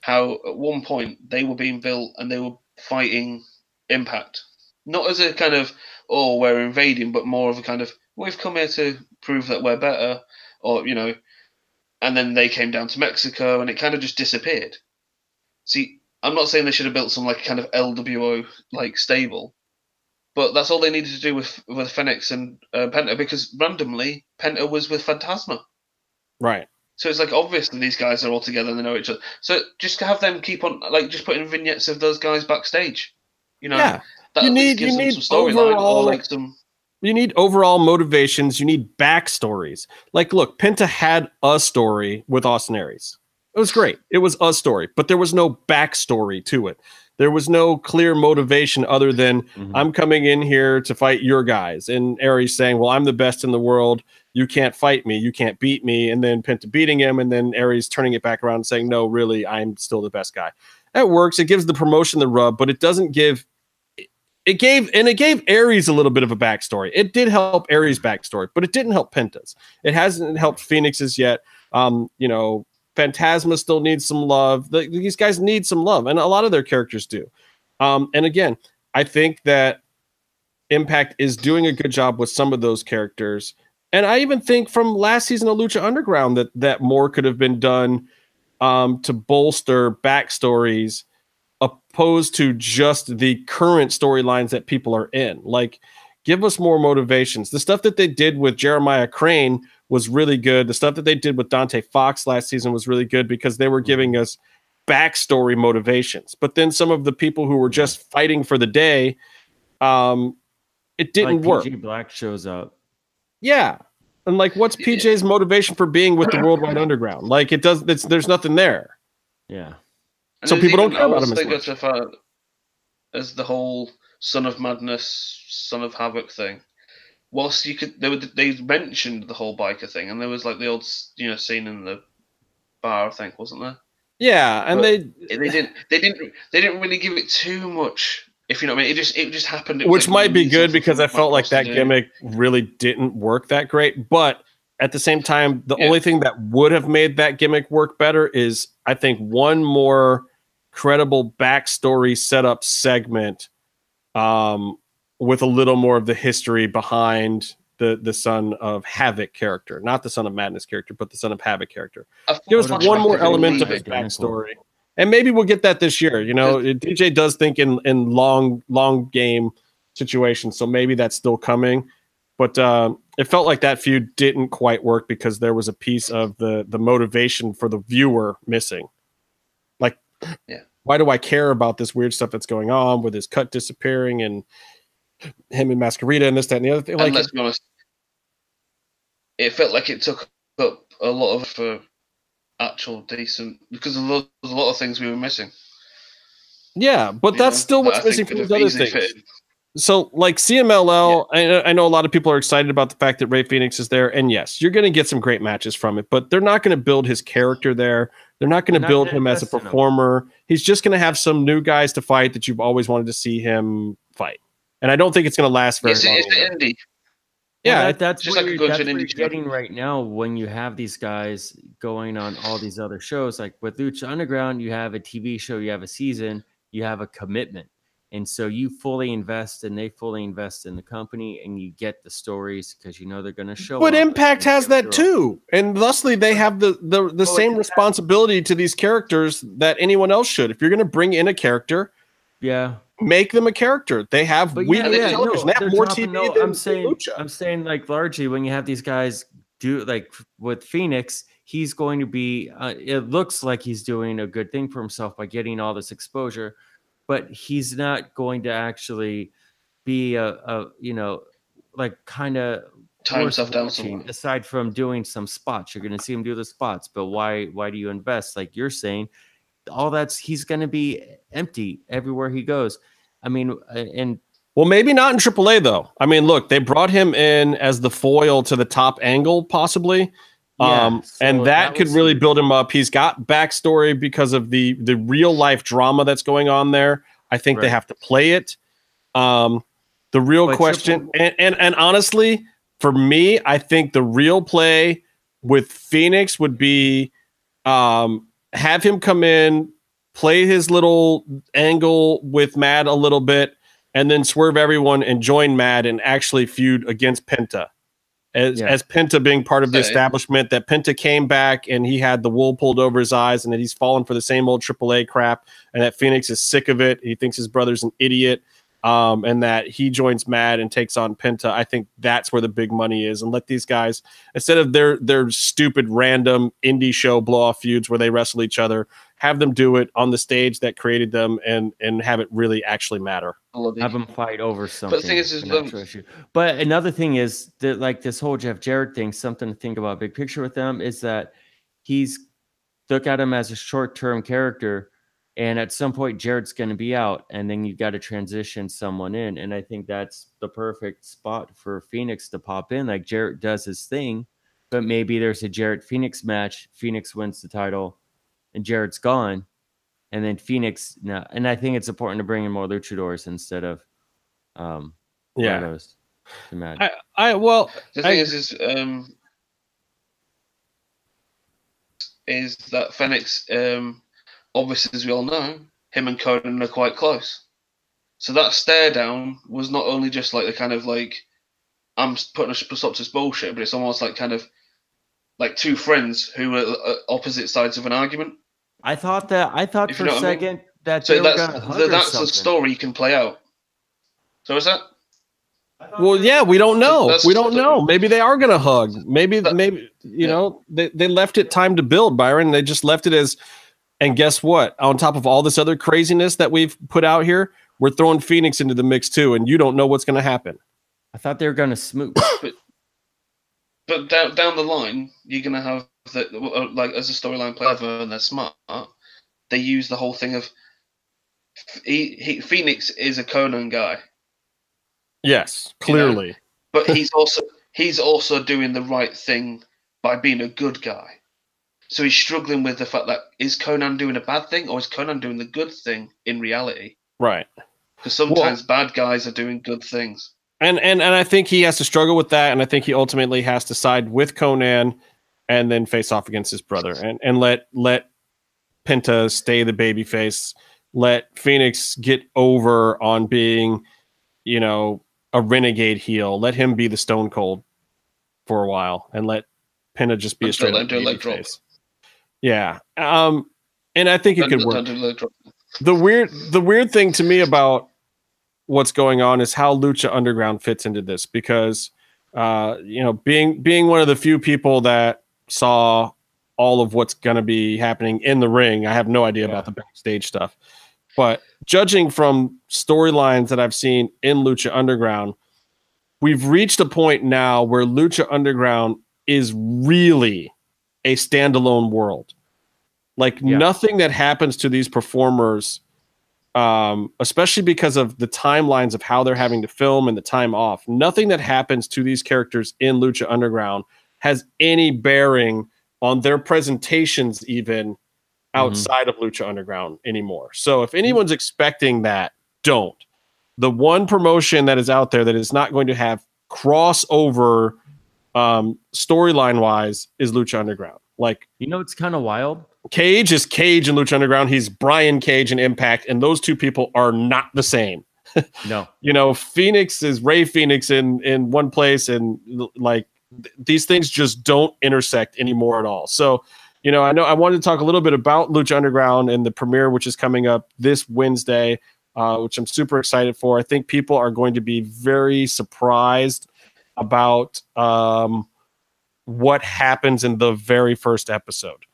S3: how at one point they were being built and they were fighting Impact, not as a kind of oh, we're invading, but more of a kind of we've come here to prove that we're better, or you know, and then they came down to Mexico, and it kind of just disappeared. See, I'm not saying they should have built some like kind of LWO like stable, but that's all they needed to do with with Fenix and uh, Penta because randomly Penta was with Fantasma.
S1: Right.
S3: So it's like obviously these guys are all together and they know each other. So just have them keep on like just putting vignettes of those guys backstage. You know,
S1: yeah you need you need overall like some you need overall motivations. You need backstories. Like, look, Penta had a story with Austin Aries. It was great. It was a story, but there was no backstory to it. There was no clear motivation other than mm-hmm. I'm coming in here to fight your guys. And Aries saying, Well, I'm the best in the world. You can't fight me. You can't beat me. And then Penta beating him. And then Aries turning it back around and saying, No, really, I'm still the best guy. That works. It gives the promotion the rub, but it doesn't give it gave and it gave Aries a little bit of a backstory. It did help Aries' backstory, but it didn't help Penta's. It hasn't helped Fenix's yet. Um, you know, Fantasma still needs some love. The, these guys need some love, and a lot of their characters do. Um, and again, I think that Impact is doing a good job with some of those characters. And I even think from last season of Lucha Underground that that more could have been done um, to bolster backstories opposed to just the current storylines that people are in. Like, give us more motivations. The stuff that they did with Jeremiah Crane was really good. The stuff that they did with Dante Fox last season was really good because they were giving us backstory motivations. But then some of the people who were just fighting for the day, um, it didn't like work.
S2: PJ Black shows up.
S1: Yeah, And like, what's PJ's motivation for being with the Worldwide Underground? Like, it does. It's, there's nothing there.
S2: Yeah.
S3: And
S1: So people don't care about him as
S3: think
S1: much.
S3: if, as the whole Son of Madness, Son of Havoc thing. Whilst you could, they were they mentioned the whole biker thing, and there was like the old you know scene in the bar, I think, wasn't there?
S1: Yeah, and
S3: But-
S1: they,
S3: They didn't they didn't they didn't really give it too much. If you know what I mean, it just it just happened. It
S1: which
S3: like,
S1: might be good because I felt like that gimmick really didn't work that great. But at the same time, the
S3: Yeah.
S1: only thing that would have made that gimmick work better is I think one more credible backstory setup segment um, with a little more of the history behind the the son of Havoc character, not the son of Madness character, but the son of Havoc character. Give us one more element of his backstory, and maybe we'll get that this year. You know, DJ does think in in long long game situations, so maybe that's still coming. But uh, it felt like that feud didn't quite work because there was a piece of the the motivation for the viewer missing. Like,
S3: Yeah.
S1: why do I care about this weird stuff that's going on with his cut disappearing and him and Mascarita and this, that, and the other thing?
S3: and let's be honest, it felt like it took up a lot of uh, actual decent because a lot, there's a lot of things we were missing.
S1: yeah, but
S3: you
S1: that's
S3: know,
S1: still what's missing from
S3: have
S1: these other
S3: easily
S1: things.
S3: fitted.
S1: So, like CMLL, I, know- I know a lot of people are excited about the fact that Rey Fenix is there, and yes, you're going to get some great matches from it. But they're not going to build his character there. They're not going to build him as a
S2: invest in him.
S1: performer. He's just going to have some new guys to fight that you've always wanted to see him fight, and I don't think it's going to last very
S3: It's,
S1: long.
S3: it's an indie.
S1: yeah,
S2: Well, that, that's
S3: just
S2: what
S3: like
S2: you're,
S3: going to
S2: that's
S3: an
S2: what you're getting right now when you have these guys going on all these other shows. Like with Lucha Underground, you have a TV show, you have a season, you have a commitment. And so you fully invest and they fully invest in the company and you get the stories because you know they're going to show
S1: but
S2: up
S1: Impact has that
S2: gonna-
S1: too, and thusly they have the the, the
S2: Well,
S1: same responsibility to these characters that anyone else should. If you're going to bring in a character,
S2: Yeah.
S1: Make them a character. They have
S2: But
S1: weekly
S2: yeah, yeah,
S1: television.
S2: no,
S1: they have more TV
S2: no,
S1: than
S2: I'm saying,
S1: Lucha.
S2: I'm saying, like largely when you have these guys do like with Fenix, he's going to be. Uh, it looks like he's doing a good thing for himself by getting all this exposure, but he's not going to actually be a, a you know, like kind of
S3: Tie himself down somewhere.
S2: aside from doing some spots you're going to see him do the spots but why why do you invest like you're saying all that's he's going to be empty everywhere he goes i mean uh, and
S1: Well, maybe not in AAA though. I mean, look, they brought him in as the foil to the top angle, possibly.
S2: Yeah,
S1: um,
S2: so
S1: and that,
S2: that
S1: could really build him up. He's got backstory because of the the real life drama that's going on there. I think they have to play it. Um, the real
S2: But
S1: question, and, and and honestly, for me, I think the real play with Fenix would be um, have him come in, play his little angle with Mad a little bit, and then swerve everyone and join Mad and actually feud against Penta. As,
S2: Yeah.
S1: as Penta being part of the
S3: Okay.
S1: establishment, that Penta came back and he had the wool pulled over his eyes, and that he's fallen for the same old AAA crap, and that Fenix is sick of it. He thinks his brother's an idiot, um, and that he joins Mad and takes on Penta. I think that's where the big money is, and let these guys instead of their their stupid random indie show blow off feuds where they wrestle each other, have them do it on the stage that created them, and and have it really actually matter.
S2: Have them fight over something.
S3: thing is, is
S2: an
S3: the-
S2: actual issue. But another thing is that like this whole Jeff Jarrett thing, something to think about big picture with them is that he's look at him as a short term character, and at some point Jarrett's going to be out, and then you've got to transition someone in, and I think that's the perfect spot for Fenix to pop in. Like Jarrett does his thing, but maybe there's a Jarrett Fenix match. Fenix wins the title, and Jarrett's gone and then Fenix. Now, and I think it's important to bring in more luchadors instead of um,
S1: Yeah,
S2: Rhinos to match.
S1: I, I well,
S3: The thing
S1: I-
S3: is, is um, is that Fenix, um, obviously, as we all know, him and Konnan are quite close. So that stare down was not only just like the kind of like I'm putting a stop to this bullshit, but it's almost like kind of like two friends who were uh, opposite sides of an argument.
S2: I thought that I thought
S3: If
S2: for
S3: you
S2: a
S3: know what I mean.
S2: second that
S3: So
S2: they were
S3: that's
S2: gonna hug
S3: that's a story you can play out. So is that?
S1: well, yeah, we don't know.
S3: That's-
S1: we don't know. Maybe they are going to hug. Maybe,
S3: That-
S1: maybe you
S3: yeah.
S1: know, they they left it time to build, Byron. They just left it as. And guess what? On top of all this other craziness that we've put out here, we're throwing Fenix into the mix too, and you don't know what's going to happen.
S2: I thought they were gonna smooch.
S3: but down down the line, you're gonna have that uh, like as a storyline player, and they're smart. They use the whole thing of he, he, Fenix is a Konnan guy.
S1: Yes, clearly.
S3: You know? But he's also he's also doing the right thing by being a good guy. So he's struggling with the fact that is Konnan doing a bad thing or is Konnan doing the good thing in reality?
S1: Right.
S3: Because sometimes well, bad guys are doing good things.
S1: And and and I think he has to struggle with that, and I think he ultimately has to side with Konnan and then face off against his brother and, and let let Penta stay the baby face, let Fenix get over on being, you know, a renegade heel. Let him be the Stone Cold for a while, and let Penta just be a straight up baby face. Yeah, um, and I think it could work. The weird, the weird thing to me about what's going on is how Lucha Underground fits into this because, uh, you know, being being one of the few people that saw all of what's going to be happening in the ring, I have no idea yeah. about the backstage stuff. But judging from storylines that I've seen in Lucha Underground, we've reached a point now where Lucha Underground is really a standalone world. Like yeah. nothing that happens to these performers, um, especially because of the timelines of how they're having to film and the time off, nothing that happens to these characters in Lucha Underground has any bearing on their presentations, even Mm-hmm. outside mm-hmm. of Lucha Underground anymore. So if anyone's expecting that, don't. The one promotion that is out there that is not going to have crossover um, storyline wise is Lucha Underground. Like,
S2: you know, it's kind of wild.
S1: Cage is Cage in Lucha Underground. He's Brian Cage in Impact, and those two people are not the same.
S2: no,
S1: you know, Fenix is Rey Fenix in in one place, and like th- these things just don't intersect anymore at all. So you know, I know I wanted to talk a little bit about Lucha Underground and the premiere, which is coming up this Wednesday, uh, which I'm super excited for. I think people are going to be very surprised about um, what happens in the very first episode.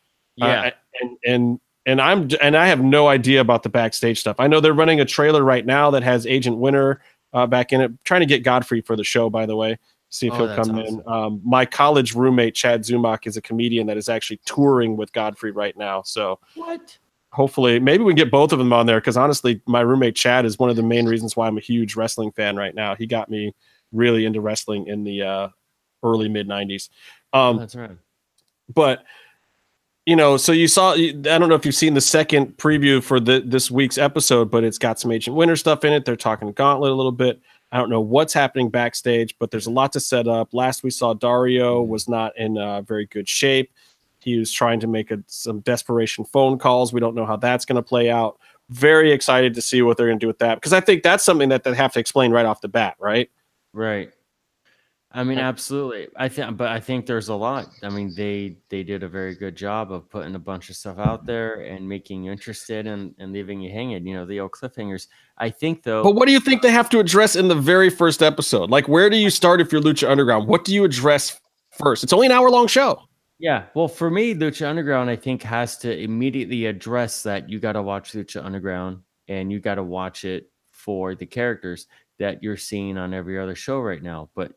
S2: Uh, yeah,
S1: uh, and and and I'm and I have no idea about the backstage stuff. I know they're running a trailer right now that has Agent Winter uh, back in it, trying to get Godfrey for the show, by the way see if oh, he'll come awesome. in. Um, my college roommate Chad Zumock is a comedian that is actually touring with Godfrey right now. So
S2: what?
S1: Hopefully, maybe we can get both of them on there because honestly, my roommate Chad is one of the main reasons why I'm a huge wrestling fan right now. He got me really into wrestling in the uh, early mid '90s.
S2: Um, That's right.
S1: But you know, so you saw. I don't know if you've seen the second preview for the this week's episode, but it's got some Agent Winter stuff in it. They're talking Gauntlet a little bit. I don't know what's happening backstage, but there's a lot to set up. Last we saw, Dario mm-hmm. was not in uh, very good shape. He was trying to make a, some desperation phone calls. We don't know how that's going to play out. Very excited to see what they're going to do with that because I think that's something that they have to explain right off the bat, right?
S2: Right. I mean, absolutely. I think, but I think there's a lot. I mean, they they did a very good job of putting a bunch of stuff out there and making you interested and and leaving you hanging. You know, the old cliffhangers. I think though.
S1: But what do you think they have to address in the very first episode? Like, where do you start if you're Lucha Underground? What do you address first? It's only an hour long show.
S2: Yeah. Well, for me, Lucha Underground, I think has to immediately address that you got to watch Lucha Underground and you got to watch it for the characters that you're seeing on every other show right now. But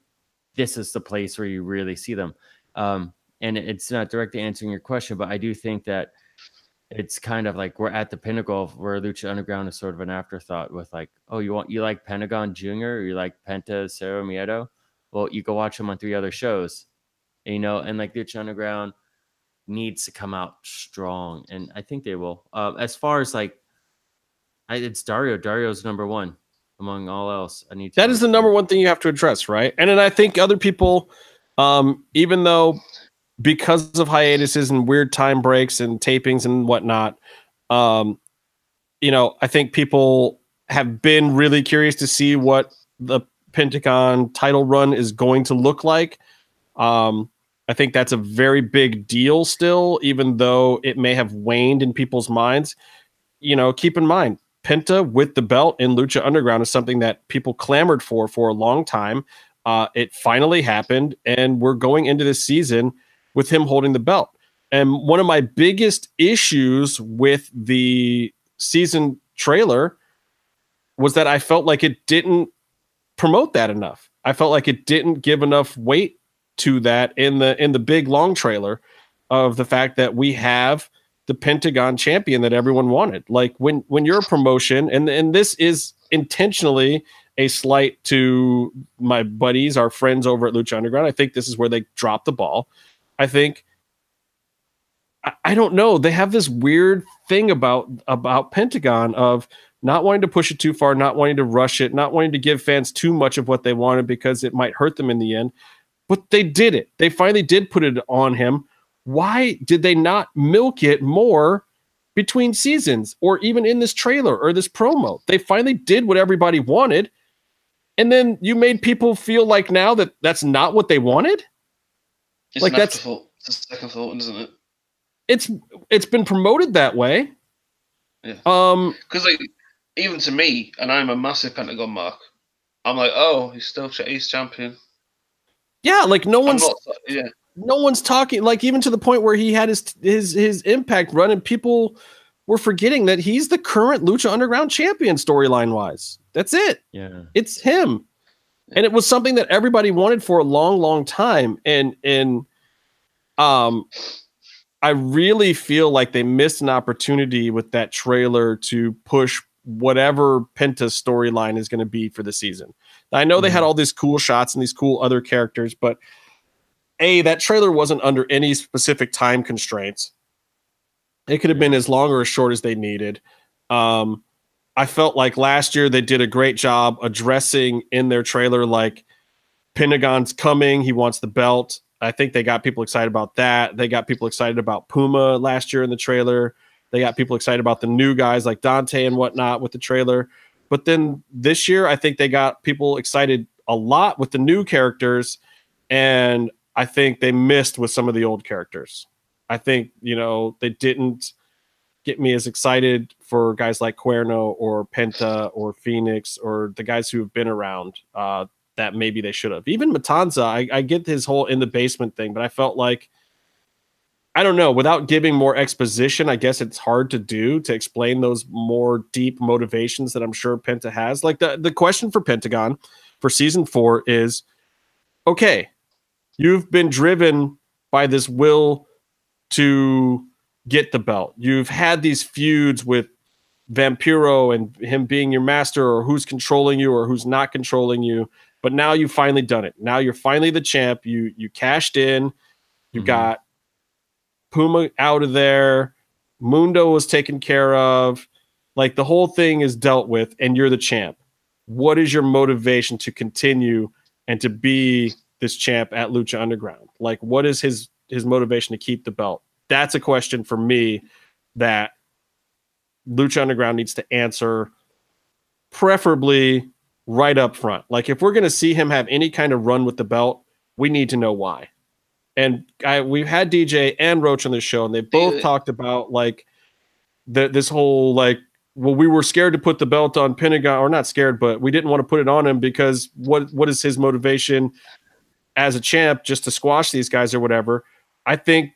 S2: this is the place where you really see them. Um, and it's not directly answering your question, but I do think that it's kind of like we're at the pinnacle of where Lucha Underground is sort of an afterthought with like, oh, you want you like Pentagon Junior, or you like Penta Cero Miedo? Well, you go watch them on three other shows, and, you know, and like Lucha Underground needs to come out strong, and I think they will. Uh, as far as like, I, it's Dario. Dario's number one among all else. I need
S1: that is the number one thing you have to address, right? And then I think other people, um, even though because of hiatuses and weird time breaks and tapings and whatnot, um, you know, I think people have been really curious to see what the Pentagon title run is going to look like. Um, I think that's a very big deal still, even though it may have waned in people's minds. You know, keep in mind, Penta with the belt in Lucha Underground is something that people clamored for for a long time. Uh, it finally happened, and we're going into this season with him holding the belt. And one of my biggest issues with the season trailer was that I felt like it didn't promote that enough. I felt like it didn't give enough weight to that in the in the big long trailer of the fact that we have the Pentagon champion that everyone wanted. Like when when you're a promotion, and and this is intentionally a slight to my buddies, our friends over at Lucha Underground. I think this is where they dropped the ball. I think I, I don't know. They have this weird thing about about Pentagon of not wanting to push it too far, not wanting to rush it, not wanting to give fans too much of what they wanted because it might hurt them in the end. But they did it. They finally did put it on him why did they not milk it more between seasons or even in this trailer or this promo? They finally did what everybody wanted. And then you made people feel like now that that's not what they wanted.
S3: It's
S1: Like, that's-
S3: afterthought. It's a second thought, isn't it?
S1: It's it's been promoted that way.
S3: Yeah.
S1: Um
S3: Because like, even to me, and I'm a massive Pentagon mark. I'm like, oh, he's still cha- he's champion.
S1: yeah, like no
S3: I'm
S1: one's
S3: not, yeah,
S1: no one's talking like even to the point where he had his his his impact run and people were forgetting that he's the current Lucha Underground champion storyline wise. That's it.
S2: Yeah.
S1: It's him. And it was something that everybody wanted for a long, long time. And and um I really feel like they missed an opportunity with that trailer to push whatever Penta's storyline is going to be for the season. I know they had all these cool shots and these cool other characters, but a that trailer wasn't under any specific time constraints. It could have been as long or as short as they needed. Um, I felt like last year they did a great job addressing in their trailer like Pentagon's coming, he wants the belt. I think they got people excited about that. They got people excited about Puma last year in the trailer. They got people excited about the new guys like Dante and whatnot with the trailer. But then this year, I think they got people excited a lot with the new characters. And I think they missed with some of the old characters. I think, you know, they didn't get me as excited for guys like Cuerno or Penta or Fenix or the guys who have been around uh, that maybe they should have. Even Matanza, I, I get his whole in the basement thing, but I felt like I don't know, without giving more exposition, I guess it's hard to do to explain those more deep motivations that I'm sure Penta has. Like the, the question for Pentagon for season four is okay, you've been driven by this will to get the belt. You've had these feuds with Vampiro and him being your master, or who's controlling you or who's not controlling you. But now you've finally done it. Now you're finally the champ. You you cashed in. You
S2: Mhm.
S1: got Puma out of there. Mundo was taken care of. Like the whole thing is dealt with, and you're the champ. What is your motivation to continue and to be this champ at Lucha Underground? Like, what is his his motivation to keep the belt? That's a question for me that Lucha Underground needs to answer, preferably right up front. Like, if we're going to see him have any kind of run with the belt, we need to know why. And I, we've had DJ and Roach on the show, and they both
S3: Yeah.
S1: talked about like the, this whole like, well, we were scared to put the belt on Pentagon, or not scared, but we didn't want to put it on him because what what is his motivation as a champ just to squash these guys or whatever? I think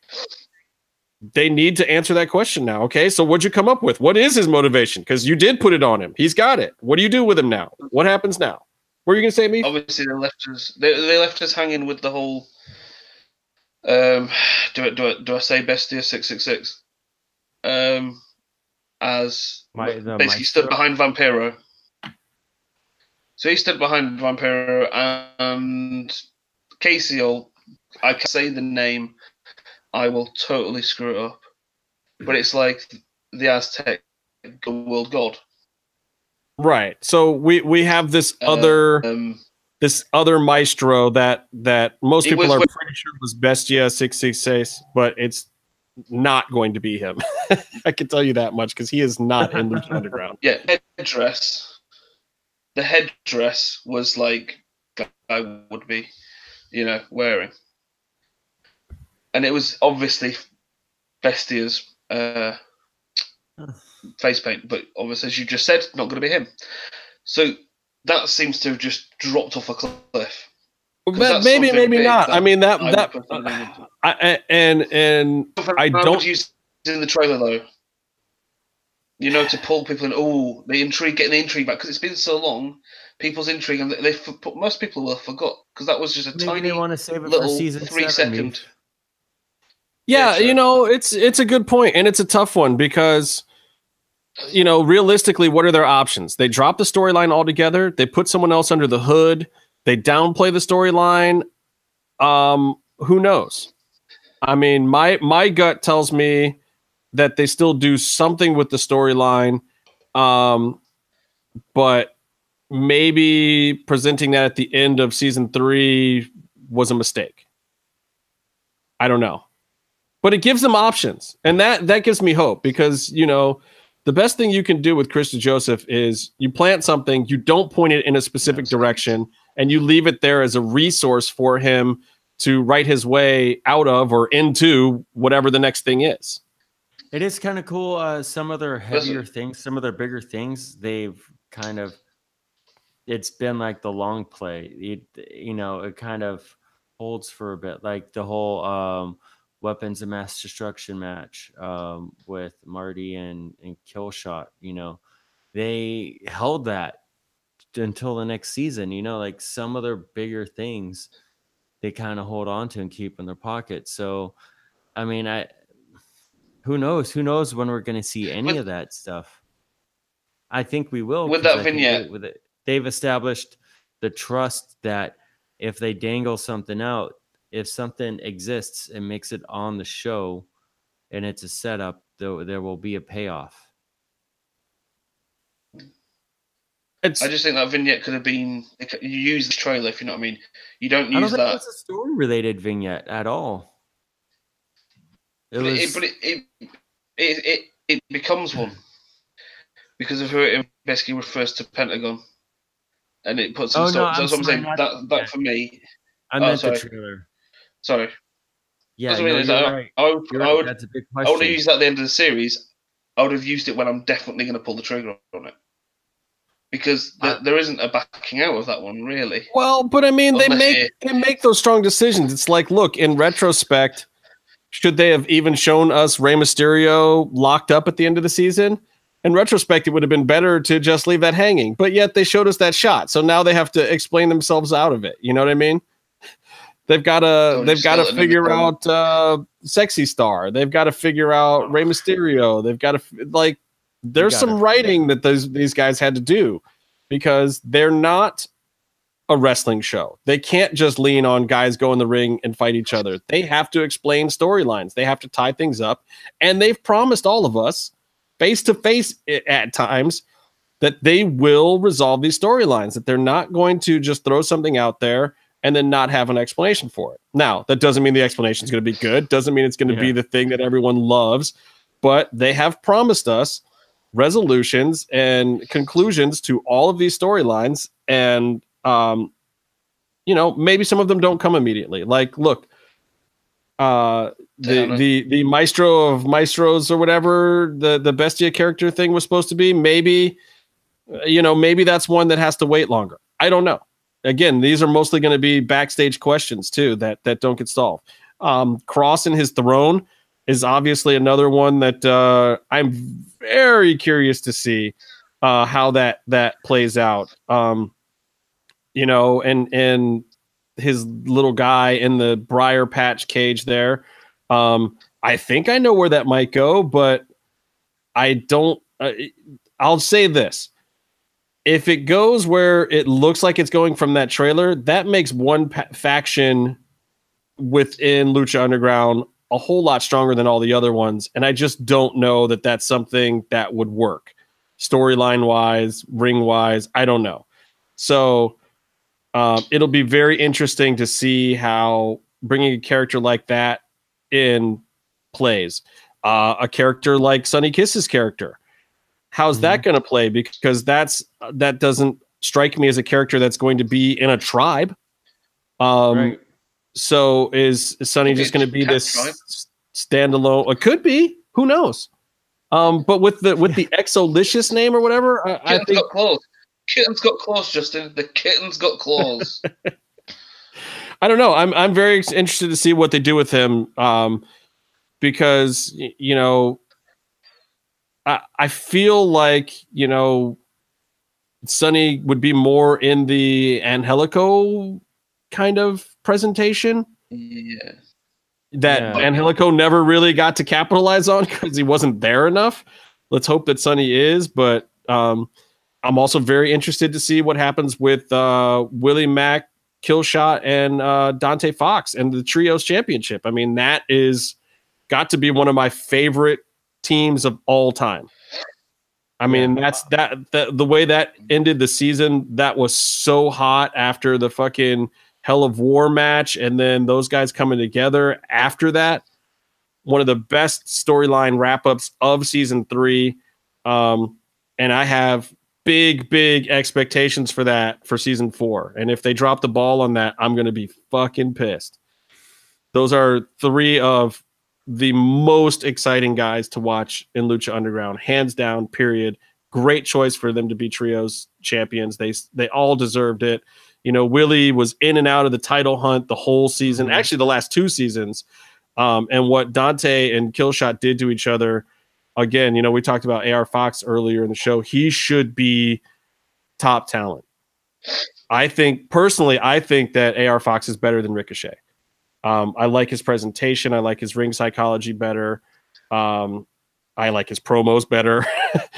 S1: they need to answer that question now. Okay, so what'd you come up with? What is his motivation? Because you did put it on him. He's got it. What do you do with him now? What happens now? What are you gonna say, me?
S3: obviously they left us. They, they left us hanging with the whole. Um, do it. Do it. Do I say Bestia six six six? Um, as
S2: My- the
S3: basically stood
S2: Maestro?
S3: behind Vampiro. So he stood behind Vampiro and Casey. will I can say the name. I will totally screw it up, but it's like the Aztec world god.
S1: Right. So we we have this other
S3: Um,
S1: this other maestro that that most people
S3: was
S1: are pretty sure was Bestia six six six, but it's not going to be him. I can tell you that much because he is not in Lucha Underground.
S3: yeah, headdress. The headdress was like I would be, you know, wearing, and it was obviously Bestia's uh, face paint, but obviously, as you just said, not going to be him. So that seems to have just dropped off a cliff.
S1: But maybe, maybe not. I mean that
S3: I
S1: that
S3: would put something into.
S1: I, I- and and I don't-
S3: use in the trailer though. You know, to pull people in. Oh, the intrigue, getting the intrigue back because it's been so long. People's intrigue, and they, they f- most people will have forgot because that was just a
S2: Maybe
S3: tiny
S2: they want to save it
S3: little
S2: for season
S3: three
S2: seven.
S3: second.
S1: Yeah,
S3: Yeah, sure.
S1: you know, it's it's a good point and it's a tough one because you know, realistically, what are their options? They drop the storyline altogether, they put someone else under the hood, they downplay the storyline. Um, who knows? I mean, my my gut tells me that they still do something with the storyline. Um, but maybe presenting that at the end of season three was a mistake. I don't know but it gives them options and that that gives me hope because you know the best thing you can do with Chris DeJoseph is you plant something you don't point it in a specific
S3: Yes.
S1: direction and you leave it there as a resource for him to write his way out of or into whatever the next thing is
S2: It is kind of cool. Uh, some of their
S3: Listen.
S2: heavier things, some of their bigger things, they've kind of. It's been like the long play. It, you know, it kind of holds for a bit, like the whole um, weapons of mass destruction match um, with Marty and and Killshot. You know, they held that until the next season. You know, like some of their bigger things, they kind of hold on to and keep in their pocket. So, I mean, I who knows? Who knows when we're going to see any
S3: With-
S2: of that stuff? I think we will.
S3: with that
S2: I think they-
S3: vignette-
S2: with it, they've established the trust that if they dangle something out, if something exists and makes it on the show, and it's a setup, there, there will be a payoff.
S1: it's
S3: I just think that vignette could have been it you use the trailer if you know what I mean. You don't
S2: I don't
S3: use
S2: think
S3: that.
S2: it's a story related vignette at all. It
S3: But,
S2: was,
S3: it, but it, it, it, it, it becomes one because of who it basically refers to Pentagon, and it puts some
S2: Oh, no,
S3: stuff.
S2: I'm
S3: that's what I'm saying. That that for me,
S2: I
S3: oh,
S2: meant the trailer.
S3: sorry.
S2: Yeah,
S3: That's
S2: no,
S3: I-
S2: right.
S3: I would, I would,
S2: That's a big question.
S3: I would have used that at the end of the series. I would have used it when I'm definitely going to pull the trigger on it, because th-
S2: I- uh,
S3: there isn't a backing out of that one really.
S1: well but i mean they make
S3: it-
S1: they make those strong decisions it's like look in retrospect should they have even shown us Rey Mysterio locked up at the end of the season? In retrospect, it would have been better to just leave that hanging, but yet they showed us that shot. So now they have to explain themselves out of it. You know what I mean? They've got to
S3: Oh,
S1: they've got to
S3: sell it in the
S1: figure out uh sexy star. They've got to figure out Rey Mysterio. They've got to like there's some
S2: figure
S1: writing that those these guys had to do because they're not a wrestling show. They can't just lean on guys go in the ring and fight each other. They have to explain storylines. They have to tie things up. And they've promised all of us face to face at times that they will resolve these storylines, that they're not going to just throw something out there and then not have an explanation for it. Now, that doesn't mean the explanation is going to be good, doesn't mean it's going to be the thing that everyone loves, but they have promised us resolutions and conclusions to all of these storylines and um you know maybe some of them don't come immediately like look uh the the the maestro of maestros or whatever the the bestia character thing was supposed to be maybe uh, you know maybe that's one that has to wait longer. I don't know. Again these are mostly going to be backstage questions too that that don't get solved. Um Kross in his throne is obviously another one that uh i'm very curious to see uh how that that plays out. Um you know and and his little guy in the briar patch cage there. Um i think i know where that might go but i don't uh, i'll say this. If it goes where it looks like it's going from that trailer that makes one pa- faction within lucha underground a whole lot stronger than all the other ones and i just don't know that that's something that would work. Storyline wise ring wise i don't know. So um, it'll be very interesting to see how bringing a character like that in plays. Uh, a character like Sonny Kiss's character, how's that going to play? Because that's that doesn't strike me as a character that's going to be in a tribe. Um,
S2: Right.
S1: So is, Sunny just going to be this
S3: tribe.
S1: standalone? It could be. Who knows? Um, but with the with the Exolicious name or whatever, I, I think
S3: claws. Kitten's got claws, Justin. The kitten's got claws.
S1: I don't know. I'm I'm very interested to see what they do with him, um, because you know, I I feel like you know, Sonny would be more in the Angelico kind of presentation
S3: Yeah.
S1: that
S2: Yeah.
S1: Angelico never really got to capitalize on because he wasn't there enough. Let's hope that Sonny is, but um, I'm also very interested to see what happens with uh, Willie Mack, Killshot, and uh, Dante Fox and the Trios Championship. I mean, that is got to be one of my favorite teams of all time. I mean, that's that, that the way that ended the season. That was so hot after the fucking Hell of War match, and then those guys coming together after that. One of the best storyline wrap ups of season three. Um, and I have big, big expectations for that for season four. And if they drop the ball on that, I'm going to be fucking pissed. Those are three of the most exciting guys to watch in Lucha Underground, hands down. Period. Great choice for them to be trios champions. They they all deserved it. You know, Willie was in and out of the title hunt the whole season,
S2: Mhm.
S1: actually the last two seasons. Um, and what Dante and Killshot did to each other, again, you know, we talked about AR Fox earlier in the show. He should be top talent. I think personally, I think that AR Fox is better than Ricochet. Um, I like his presentation. I like his ring psychology better. Um, I like his promos better.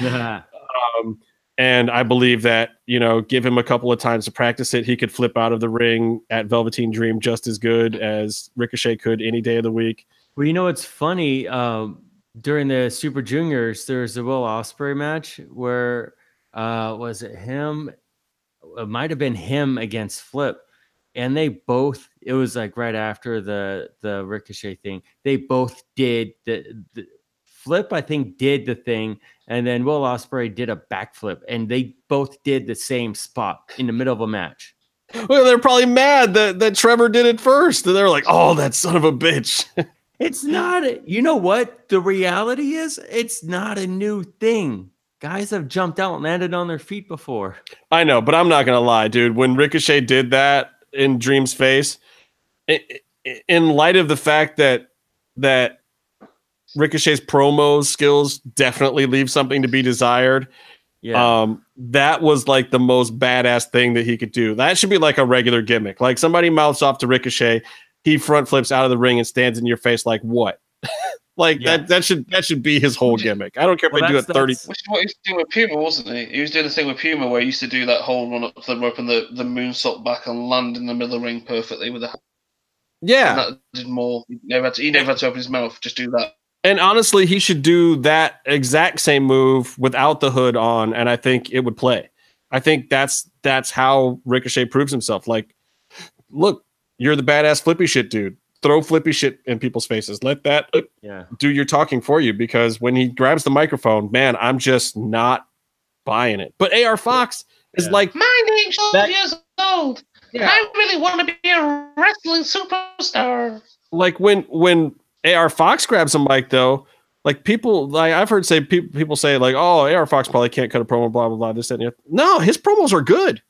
S1: um, and I believe that, you know, give him a couple of times to practice it. He could flip out of the ring at Velveteen Dream just as good as Ricochet could any day of the week.
S2: Well, you know it's funny? Um, during the Super Juniors, there was a Will Ospreay match where uh, was it him? It might have been him against Flip, and they both. It was like right after the the Ricochet thing. They both did the, the Flip. I think did the thing, and then Will Ospreay did a backflip, and they both did the same spot in the middle of a match.
S1: Well, they're probably mad that, that Trevor did it first. And they're like, oh, that son of a bitch.
S2: It's not, a- you know what? The reality is, it's not a new thing. Guys have jumped out and landed on their feet before.
S1: I know, but I'm not gonna lie, dude. When Ricochet did that in Dream's face, in light of the fact that that Ricochet's promo skills definitely leave something to be desired,
S2: Yeah.
S1: um, that was like the most badass thing that he could do. That should be like a regular gimmick. Like somebody mouths off to Ricochet, he front flips out of the ring and stands in your face like what? like
S2: Yeah.
S1: that that should that should be his whole gimmick. I don't care if
S2: Well,
S1: they do it
S2: that's-
S1: 30
S2: that's-
S3: Which is what he was doing with Puma, wasn't he? He was doing the thing with Puma where he used to do that whole run up the rope and the, the moonsault back and land in the middle of the ring perfectly with the
S1: Yeah.
S3: that did more. He never had to, he never had to open his mouth, just do that.
S1: And honestly, he should do that exact same move without the hood on, and I think it would play. I think that's that's how Ricochet proves himself. Like, look, you're the badass flippy shit dude. Throw flippy shit in people's faces. Let that
S2: yeah.
S1: do your talking for you because when he grabs the microphone, man, I'm just not buying it. But AR Fox is like,
S3: My name's 12
S1: That-
S3: years old.
S1: Yeah.
S3: I really want to be a wrestling superstar.
S1: like when when AR Fox grabs a mic though, like people like I've heard say people people say like, oh, AR Fox probably can't cut a promo, blah blah blah. This that, and the other. No, his promos are good.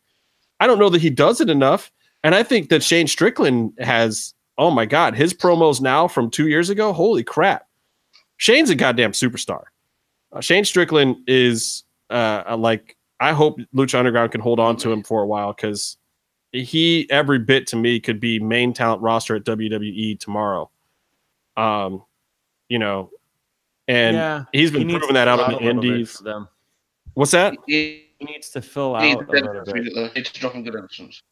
S1: I don't know that he does it enough, and I think that Shane Strickland has. Oh my God, his promos now from two years ago. Holy crap, Shane's a goddamn superstar. Uh, Shane Strickland is uh, like I hope Lucha Underground can hold on to him for a while because he every bit to me could be main talent roster at WWE tomorrow. Um, you know, and
S2: yeah.
S1: he's been
S2: He
S1: proving that out
S2: fill
S1: on the
S2: a little bit
S1: indies. What's that?
S3: He,
S2: He needs to fill
S3: he
S2: out a little bit.
S3: needs to, to drop in good entrance.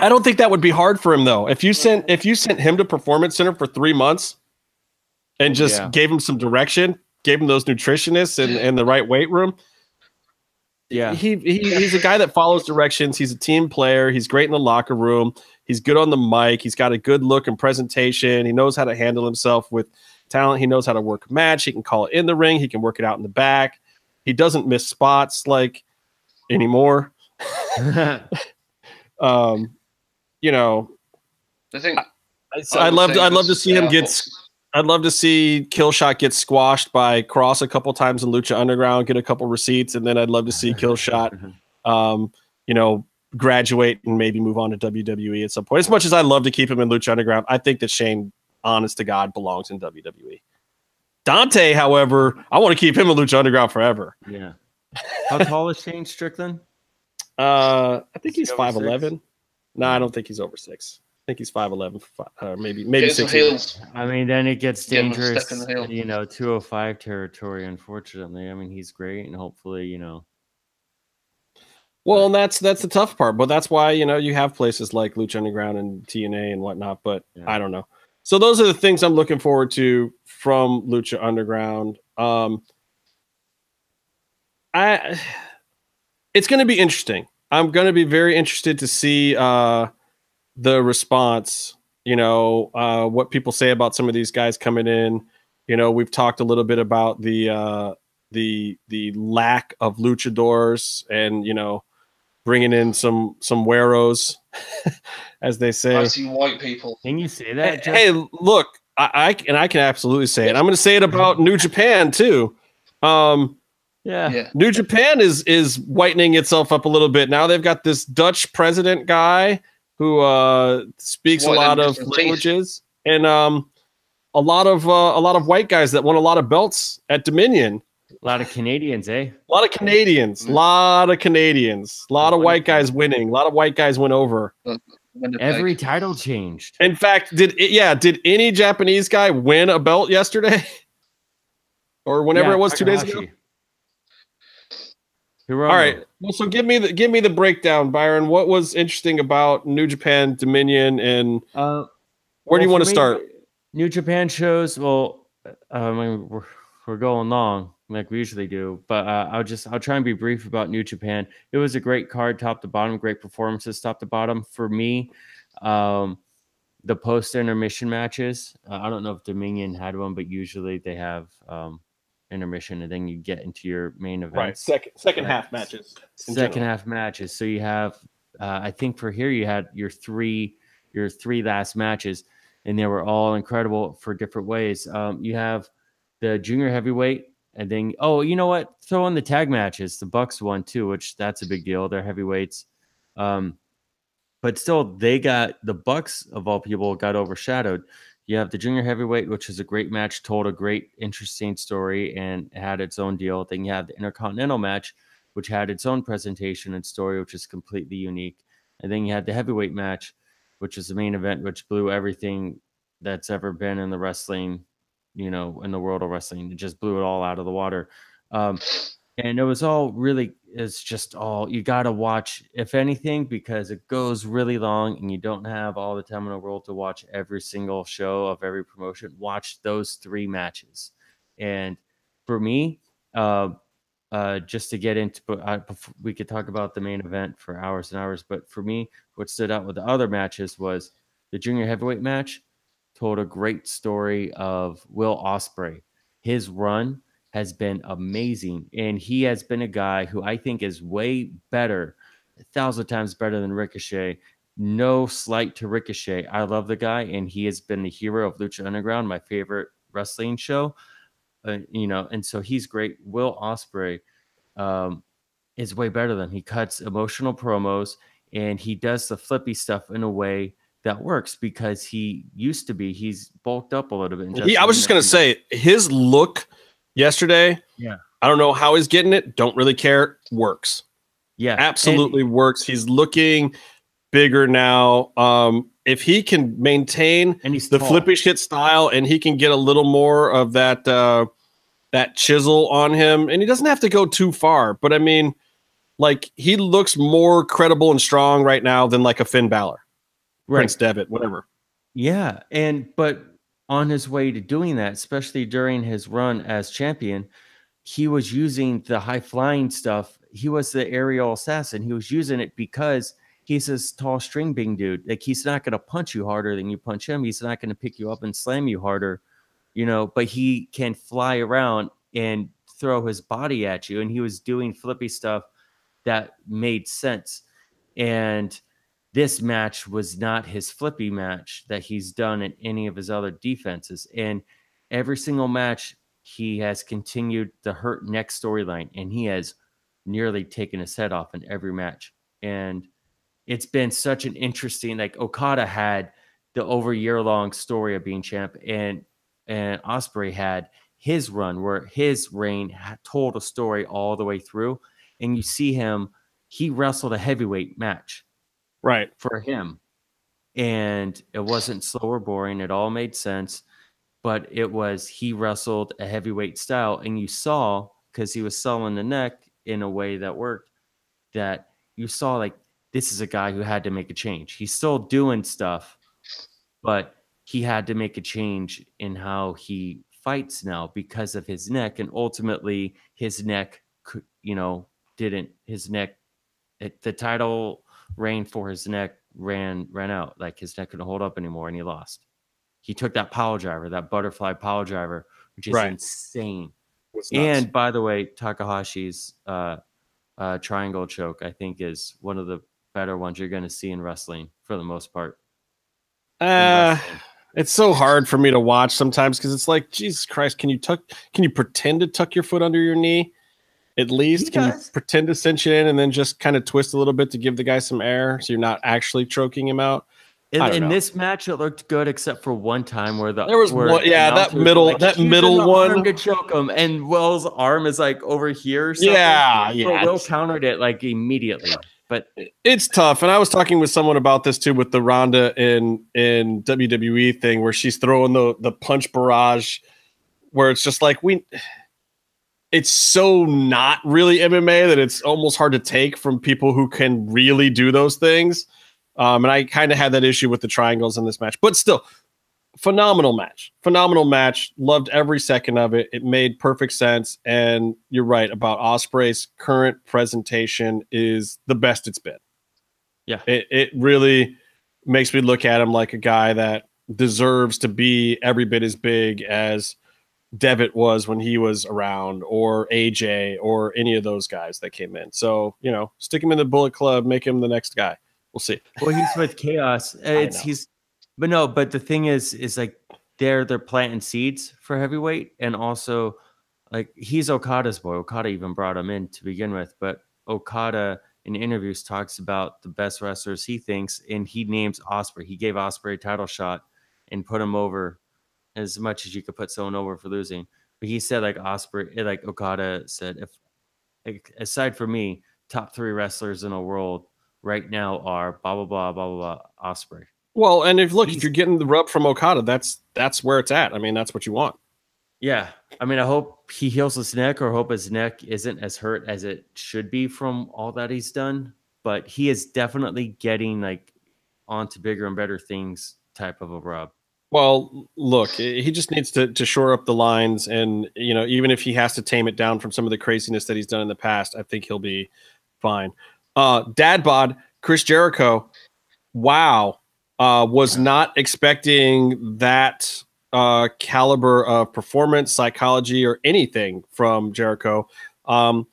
S1: I don't think that would be hard for him though. If you sent if you sent him to Performance Center for three months and just
S2: Yeah.
S1: gave him some direction, gave him those nutritionists and, and the right weight room,
S2: Yeah.
S1: he, he he's a guy that follows directions. He's a team player. He's great in the locker room. He's good on the mic. He's got a good look and presentation. He knows how to handle himself with talent. He knows how to work a match. He can call it in the ring. He can work it out in the back. He doesn't miss spots like anymore. Um, you know,
S3: I think
S1: I'd love to, I'd love to see him get I'd love to see Killshot get squashed by Kross a couple times in Lucha Underground, get a couple receipts, and then I'd love to see Killshot, um, you know, graduate and maybe move on to WWE at some point. As much as I love to keep him in Lucha Underground, I think that Shane, honest to God, belongs in WWE. Dante, however, I want to keep him in Lucha Underground forever.
S2: yeah. How tall is Shane Strickland?
S1: Uh, I think he's
S2: over
S1: five
S2: six?
S1: eleven. No, I don't think he's over six. I think he's five eleven, uh, maybe maybe
S3: Get
S1: six.
S3: heels.
S2: I mean, then it gets
S3: Give him a step
S2: dangerous,
S3: in the hill.
S2: you know, 205 territory, unfortunately. I mean, he's great, and hopefully, you know,
S1: Well, and that's that's the tough part, but that's why you know you have places like Lucha Underground and TNA and whatnot. But
S2: Yeah.
S1: I don't know. So those are the things I'm looking forward to from Lucha Underground. Um, I it's going to be interesting. I'm going to be very interested to see uh, the response. You know uh, what people say about some of these guys coming in. You know we've talked a little bit about the uh, the the lack of luchadors and you know bringing in some some weros as they say
S3: I see white people.
S2: can you say
S1: hey,
S2: that? Jeff?
S1: hey, look I, I and i can absolutely say it i'm going to say it about new japan too um
S2: yeah.
S3: Yeah.
S1: new japan is is whitening itself up a little bit now they've got this dutch president guy who uh speaks a lot of
S3: different teeth.
S1: languages and um a lot of uh, a lot of white guys that won a lot of belts at dominion
S2: A lot of Canadians, eh?
S1: A lot of Canadians, a
S3: Mm.
S1: lot of Canadians, a lot of white guys winning, a lot of white guys went over.
S2: Every title changed.
S1: In fact, did it, yeah, did any Japanese guy win a belt yesterday, or whenever
S2: Yeah,
S1: it was two days ago?
S2: Takahashi. Hiromu.
S1: All right, well, so give me the give me the breakdown, Byron. What was interesting about New Japan, Dominion, and
S2: Uh,
S1: where do you want to
S2: me,
S1: start?
S2: New Japan shows. Well, uh, I mean, we're, we're going long like we usually do, but uh, I'll just I'll try and be brief about New Japan. It was a great card, top to bottom, great performances, top to bottom. For me, um, the post intermission matches. Uh, I don't know if Dominion had one, but usually they have um, intermission, and then you get into your main event.
S1: Right, second
S2: second
S1: half matches.
S2: second
S1: general.
S2: half matches. So you have, uh, I think for here you had your three, your three last matches, and they were all incredible for different ways. Um, you have the junior heavyweight, and then oh, you know what? Throw in the tag matches. The Bucks won too, which that's a big deal. They're heavyweights, um, but still they got the Bucks of all people got overshadowed. You have the junior heavyweight, which is a great match, told a great, interesting story, and had its own deal. Then you have the intercontinental match, which had its own presentation and story, which is completely unique. And then you had the heavyweight match, which is the main event, which blew everything that's ever been in the wrestling, you know, in the world of wrestling. It just blew it all out of the water. Um, and it was all really, it's just all you got to watch, if anything, because it goes really long and you don't have all the time in the world to watch every single show of every promotion. Watch those three matches. And for me, uh, uh, just to get into, I, we could talk about the main event for hours and hours. But for me, what stood out with the other matches was the junior heavyweight match told a great story of Will Ospreay. His run has been amazing, and he has been a guy who I think is way better, a thousand times better than Ricochet. No slight to Ricochet. I love the guy, and he has been the hero of Lucha Underground, my favorite wrestling show uh, you know, and so he's great. Will Ospreay um, is way better than he cuts emotional promos and he does the flippy stuff in a way that works because he used to be he's bulked up a little bit.
S1: He, I was just gonna say his look yesterday.
S2: Yeah.
S1: I don't know how he's getting it. Don't really care. Works.
S2: yeah, and-
S1: absolutely works. He's looking bigger now. Um, if he can maintain
S2: and, he's
S1: the
S2: tall.
S1: flippy shit style and he can get a little more of that uh, that chisel on him, and he doesn't have to go too far. But I mean, like he looks more credible and strong right now than like a Finn Balor,
S2: right?
S1: Prince Devitt, whatever.
S2: Yeah, and but on his way to doing that, especially during his run as champion, he was using the high flying stuff. He was the aerial assassin. He was using it because he's this tall string being dude. Like he's not going to punch you harder than you punch him. He's not going to pick you up and slam you harder, you know. But he can fly around and throw his body at you. And he was doing flippy stuff that made sense. And this match was not his flippy match that he's done in any of his other defenses. And every single match, he has continued the hurt neck storyline and he has nearly taken his head off in every match. And it's been such an interesting, like Okada had the over year long story of being champ, and and Ospreay had his run, where his reign told a story all the way through. And you see him, he wrestled a heavyweight match
S1: Right.
S2: for him. And it wasn't slow or boring. It all made sense. But it was, he wrestled a heavyweight style. And you saw, because he was selling the neck in a way that worked, that you saw like, this is a guy who had to make a change. He's still doing stuff, but he had to make a change in how he fights now because of his neck. And ultimately, his neck, you know, didn't, his neck, it, the title reign for his neck ran ran out. Like his neck couldn't hold up anymore, and he lost. He took that power driver, that butterfly power driver, which is
S1: Right.
S2: insane. And by the way, Takahashi's uh, uh, triangle choke, I think, is one of the better ones you're going to see in wrestling for the most part.
S1: Uh, it's so hard for me to watch sometimes because it's like, Jesus Christ, can you tuck? Can you pretend to tuck your foot under your knee? At least
S2: He
S1: can
S2: does.
S1: pretend to cinch it in and then just kind of twist a little bit to give the guy some air so you're not actually choking him out.
S2: in, in this match, it looked good except for one time where the
S1: There was
S2: where
S1: one- yeah, that
S2: announcer was
S1: middle- that middle one."
S2: to choke him, and Will's arm is like over here. or something.
S1: Yeah,
S2: So
S1: yeah.
S2: Will countered it like immediately, but
S1: It's tough, and I was talking with someone about this too with the Ronda in in WWE thing where she's throwing the the punch barrage, where it's just like we. It's so not really MMA that it's almost hard to take from people who can really do those things. Um, and I kind of had that issue with the triangles in this match, but still, phenomenal match. Phenomenal match. Loved every second of it. It made perfect sense. And you're right about Ospreay's current presentation is the best it's been.
S2: Yeah.
S1: It it really makes me look at him like a guy that deserves to be every bit as big as Devitt was when he was around, or AJ, or any of those guys that came in. So, you know, stick him in the Bullet Club, make him the next guy. We'll see.
S2: well, he's with Chaos. It's he's, but no, but the thing is, is like they're they're planting seeds for heavyweight, and also like he's Okada's boy. Okada even brought him in to begin with, but Okada in interviews talks about the best wrestlers he thinks, and he names Ospreay. He gave Ospreay a title shot and put him over as much as you could put someone over for losing. But he said like Ospreay, eh, like Okada said, if like, aside from me, top three wrestlers in the world right now are blah blah blah blah blah, blah Ospreay.
S1: Well, and if look, if you're getting the rub from Okada, that's that's where it's at. I mean, that's what you want.
S2: Yeah, I mean, I hope he heals his neck, or hope his neck isn't as hurt as it should be from all that he's done. But he is definitely getting like onto bigger and better things type of a rub.
S1: Well, look, he just needs to to shore up the lines, and you know, even if he has to tame it down from some of the craziness that he's done in the past, I think he'll be fine. Uh, Dad bod Chris Jericho, wow, uh, was not expecting that uh, caliber of performance, psychology, or anything from Jericho. Um,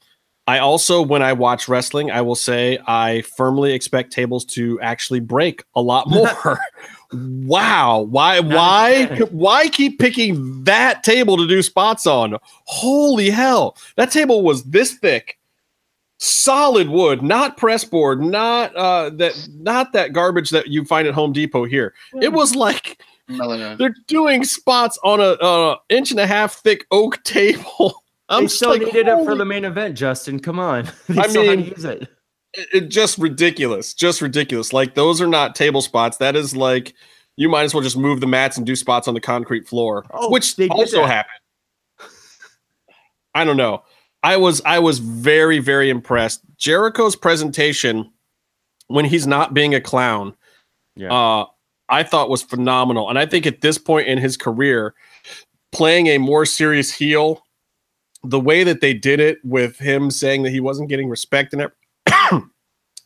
S1: I also, when I watch wrestling, I will say I firmly expect tables to actually break a lot more. Wow, why, why, why keep picking that table to do spots on? Holy hell, that table was this thick, solid wood, not press board, not uh, that, not that garbage that you find at Home Depot here. It was like
S3: melamine.
S1: they're doing spots on a uh, inch and a half thick oak table. I'm
S2: they still
S1: like,
S2: needed it for the main event, Justin. Come on, they
S1: I
S2: still had to
S1: mean,
S2: use it.
S1: It, it- just ridiculous just ridiculous. Like those are not table spots. That is like you might as well just move the mats and do spots on the concrete floor
S2: Oh,
S1: which
S2: they
S1: also happened. I don't know. I was i was very very impressed. Jericho's presentation when he's not being a clown
S2: Yeah,
S1: uh i thought was phenomenal. And i think at this point in his career playing a more serious heel the way that they did it with him saying that he wasn't getting respect and, ev-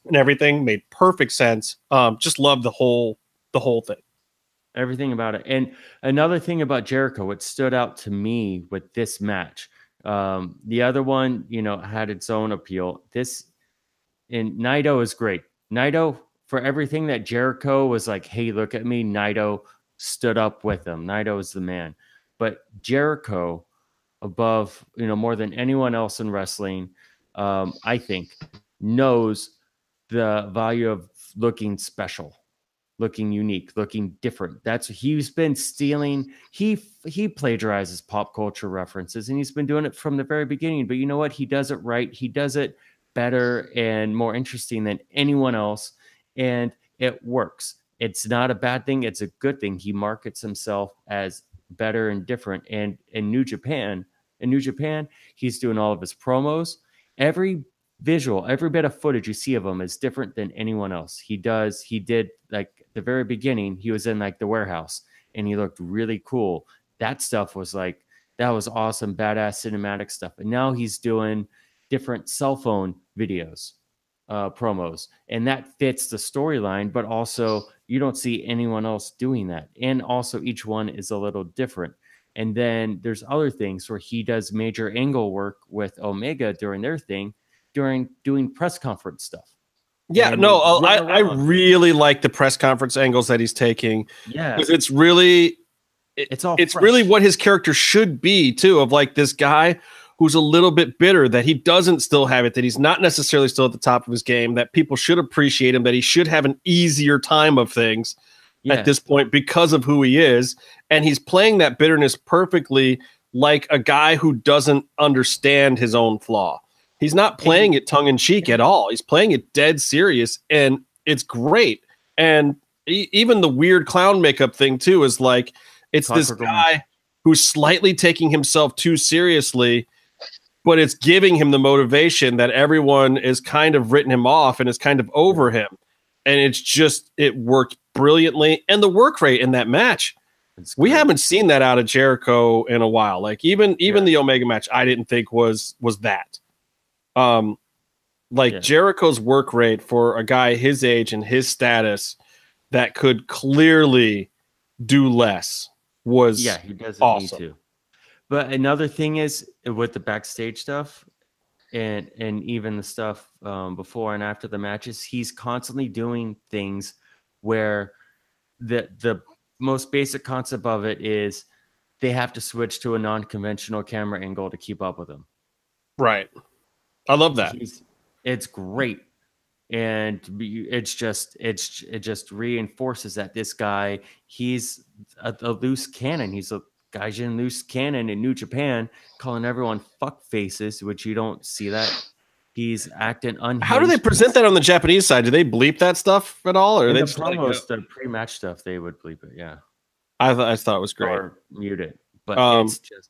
S1: and everything made perfect sense um just love the whole the whole thing
S2: everything about it. And another thing about Jericho, what stood out to me with this match, um, the other one, you know, had its own appeal. This and Naito is great. Naito, for everything that Jericho was like, hey, look at me, Naito stood up with him. Naito is the man. But Jericho, above, you know, more than anyone else in wrestling, um, I think, knows the value of looking special looking unique, looking different. That's he's been stealing. He he plagiarizes pop culture references, and he's been doing it from the very beginning. But you know what? He does it right. He does it better and more interesting than anyone else, and it works. It's not a bad thing. It's a good thing. He markets himself as better and different. And in New Japan, in New Japan, he's doing all of his promos. Every visual, every bit of footage you see of him is different than anyone else. He does, he did like the very beginning, he was in like the warehouse and he looked really cool. That stuff was like, that was awesome, badass cinematic stuff. And now he's doing different cell phone videos, uh, promos, and that fits the storyline, but also you don't see anyone else doing that. And also, each one is a little different. And then there's other things where he does major angle work with Omega during their thing, during doing press conference stuff.
S1: Yeah,
S2: And
S1: no, uh, I, I really like the press conference angles that he's taking
S2: Yeah,
S1: because it's really
S2: it's all.
S1: it's
S2: fresh.
S1: really what his character should be too of like this guy who's a little bit bitter that he doesn't still have it that he's not necessarily still at the top of his game that people should appreciate him that he should have an easier time of things
S2: yeah.
S1: at this point because of who he is and he's playing that bitterness perfectly like a guy who doesn't understand his own flaw he's not playing it tongue in cheek at all. He's playing it dead serious and it's great. And e- even the weird clown makeup thing too is like it's this guy who's slightly taking himself too seriously but it's giving him the motivation that everyone is kind of written him off and is kind of over him. And it's just it worked brilliantly. And the work rate in that match we haven't seen that out of Jericho in a while. Like even even the Omega match I didn't think was was that um like
S2: Yeah.
S1: Jericho's work rate for a guy his age and his status that could clearly do less was
S2: Yeah, he doesn't
S1: awesome.
S2: need to. But another thing is uh, with the backstage stuff and and even the stuff um, before and after the matches, he's constantly doing things where the the most basic concept of it is they have to switch to a non-conventional camera angle to keep up with him.
S1: right I love that
S2: He's, it's great. And it's just it's it just reinforces that this guy he's a, a loose cannon. He's a Gaijin loose cannon in New Japan, calling everyone fuck faces, which you don't see that. He's acting unhinged.
S1: how do they present that on the Japanese side do they bleep that stuff at all or
S2: In
S1: they
S2: the
S1: just like,
S2: promos, the pre-match stuff, they would bleep it, yeah,
S1: I, th- I thought it was great
S2: or mute it. But
S1: Um,
S2: it's just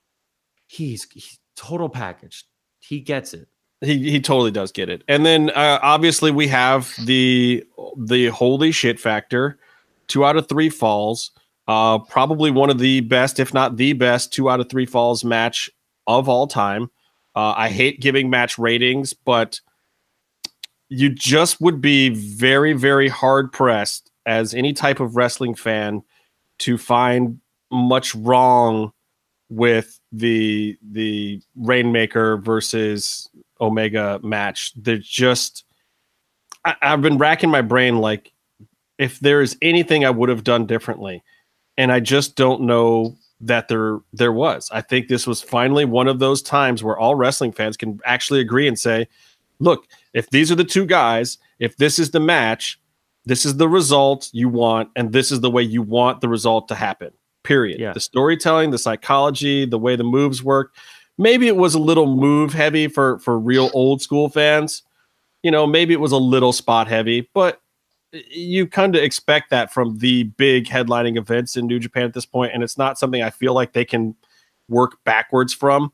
S2: he's, he's total package. He gets it.
S1: He he totally does get it. And then uh, obviously we have the the holy shit factor. Two out of three falls. Uh, probably one of the best, if not the best, two out of three falls match of all time. Uh, I hate giving match ratings, but you just would be very, very hard pressed as any type of wrestling fan to find much wrong with the the Rainmaker versus Omega match. They're just I, I've been racking my brain like if there is anything I would have done differently. And I just don't know that there there was. I think this was finally one of those times where all wrestling fans can actually agree and say, look, if these are the two guys, if this is the match, this is the result you want, and this is the way you want the result to happen. Period.
S2: Yeah.
S1: The storytelling, the psychology, the way the moves work. Maybe it was a little move heavy for for real old school fans. You know, maybe it was a little spot heavy, but you kind of expect that from the big headlining events in New Japan at this point, and it's not something I feel like they can work backwards from.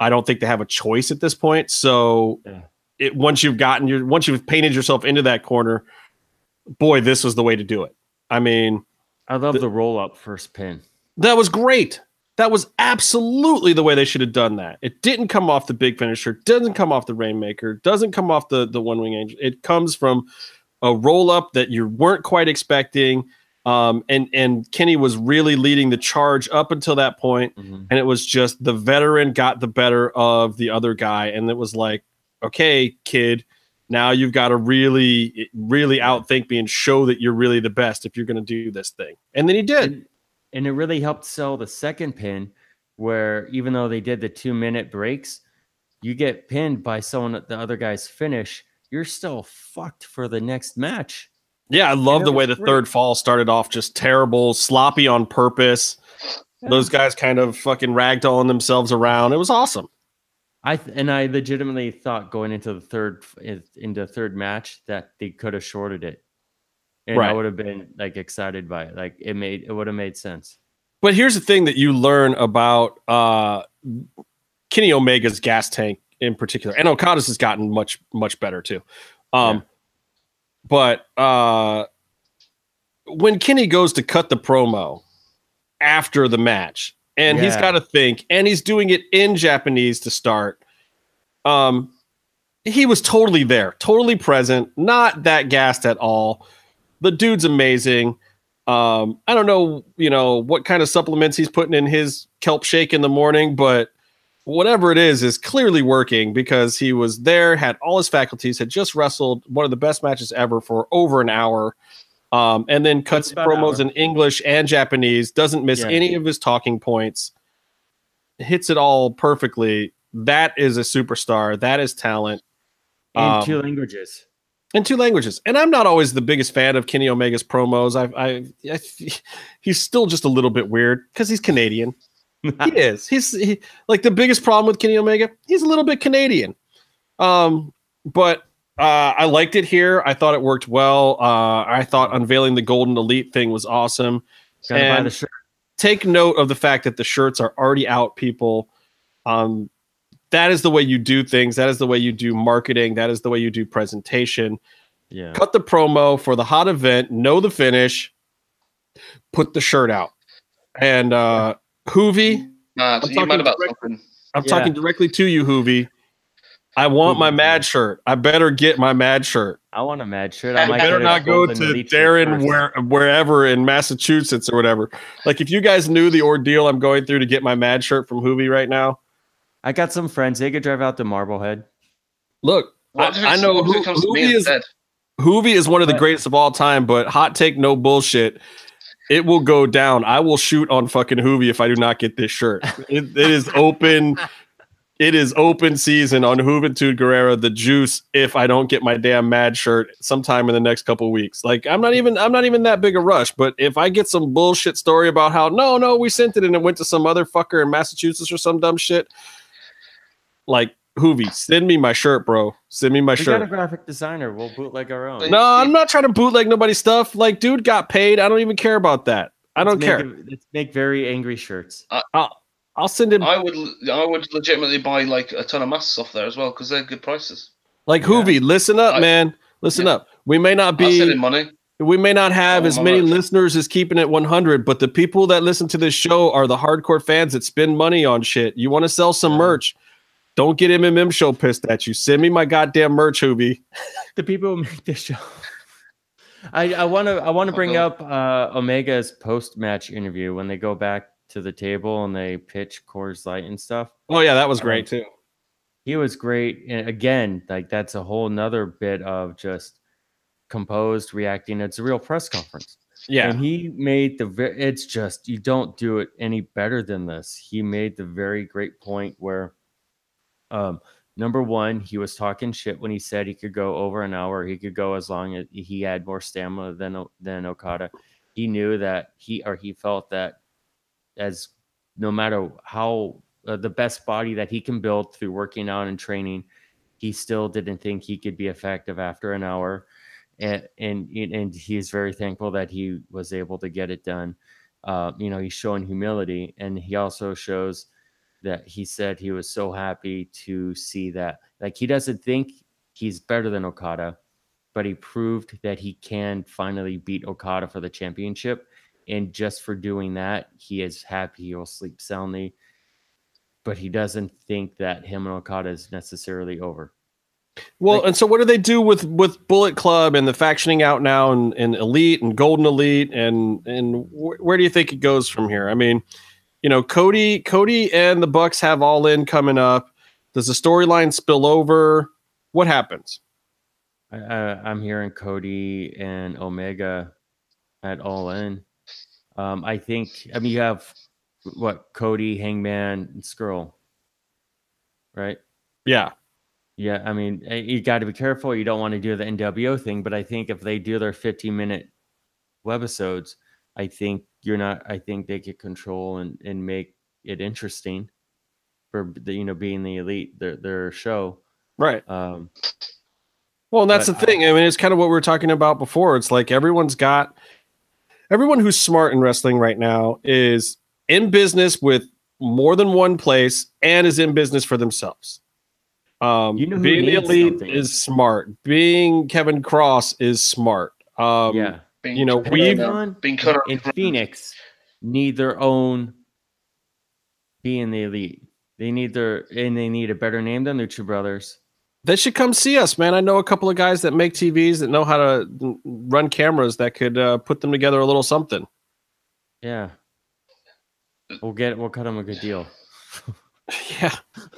S1: I don't think they have a choice at this point. So,
S2: Yeah.
S1: it once you've gotten your once you've painted yourself into that corner, boy, this was the way to do it. I mean,
S2: I love
S1: The-
S2: the roll up first pin.
S1: that was great. That was absolutely the way they should have done that. It didn't come off the big finisher, doesn't come off the Rainmaker, doesn't come off the the one wing angel. It comes from a roll up that you weren't quite expecting. Um, and and Kenny was really leading the charge up until that point,
S2: Mhm.
S1: and it was just the veteran got the better of the other guy, and it was like, okay, kid, now you've got to really, really outthink me and show that you're really the best if you're going to do this thing. And then he did.
S2: and, and it really helped sell the second pin where even though they did the two minute breaks you get pinned by someone at the other guy's finish you're still fucked for the next match
S1: Yeah, I love the way the
S2: great.
S1: third fall started off just terrible, sloppy on purpose. Those guys kind of fucking ragdolling themselves around. It was awesome.
S2: I th- and I legitimately thought going into the third into the third match that they could have shorted it, and I would have been like excited by it. Like it made it would have made sense.
S1: But here's the thing that you learn about uh, Kenny Omega's gas tank in particular, and Okada's has gotten much much better too. Um,
S2: Yeah.
S1: But uh, when Kenny goes to cut the promo after the match, and he's got to think, and he's doing it in Japanese to start. Um, he was totally there, totally present, not that gassed at all. The dude's amazing. Um, I don't know, you know, what kind of supplements he's putting in his kelp shake in the morning, but whatever it is, is clearly working because he was there, had all his faculties, had just wrestled one of the best matches ever for over an hour. Um, and then cuts promos in English and Japanese, doesn't miss
S2: Yeah.
S1: any of his talking points, hits it all perfectly. That is a superstar. That is talent.
S2: In
S1: Um,
S2: two languages.
S1: In two languages. And I'm not always the biggest fan of Kenny Omega's promos. I, I, I he's still just a little bit weird because he's Canadian. he is. He's he, like the biggest problem with Kenny Omega. He's a little bit Canadian. Um, but uh, I liked it here. I thought it worked well. Uh, I thought unveiling the Golden Elite thing was awesome.
S2: Gotta buy
S1: and-
S2: the shirt.
S1: Take note of the fact that the shirts are already out, people. Um, that is the way you do things. That is the way you do marketing. That is the way you do presentation
S2: Yeah.
S1: cut the promo for the hot event, know the finish, put the shirt out. And uh Hoovy,
S3: Mad.
S1: I'm talking
S3: mad about
S1: direct-
S3: something?
S1: I'm
S2: Yeah.
S1: talking directly to you, Hoovy. I want my mad
S2: yeah.
S1: shirt. I better get my mad shirt.
S2: I want a mad shirt.
S3: I
S2: I might
S1: better not go to
S2: Golden
S1: Darren where wherever in Massachusetts or whatever. Like if you guys knew the ordeal I'm going through to get my mad shirt from Hoovy right now,
S2: I got some friends. They could drive out to Marblehead.
S1: look,
S3: What if
S1: I, I know
S3: what if
S1: Ho-
S3: it comes to me
S1: Hoovy is
S3: instead?
S1: Hoovy is one of the greatest of all time, but hot take, no bullshit. It will go down. I will shoot on fucking Hoovy if I do not get this shirt. It, it is open. It is open season on Juventud Guerrera, the juice. If I don't get my damn mad shirt sometime in the next couple weeks, like I'm not even I'm not even that big a rush. But if I get some bullshit story about how no no we sent it and it went to some other fucker in Massachusetts or some dumb shit, like Hoovy, send me my shirt, bro. Send me my
S2: We
S1: shirt.
S2: got a graphic designer. We'll bootleg our own.
S1: No, I'm not trying to bootleg nobody's stuff. Like, dude got paid. I don't even care about that. I don't
S2: Let's
S1: care.
S2: make let's make very angry shirts.
S1: Uh, I'll I'll send him
S3: I would, I would legitimately buy like a ton of masks off there as well because they're good prices.
S1: like Hoovy. Listen up,
S3: I-
S1: man. Listen
S3: Yeah.
S1: up. We may not
S3: I'll send
S1: be
S3: in money.
S1: we may not have
S3: Oh,
S1: as many
S3: merch.
S1: listeners as keeping it 100, but the people that listen to this show are the hardcore fans that spend money on shit. You want to sell some
S2: Yeah.
S1: merch? Don't get MMM show pissed at you. Send me my goddamn merch, Hoovy.
S2: The people who make this show. I I want to I want to bring up uh, Omega's post match interview when they go back to the table and they pitch Coors Light and stuff.
S1: Oh yeah, that was great too.
S2: He was great. And again, like that's a whole nother bit of just composed reacting. It's a real press conference.
S1: Yeah.
S2: And he made the ve- it's just you don't do it any better than this. He made the very great point where um number one, he was talking shit when he said he could go over an hour, he could go as long as he had more stamina than than Okada. He knew that he or he felt that as no matter how uh, the best body that he can build through working out and training, he still didn't think he could be effective after an hour and and and is very thankful that he was able to get it done. Uh, you know, he's showing humility, and he also shows that he said he was so happy to see that. Like he doesn't think he's better than Okada, but he proved that he can finally beat Okada for the championship. And just for doing that, he is happy. He'll sleep soundly. But he doesn't think that him and Okada is necessarily over.
S1: Well,
S2: Like-
S1: and so what do they do with with Bullet Club and the factioning out now and, and Elite and Golden Elite and and wh- where do you think it goes from here? I mean, you know, Cody Cody and the Bucks have All In coming up. Does the storyline spill over? What happens?
S2: I, I'm hearing Cody and Omega at All In. Um, I think. I mean, you have what Cody, Hangman, and Scurll, right?
S1: Yeah,
S2: Yeah, I mean, eh, you got to be careful. You don't want to do the NWO thing, but I think if they do their 15 minute webisodes, I think you're not. I think they could control and and make it interesting for the you know being the elite their their show.
S1: Right.
S2: Um,
S1: Well, and that's the thing. I mean, it's kind of what we were talking about before. It's like everyone's got everyone who's smart in wrestling right now is in business with more than one place and is in business for themselves. Um,
S2: You know
S1: being the elite
S2: something?
S1: is smart. Being Kevin Kross is smart. Um,
S2: yeah,
S3: Being,
S1: you know, we've-
S3: being cut off
S2: in Fenix need their own being the elite. They need their and they need a better name than Lucha Brothers.
S1: they should come see us, man. I know a couple of guys that make TVs that know how to run cameras that could uh, put them together a little something.
S2: Yeah, we'll get we'll cut them a good deal.
S1: Yeah.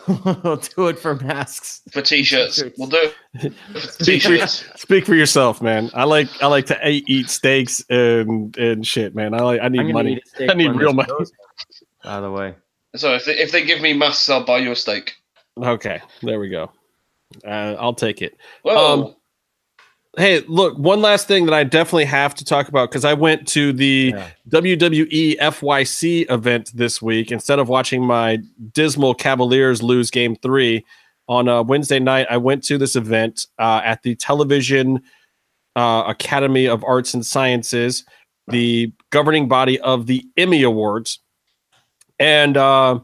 S2: we'll do it for masks.
S3: for t-shirts.
S2: T-shirts.
S3: We'll do it. for
S1: Speak for,
S3: t-shirts.
S1: speak for yourself, man. I like I like to eat, eat steaks and and shit, man. I like I need money.
S2: eat a steak
S1: I need real money.
S2: By the way,
S3: So if they, if they give me masks, I'll buy you a steak.
S1: Okay, there we go. Uh, I'll take it.
S3: Whoa.
S1: Um, Hey, look, one last thing that I definitely have to talk about because I went to the
S2: Yeah.
S1: WWE FYC event this week instead of watching my dismal Cavaliers lose game three on uh, Wednesday night. I went to this event uh, at the Television uh, Academy of Arts and Sciences, the governing body of the Emmy Awards, and uh,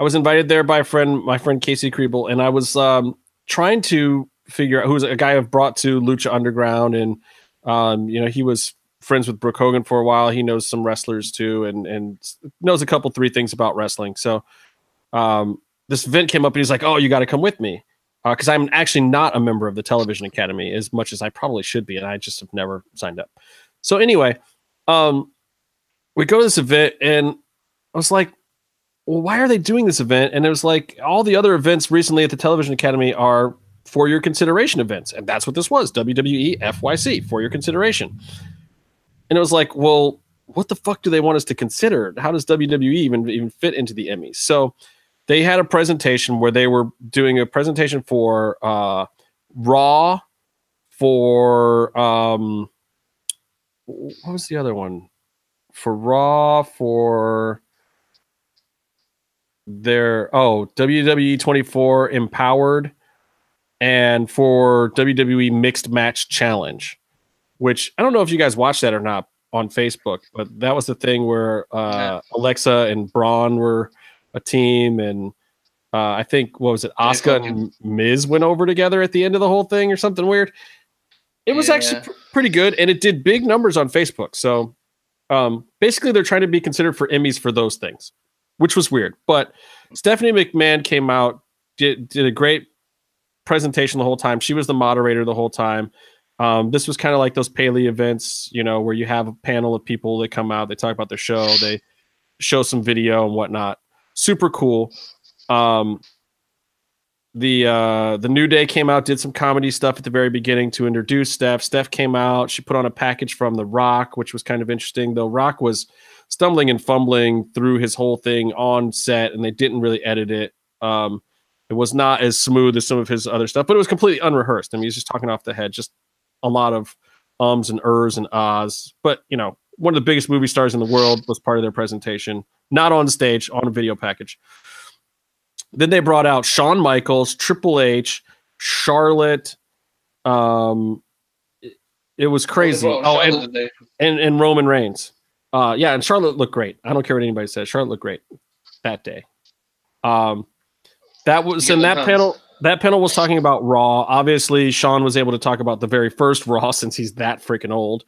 S1: I was invited there by a friend, my friend Casey Kriebel, and I was um, trying to figure out who's a guy I've brought to Lucha Underground, and um, you know he was friends with Brooke Hogan for a while. He knows some wrestlers too, and and knows a couple three things about wrestling. So um, this event came up, and he's like, "Oh, you got to come with me." Because I'm actually not a member of the Television Academy as much as I probably should be, and I just have never signed up. So anyway, um, we go to this event, and I was like, well, why are they doing this event? And it was like all the other events recently at the Television Academy are for your consideration events. And that's what this was WWE FYC for your consideration. And it was like, well, what the fuck do they want us to consider? How does WWE even, even fit into the Emmys? So they had a presentation where they were doing a presentation for uh, Raw, for um, what was the other one? For Raw, for their oh WWE 24 Empowered and for WWE Mixed Match Challenge, which I don't know if you guys watched that or not on Facebook, but that was the thing where uh, Alexa and Braun were a team, and uh, I think what was it, Asuka and Miz went over together at the end of the whole thing or something weird. It was actually pr- pretty good, and it did big numbers on Facebook. So um, basically, they're trying to be considered for Emmys for those things, which was weird. But Stephanie McMahon came out, did, did a great presentation the whole time. She was the moderator the whole time. Um, this was kind of like those Paley events, you know, where you have a panel of people that come out, they talk about their show, they show some video and whatnot. Super cool. Um, the uh, the New Day came out, did some comedy stuff at the very beginning to introduce Steph. Steph came out, she put on a package from The Rock, which was kind of interesting. Though Rock was stumbling and fumbling through his whole thing on set, and they didn't really edit it. Um, it was not as smooth as some of his other stuff, but it was completely unrehearsed. I mean, he's just talking off the head, just a lot of ums and ers and ahs. But you know, one of the biggest movie stars in the world was part of their presentation, not on stage, on a video package. Then they brought out Shawn Michaels, Triple H, Charlotte. Um, it, it was crazy.
S3: Well,
S1: Oh, and, and and Roman Reigns. Uh, yeah, and Charlotte looked great. I don't care what anybody says. Charlotte looked great that day. Um, that was in that panel. That panel was talking about Raw. Obviously, Shawn was able to talk about the very first Raw since he's that freaking old.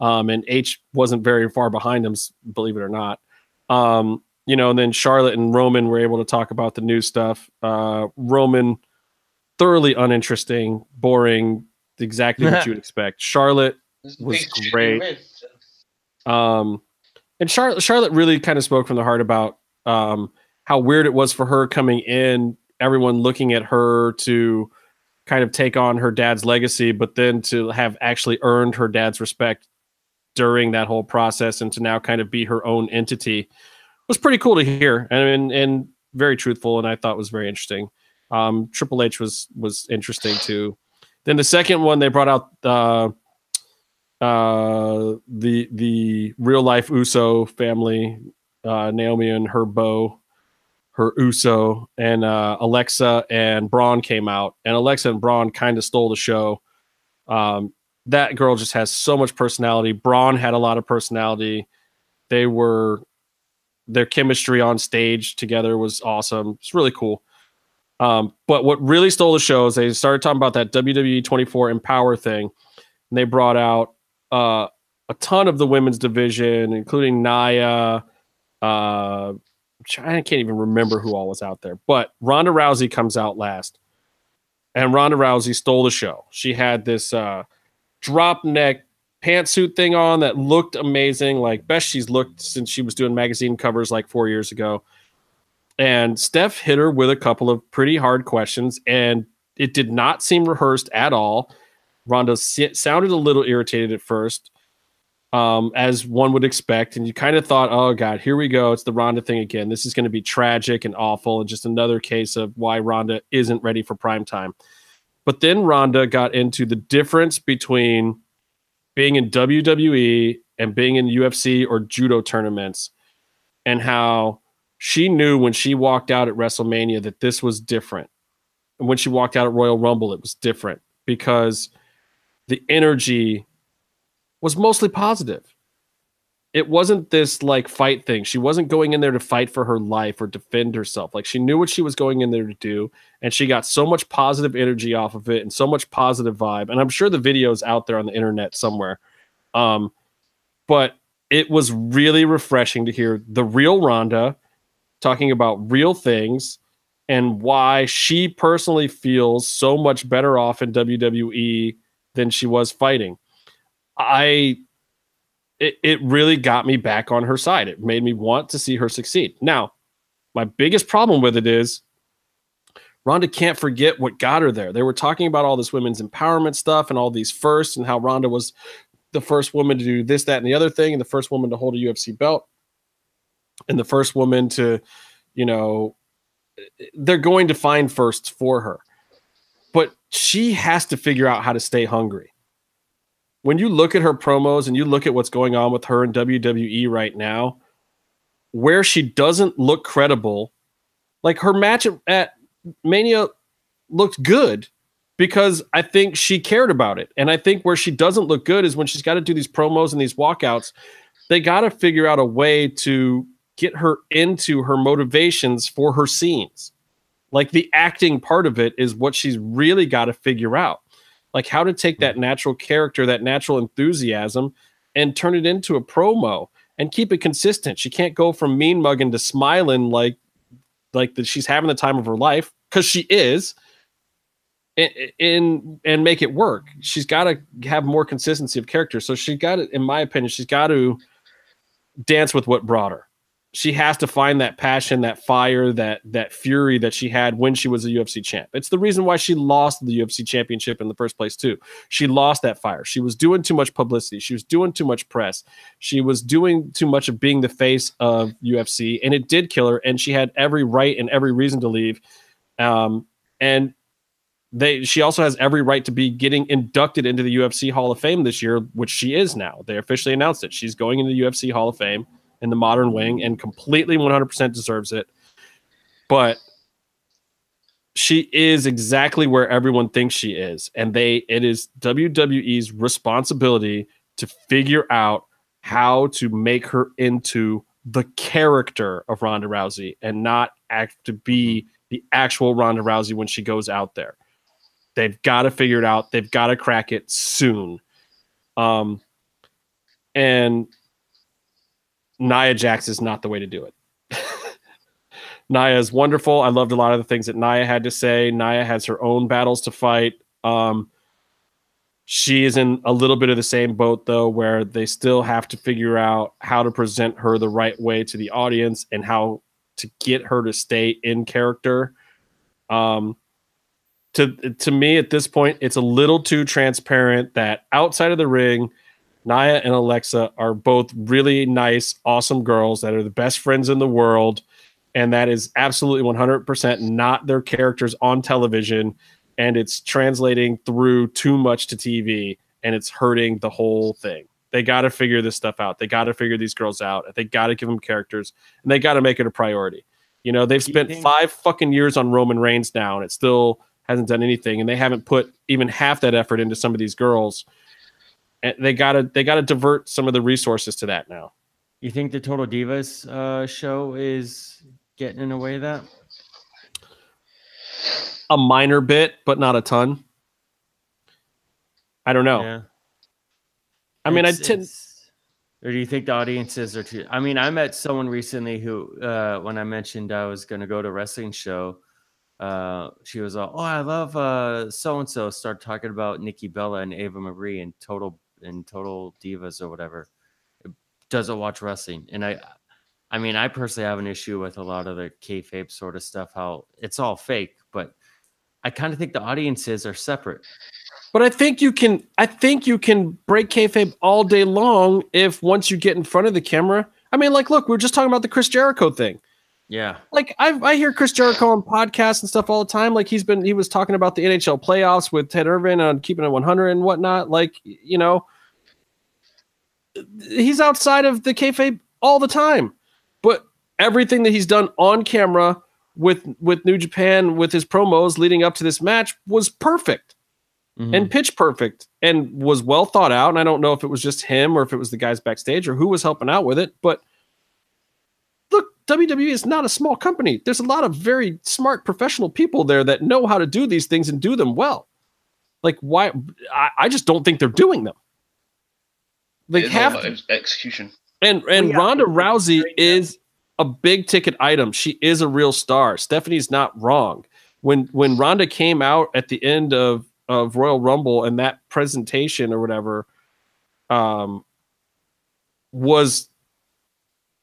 S1: Um, and H wasn't very far behind him, believe it or not. Um, you know, and then Charlotte and Roman were able to talk about the new stuff. Uh, Roman, thoroughly uninteresting, boring, exactly what you would expect. Charlotte, was
S3: piece of shit
S1: great. um, and Charlotte, Charlotte really kind of spoke from the heart about um, how weird it was for her coming in, everyone looking at her to kind of take on her dad's legacy, but then to have actually earned her dad's respect during that whole process and to now kind of be her own entity was pretty cool to hear and and, and very truthful and I thought was very interesting. Um, Triple H was was interesting too. Then the second one they brought out uh, uh, the the real life Uso family, uh, Naomi and her beau, her Uso, and uh, Alexa and Braun came out, and Alexa and Braun kind of stole the show. Um, that girl just has so much personality. Braun had a lot of personality. They were their chemistry on stage together was awesome. It's really cool. Um, but what really stole the show is they started talking about that WWE 24 Empower thing, and they brought out uh, a ton of the women's division, including Nia. Uh, I can't even remember who all was out there, but Ronda Rousey comes out last, and Ronda Rousey stole the show. She had this uh, drop neck pantsuit thing on that looked amazing, like best she's looked since she was doing magazine covers like four years ago. And Steph hit her with a couple of pretty hard questions, and it did not seem rehearsed at all. Ronda sounded a little irritated at first, um, as one would expect. And you kind of thought, oh, God, here we go. It's the Ronda thing again. This is going to be tragic and awful, and just another case of why Ronda isn't ready for prime time. But then Ronda got into the difference between being in WWE and being in UFC or judo tournaments, and how she knew when she walked out at WrestleMania that this was different. And when she walked out at Royal Rumble, it was different because the energy was mostly positive. It wasn't this like fight thing. She wasn't going in there to fight for her life or defend herself. Like she knew what she was going in there to do, and she got so much positive energy off of it and so much positive vibe. And I'm sure the video's out there on the internet somewhere. Um, but it was really refreshing to hear the real Ronda talking about real things and why she personally feels so much better off in WWE than she was fighting. I it, it really got me back on her side. It made me want to see her succeed. Now, my biggest problem with it is Ronda can't forget what got her there. They were talking about all this women's empowerment stuff and all these firsts and how Ronda was the first woman to do this, that, and the other thing, and the first woman to hold a UFC belt, and the first woman to, you know, they're going to find firsts for her. But she has to figure out how to stay hungry when you look at her promos and you look at what's going on with her in WWE right now, where she doesn't look credible, like her match at Mania looked good because I think she cared about it. And I think where she doesn't look good is when she's got to do these promos and these walkouts. They got to figure out a way to get her into her motivations for her scenes. Like the acting part of it is what she's really got to figure out like how to take that natural character, that natural enthusiasm, and turn it into a promo and keep it consistent. She can't go from mean mugging to smiling like like that she's having the time of her life because she is in, in and make it work. She's got to have more consistency of character. So she got to, in my opinion, she's got to dance with what brought her she has to find that passion, that fire, that that fury that she had when she was a UFC champ. It's the reason why she lost the UFC championship in the first place too. She lost that fire. She was doing too much publicity. She was doing too much press. She was doing too much of being the face of UFC, and it did kill her. And she had every right and every reason to leave. Um, and they she also has every right to be getting inducted into the UFC Hall of Fame this year, which she is now. They officially announced it. She's going into the UFC Hall of Fame in the modern wing and completely 100% deserves it. But she is exactly where everyone thinks she is and they it is WWE's responsibility to figure out how to make her into the character of Ronda Rousey and not act to be the actual Ronda Rousey when she goes out there. They've got to figure it out. They've got to crack it soon. Um and Nia Jax is not the way to do it. Nia is wonderful. I loved a lot of the things that Nia had to say. Nia has her own battles to fight. Um, she is in a little bit of the same boat though, where they still have to figure out how to present her the right way to the audience and how to get her to stay in character. Um, to to me at this point, it's a little too transparent that outside of the ring, Nia and Alexa are both really nice, awesome girls that are the best friends in the world. and that is absolutely 100% not their characters on television and it's translating through too much to TV and it's hurting the whole thing. They got to figure this stuff out. They got to figure these girls out. They got to give them characters and they got to make it a priority. You know, they've spent five fucking years on Roman Reigns now and it still hasn't done anything and they haven't put even half that effort into some of these girls. And they got to they got to divert some of the resources to that now.
S2: You think the Total Divas uh, show is getting in the way of that?
S1: A minor bit, but not a ton. I don't know. Yeah. I mean, I tend.
S2: Or do you think the audiences are too? I mean, I met someone recently who, uh, when I mentioned I was going to go to a wrestling show, uh, she was all, "Oh, I love so and so." Start talking about Nikki Bella and Eva Marie and Total and Total Divas or whatever. Doesn't watch wrestling, and I, I mean, I personally have an issue with a lot of the kayfabe sort of stuff. How it's all fake, but I kind of think the audiences are separate.
S1: But I think you can. I think you can break kayfabe all day long if once you get in front of the camera. I mean, like, look, we are just talking about the Chris Jericho thing.
S2: Yeah,
S1: like I I hear Chris Jericho on podcasts and stuff all the time. Like he's been he was talking about the NHL playoffs with Ted Irvin on keeping it 100 and whatnot. Like you know, he's outside of the kayfabe all the time. But everything that he's done on camera with with New Japan with his promos leading up to this match was perfect mm-hmm. and pitch perfect and was well thought out. And I don't know if it was just him or if it was the guys backstage or who was helping out with it. But look, WWE is not a small company. There's a lot of very smart professional people there that know how to do these things and do them well. Like, why? I, I just don't think they're doing them.
S3: They have execution.
S1: And and yeah. Ronda Rousey is a big ticket item. She is a real star. Stephanie's not wrong. When when Ronda came out at the end of of Royal Rumble and that presentation or whatever um was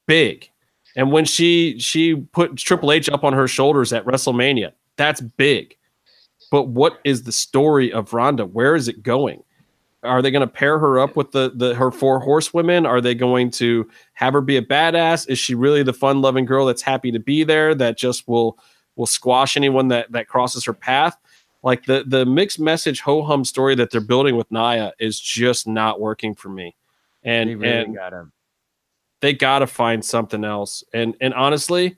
S1: big. And when she she put Triple H up on her shoulders at WrestleMania, that's big. But what is the story of Ronda? Where is it going? Are they going to pair her up with the the her four horsewomen? Are they going to have her be a badass? Is she really the fun loving girl that's happy to be there that just will will squash anyone that that crosses her path? Like the the mixed message ho hum story that they're building with Nia is just not working for me. And they really and gotta they gotta find something else. And and honestly,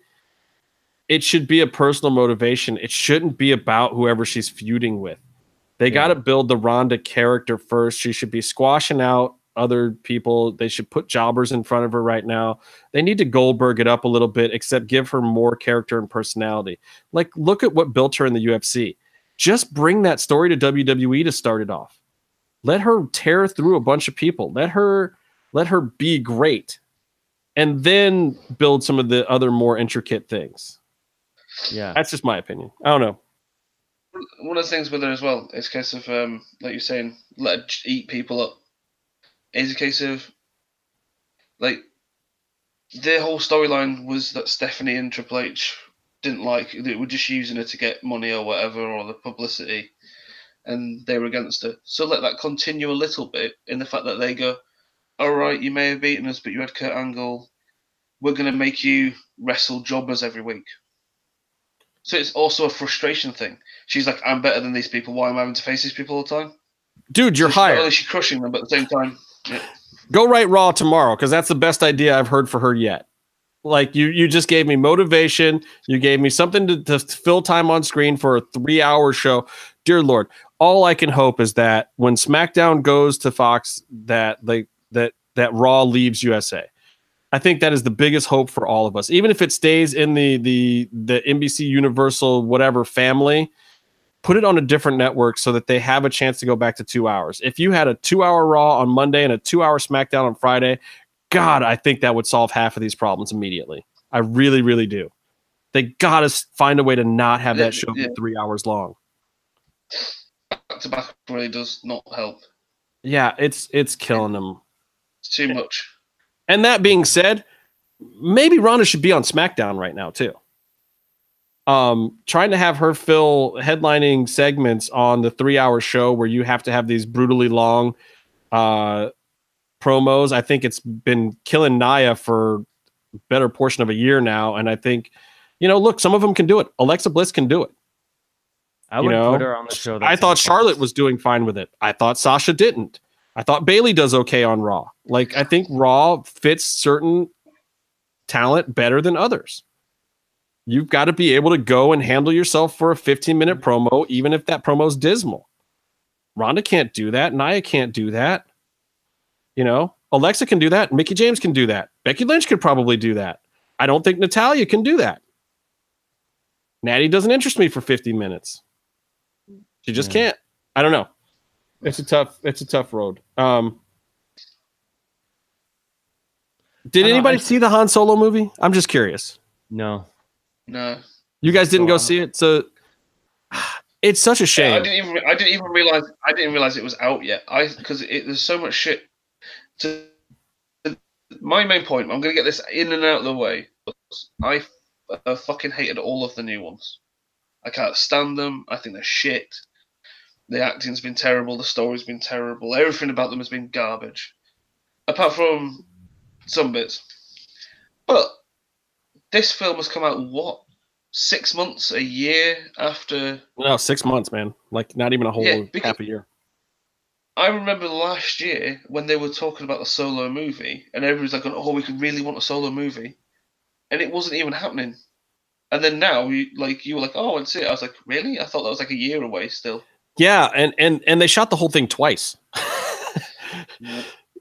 S1: it should be a personal motivation. It shouldn't be about whoever she's feuding with. They yeah. got to build the Ronda character first. She should be squashing out other people. They should put jobbers in front of her right now. They need to Goldberg it up a little bit, except give her more character and personality. Like, look at what built her in the UFC. Just bring that story to WWE to start it off. Let her tear through a bunch of people. Let her let her be great. And then build some of the other more intricate things.
S2: Yeah.
S1: That's just my opinion. I don't know
S3: one of the things with her as well is a case of um, like you're saying, let her eat people up. Is a case of like their whole storyline was that Stephanie and Triple H didn't like they were just using her to get money or whatever or the publicity, and they were against her. So let that continue a little bit in the fact that they go, "All right, you may have beaten us, but you had Kurt Angle. We're going to make you wrestle jobbers every week." So it's also a frustration thing. She's like, I'm better than these people. Why am I having to face these people all the time?
S1: Dude, you're
S3: so only she's crushing them, but at the same time, yeah.
S1: go write Raw tomorrow because that's the best idea I've heard for her yet. Like you, you just gave me motivation. You gave me something to, to fill time on screen for a three-hour show. Dear Lord, all I can hope is that when SmackDown goes to Fox, that like that that Raw leaves USA I think that is the biggest hope for all of us. Even if it stays in the the the NBC Universal whatever family, put it on a different network so that they have a chance to go back to 2 hours. If you had a 2-hour Raw on Monday and a 2-hour SmackDown on Friday, god, I think that would solve half of these problems immediately. I really really do. They got to find a way to not have that show yeah. be 3 hours long.
S3: Back to back really does not help.
S1: Yeah, it's it's killing them.
S3: It's too much.
S1: And that being said, maybe Ronda should be on SmackDown right now too. Um, trying to have her fill headlining segments on the three-hour show where you have to have these brutally long uh, promos. I think it's been killing Nia for better portion of a year now, and I think You know, look, some of them can do it. Alexa Bliss can do it.
S2: I
S1: You
S2: would
S1: know,
S2: put her on the show.
S1: I thought Charlotte was doing fine with it. I thought Sasha didn't. I thought Bayley does okay on Raw. Like I think Raw fits certain talent better than others. You've got to be able to go and handle yourself for a 15 minute mm. promo, even if that promo's dismal. Ronda can't do that. Nia can't do that. You know, Alexa can do that. Mickie James can do that. Becky Lynch could probably do that. I don't think Natalya can do that. Natty doesn't interest me for 50 minutes. She just
S2: Yeah.
S1: can't. I don't know. It's a tough. It's a tough road. Um, did
S2: I know,
S1: anybody
S2: I-
S1: see the Han Solo movie? I'm just curious.
S2: No.
S3: No,
S1: You guys didn't
S2: So,
S1: go see it, so it's such a shame.
S3: i didn't even I didn't even realize I didn't realize it was out yet. I because it, there's so much shit. To, my main point, I'm gonna get this in and out of the way. I uh, fucking hated all of the new ones. I can't stand them. I think they're shit. The acting's been terrible. The story's been terrible. Everything about them has been garbage, apart from some bits. But this film has come out what six months, a year after
S1: No, six months, man. Like not even a whole
S3: Yeah,
S1: half a year.
S3: I remember last year when they were talking about the solo movie, and everyone's like, "Oh, we could really want a solo movie," and it wasn't even happening. And then now, you like, you were like, "Oh, it's it." I was like, "Really?" I thought that was like a year away still.
S1: Yeah, and and and they shot the whole thing twice.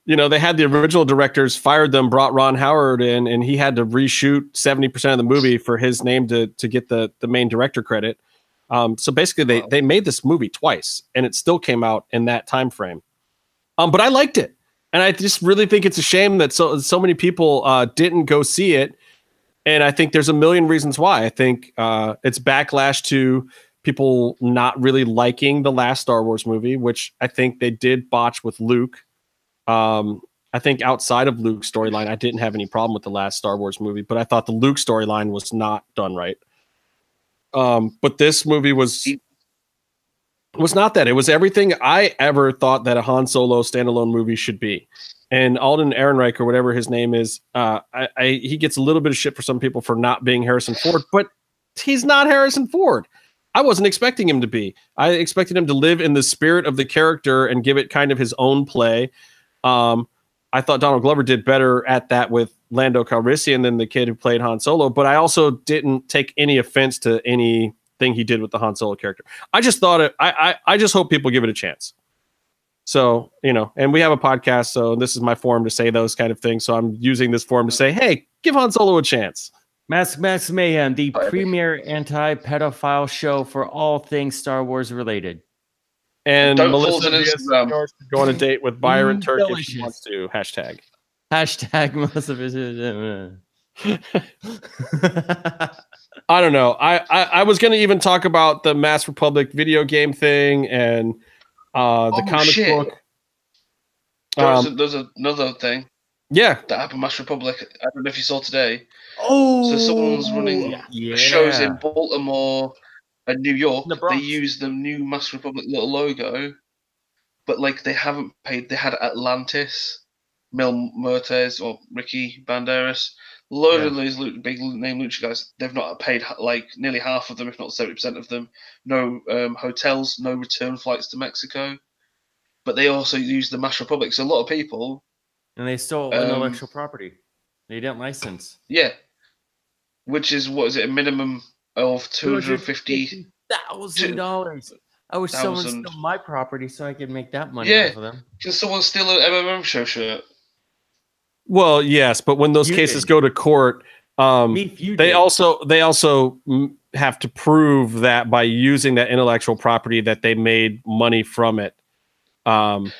S1: you know, they had the original directors fired them, brought Ron Howard in, and he had to reshoot seventy percent of the movie for his name to to get the the main director credit. Um, so basically, they
S3: Wow.
S1: they made this movie twice, and it still came out in that time frame. Um, but I liked it, and I just really think it's a shame that so so many people uh, didn't go see it. And I think there's a million reasons why. I think uh, it's backlash to people not really liking the last Star Wars movie, which I think they did botch with Luke. Um, I think outside of Luke's storyline, I didn't have any problem with the last Star Wars movie, but I thought the Luke storyline was not done right. Um, but this movie was was not that. It was everything I ever thought that a Han Solo standalone movie should be. And Alden Ehrenreich or whatever his name is, uh, I, I he gets a little bit of shit for some people for not being Harrison Ford, but he's not Harrison Ford. I wasn't expecting him to be. I expected him to live in the spirit of the character and give it kind of his own play. Um, I thought Donald Glover did better at that with Lando Calrissian than the kid who played Han Solo, but I also didn't take any offense to anything he did with the Han Solo character. I just thought it. I I, I just hope people give it a chance. So you know, and we have a podcast, so this is my forum to say those kind of things. So I'm using this forum to say, hey, give Han Solo a chance.
S2: Mask Max Mayhem, the premier anti-pedophile show for all things Star Wars related.
S1: And
S3: Don't
S1: Melissa
S3: fold an
S1: Diaz
S3: Instagram.
S1: Go on a date with Byron
S2: Mm,
S1: Turk if she wants to. Hashtag.
S2: Hashtag Melissa
S1: I don't know. I I, I was going to even talk about the Masked Republic video game thing and uh, the
S3: Oh,
S1: comic
S3: shit.
S1: book.
S3: There's,
S1: Um,
S3: there's another thing
S1: yeah,
S3: that happened. Masked Republic. I don't know if you saw today.
S2: Oh,
S3: So someone's running
S2: yeah.
S3: Shows in Baltimore and New York.
S2: The
S3: They
S2: Bronx.
S3: use the new Masked Republic little logo, but like they haven't paid. They had Atlantis, Mel Mertes or Ricky Banderas. Load of those lu- big name lucha guys. They've not paid like nearly half of them, if not seventy percent of them. No um, hotels, no return flights to Mexico. But they also use the Masked Republic. So a lot of people,
S2: and they stole
S3: Um,
S2: intellectual property. They didn't license.
S3: yeah, which is what is it? A minimum of two hundred fifty
S2: thousand dollars. I wish someone stole my property so I could make that money
S3: Yeah.
S2: off of them.
S3: Can someone steal an MMM show shirt?
S1: well, yes, but when those
S2: You
S1: cases
S2: did.
S1: go to court, um,
S2: Me,
S1: they
S2: did.
S1: also they also have to prove that by using that intellectual property that they made money from it. Um,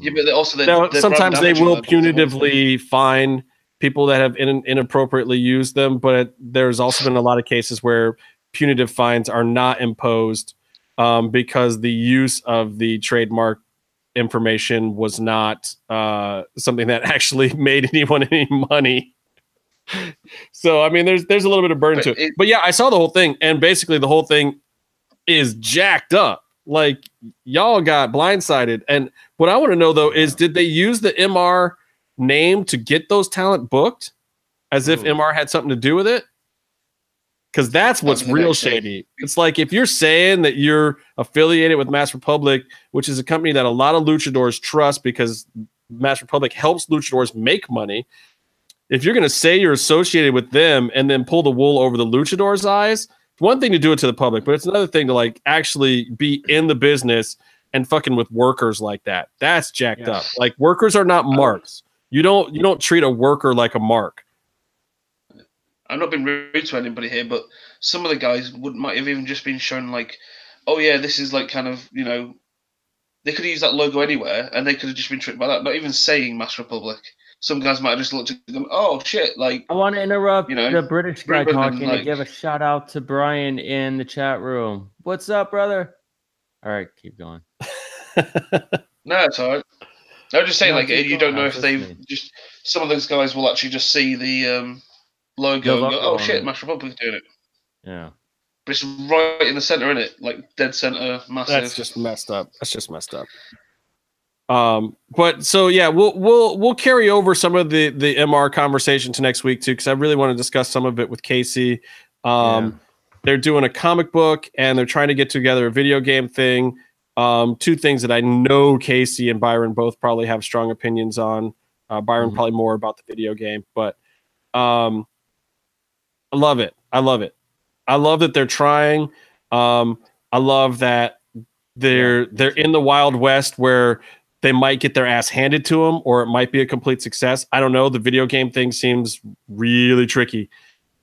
S3: Yeah, but also they,
S1: now, sometimes they will
S3: them.
S1: punitively fine people that have in, inappropriately used them, but there's also been a lot of cases where punitive fines are not imposed um, because the use of the trademark information was not uh, something that actually made anyone any money. So I mean, there's there's a little bit of burden to it.
S3: it-
S1: But yeah, I saw the whole thing, and basically the whole thing is jacked up. Like y'all got blindsided. And what I want to know though is, did they use the MR name to get those talent booked, as if
S2: Ooh.
S1: MR had something to do with it? because that's what's
S3: That's
S1: real shady. It's like if you're saying that you're affiliated with Masked Republic, which is a company that a lot of luchadors trust because Masked Republic helps luchadors make money. If you're going to say you're associated with them and then pull the wool over the luchadors' eyes, it's one thing to do it to the public, but it's another thing to like actually be in the business and fucking with workers like that. That's jacked
S2: Yeah.
S1: up. Like workers are not marks. You don't you don't treat a worker like a mark.
S3: I'm not being rude to anybody here, but some of the guys would might have even just been shown like, oh yeah, this is like kind of you know, they could use that logo anywhere, and they could have just been tricked by that. Not even saying Masked Republic. Some guys might have just looked at them, oh shit, like
S2: I want to interrupt
S3: You know,
S2: the British guy
S3: Ruben and,
S2: talking
S3: like-
S2: to give a shout out to Brian in the chat room. What's up, brother? All right, keep going.
S3: no, it's alright. I was just saying,
S2: No,
S3: like, you don't know if they've just some of those guys will actually just see the um, logo,
S2: The
S3: and go, oh
S2: on
S3: shit,
S2: it.
S3: Masked Republic's doing it.
S2: Yeah.
S3: But it's right in the center, isn't it? Like dead center, massive.
S1: That's just messed up. That's just messed up. Um, but so yeah, we'll we'll we'll carry over some of the the MR conversation to next week too, because I really want to discuss some of it with Casey. Um, they're doing a comic book and they're trying to get together a video game thing. Um, two things that I know Casey and Byron both probably have strong opinions on. Uh, Byron
S2: Mhm.
S1: probably more about the video game, but um, I love it. I love it. I love that they're trying. Um, I love that they're they're in the wild west where they might get their ass handed to them, or it might be a complete success. I don't know. The video game thing seems really tricky.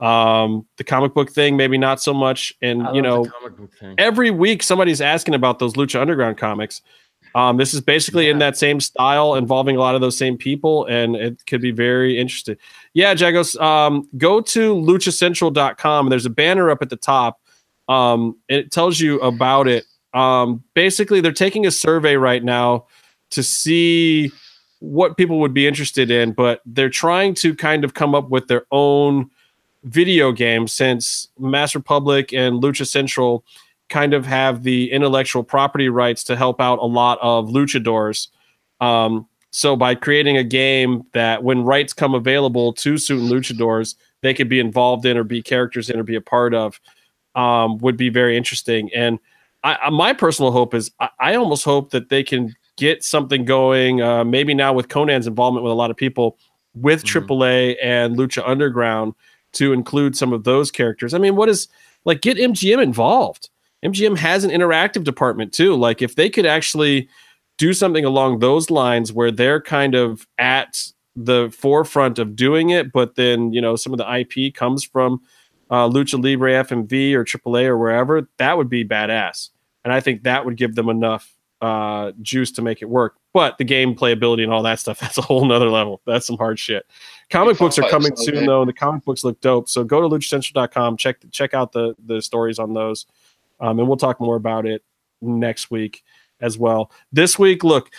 S1: Um, the comic book thing, maybe not so much. And
S2: I
S1: you know,
S2: the comic book thing.
S1: every week somebody's asking about those Lucha Underground comics. Um, this is basically in that same style, involving a lot of those same people, and it could be very interesting. Yeah, Jagos, um, go to luchacentral.com and there's a banner up at the top. Um, and it tells you about it. Um, basically, they're taking a survey right now to see what people would be interested in, but they're trying to kind of come up with their own video game since Masked Republic and Lucha Central kind of have the intellectual property rights to help out a lot of luchadors. Um, so by creating a game that when rights come available to certain luchadors, they could be involved in or be characters in or be a part of, um, would be very interesting. And I, my personal hope is I, I almost hope that they can get something going. Uh, maybe now with Konnan's involvement with a lot of people with
S2: Mhm.
S1: AAA and Lucha Underground to include some of those characters. I mean, what is like get MGM involved? MGM has an interactive department too. Like if they could actually do something along those lines where they're kind of at the forefront of doing it, but then you know some of the IP comes from uh, Lucha Libre, FMV, or AAA, or wherever, that would be badass. And I think that would give them enough uh, juice to make it work. But the game playability and all that stuff, that's a whole nother level. That's some hard shit. Comic books are coming soon though, and the comic books look dope. So go to luchacentral.com, check check out the the stories on those. Um, and we'll talk more about it next week as well. This week, look,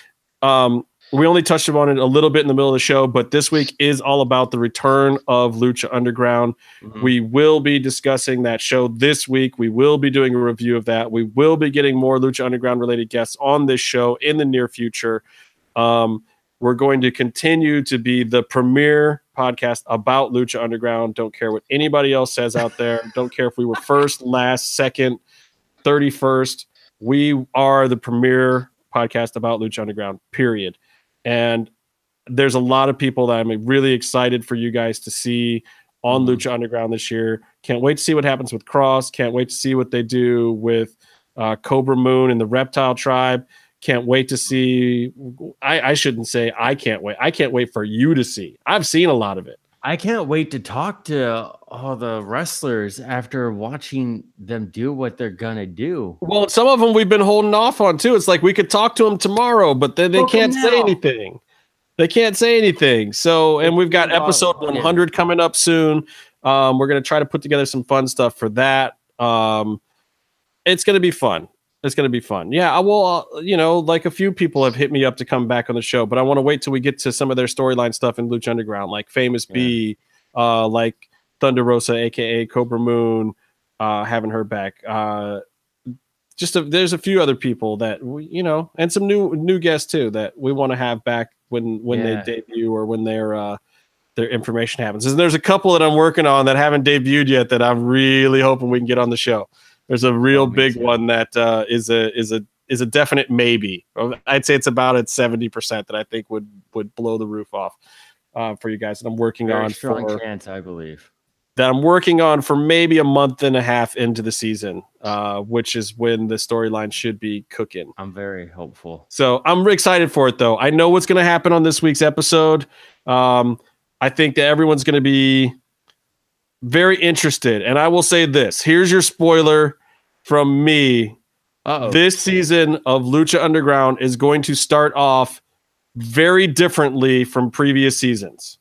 S1: um, we only touched on it a little bit in the middle of the show, but this week is all about the return of Lucha Underground.
S2: Mhm.
S1: We will be discussing that show this week. We will be doing a review of that. We will be getting more Lucha Underground related guests on this show in the near future. Um, we're going to continue to be the premier podcast about Lucha Underground. Don't care what anybody else says out there. Don't care if we were first, last, second, 31st. We are the premier podcast about Lucha Underground, period. And there's a lot of people that I'm really excited for you guys to see on
S2: Mhm.
S1: Lucha Underground this year. Can't wait to see what happens with Kross. Can't wait to see what they do with uh, Cobra Moon and the Reptile Tribe. Can't wait to see. I, I shouldn't say I can't wait. I can't wait for you to see. I've seen a lot of it.
S2: I can't wait to talk to all the wrestlers after watching them do what they're gonna do.
S1: Well, some of them we've been holding off on too. It's like we could talk to them tomorrow, but then they can't say anything. They can't say anything. So, and we've got episode 100 coming up soon. Um, we're gonna try to put together some fun stuff for that. Um, it's gonna be fun. It's gonna be fun. Yeah, I will. Uh, you know, like a few people have hit me up to come back on the show, but I want to wait till we get to some of their storyline stuff in Lucha Underground, like Famous B, uh, like Thunder Rosa, aka Cobra Moon. Uh, haven't heard back. Uh, just a, there's a few other people that we, you know, and some new new guests too that we want to have back when when
S2: Yeah.
S1: they debut or when they're uh, their information happens. And there's a couple that I'm working on that haven't debuted yet that I'm really hoping we can get on the show. There's a real
S2: Oh,
S1: big
S2: too.
S1: one that uh, is a is a is a definite maybe. I'd say it's about at seventy percent that I think would would blow the roof off uh, for you guys. And I'm working
S2: Very
S1: on
S2: strong
S1: for
S2: chance, I believe.
S1: that I'm working on for maybe a month and a half into the season, uh, which is when the storyline should be cooking.
S2: I'm very hopeful.
S1: So I'm excited for it, though. I know what's going to happen on this week's episode. Um, I think that everyone's going to be very interested. And I will say this here's your spoiler from me.
S2: Uh-oh.
S1: This season of Lucha Underground is going to start off very differently from previous seasons.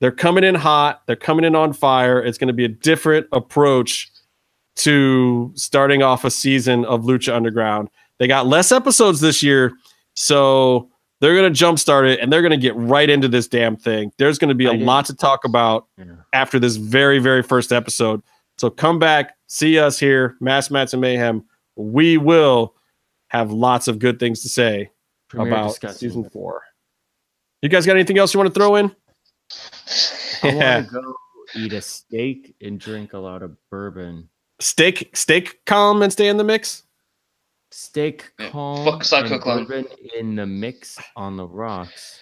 S1: They're coming in hot, they're coming in on fire. It's going to be a different approach to starting off a season of Lucha Underground. They got less episodes this year, so they're going to jumpstart it and they're going to get right into this damn thing. There's going to be a lot to talk about
S2: Yeah.
S1: after this very, very first episode. So come back, see us here, Masks Mats and Mayhem. We will have lots of good things to say
S2: Premier
S1: about season four. You guys got anything else you want to throw in?
S2: I
S1: Yeah.
S2: want to go eat a steak and drink a lot of bourbon.
S1: Steak, steak, calm and stay in the mix.
S2: Steak
S3: Yeah,
S2: calm
S3: fuck Psycho
S2: and
S3: Clown.
S2: bourbon in the mix on the rocks.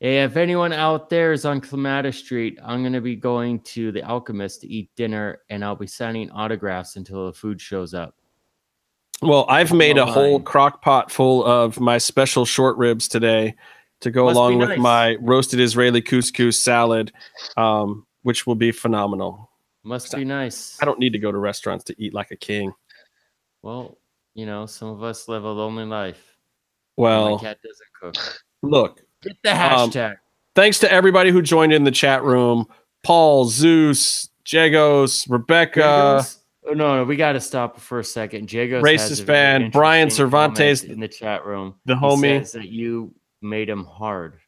S2: Hey, if anyone out there is on Clematis Street, I'm gonna be going to the Alchemist to eat dinner, and I'll be signing autographs until the food shows up.
S1: Well, I've made a whole
S2: my.
S1: crock pot full of my special short ribs today to go
S2: Must be
S1: along with my roasted Israeli couscous salad, um, which will be phenomenal.
S2: Must be nice.
S1: I don't need to go to restaurants to eat like a king.
S2: Well, you know, some of us live a lonely life.
S1: Well,
S2: My cat doesn't cook.
S1: look,
S2: Get the
S1: Um,
S2: hashtag.
S1: thanks to everybody who joined in the chat room Paul, Zeus, Jagos, Rebecca,
S2: Jagos? Oh, no, no, we got to stop for a second. Jagos
S1: Racist
S2: has a very
S1: fan, Brian
S2: interesting
S1: Cervantes,
S2: in the chat room.
S1: the
S2: He
S1: homie.
S2: says that you made him hard.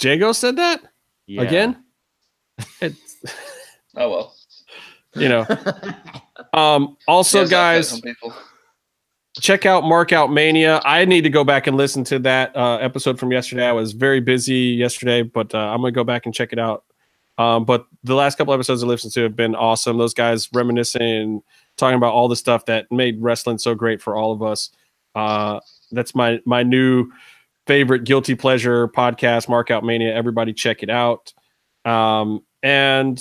S1: Jago said that
S2: Yeah.
S1: again. It's,
S3: Oh well.
S1: you know. Um, also,
S3: Yes,
S1: guys,
S3: some people.
S1: Check out Mark Out Mania. I need to go back and listen to that uh, episode from yesterday. I was very busy yesterday, but uh, I'm gonna go back and check it out. Um, but the last couple episodes I listened to have been awesome. Those guys reminiscing talking about all the stuff that made wrestling so great for all of us. Uh, that's my my new favorite guilty pleasure podcast, Mark Out Mania. Everybody check it out. Um, and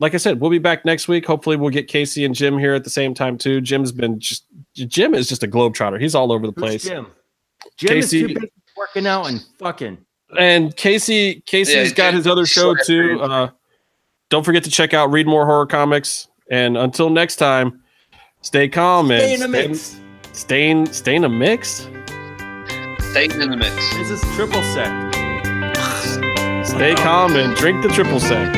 S1: like I said, we'll be back next week. Hopefully, we'll get Casey and Jim here at the same time too. Jim's been just Jim is just a globetrotter. He's all over the
S2: Who's
S1: place.
S2: Jim? Jim is
S1: Casey-
S2: too busy working out and fucking.
S1: And Casey, Casey's
S3: Yeah,
S1: got his other show too. Uh, don't forget to check out Read More Horror Comics. And until next time, stay calm and
S2: Stay in the mix.
S1: Stay in, stay in a mix.
S3: Staying in the mix.
S2: This is triple sec.
S1: Stay calm and drink the triple sec.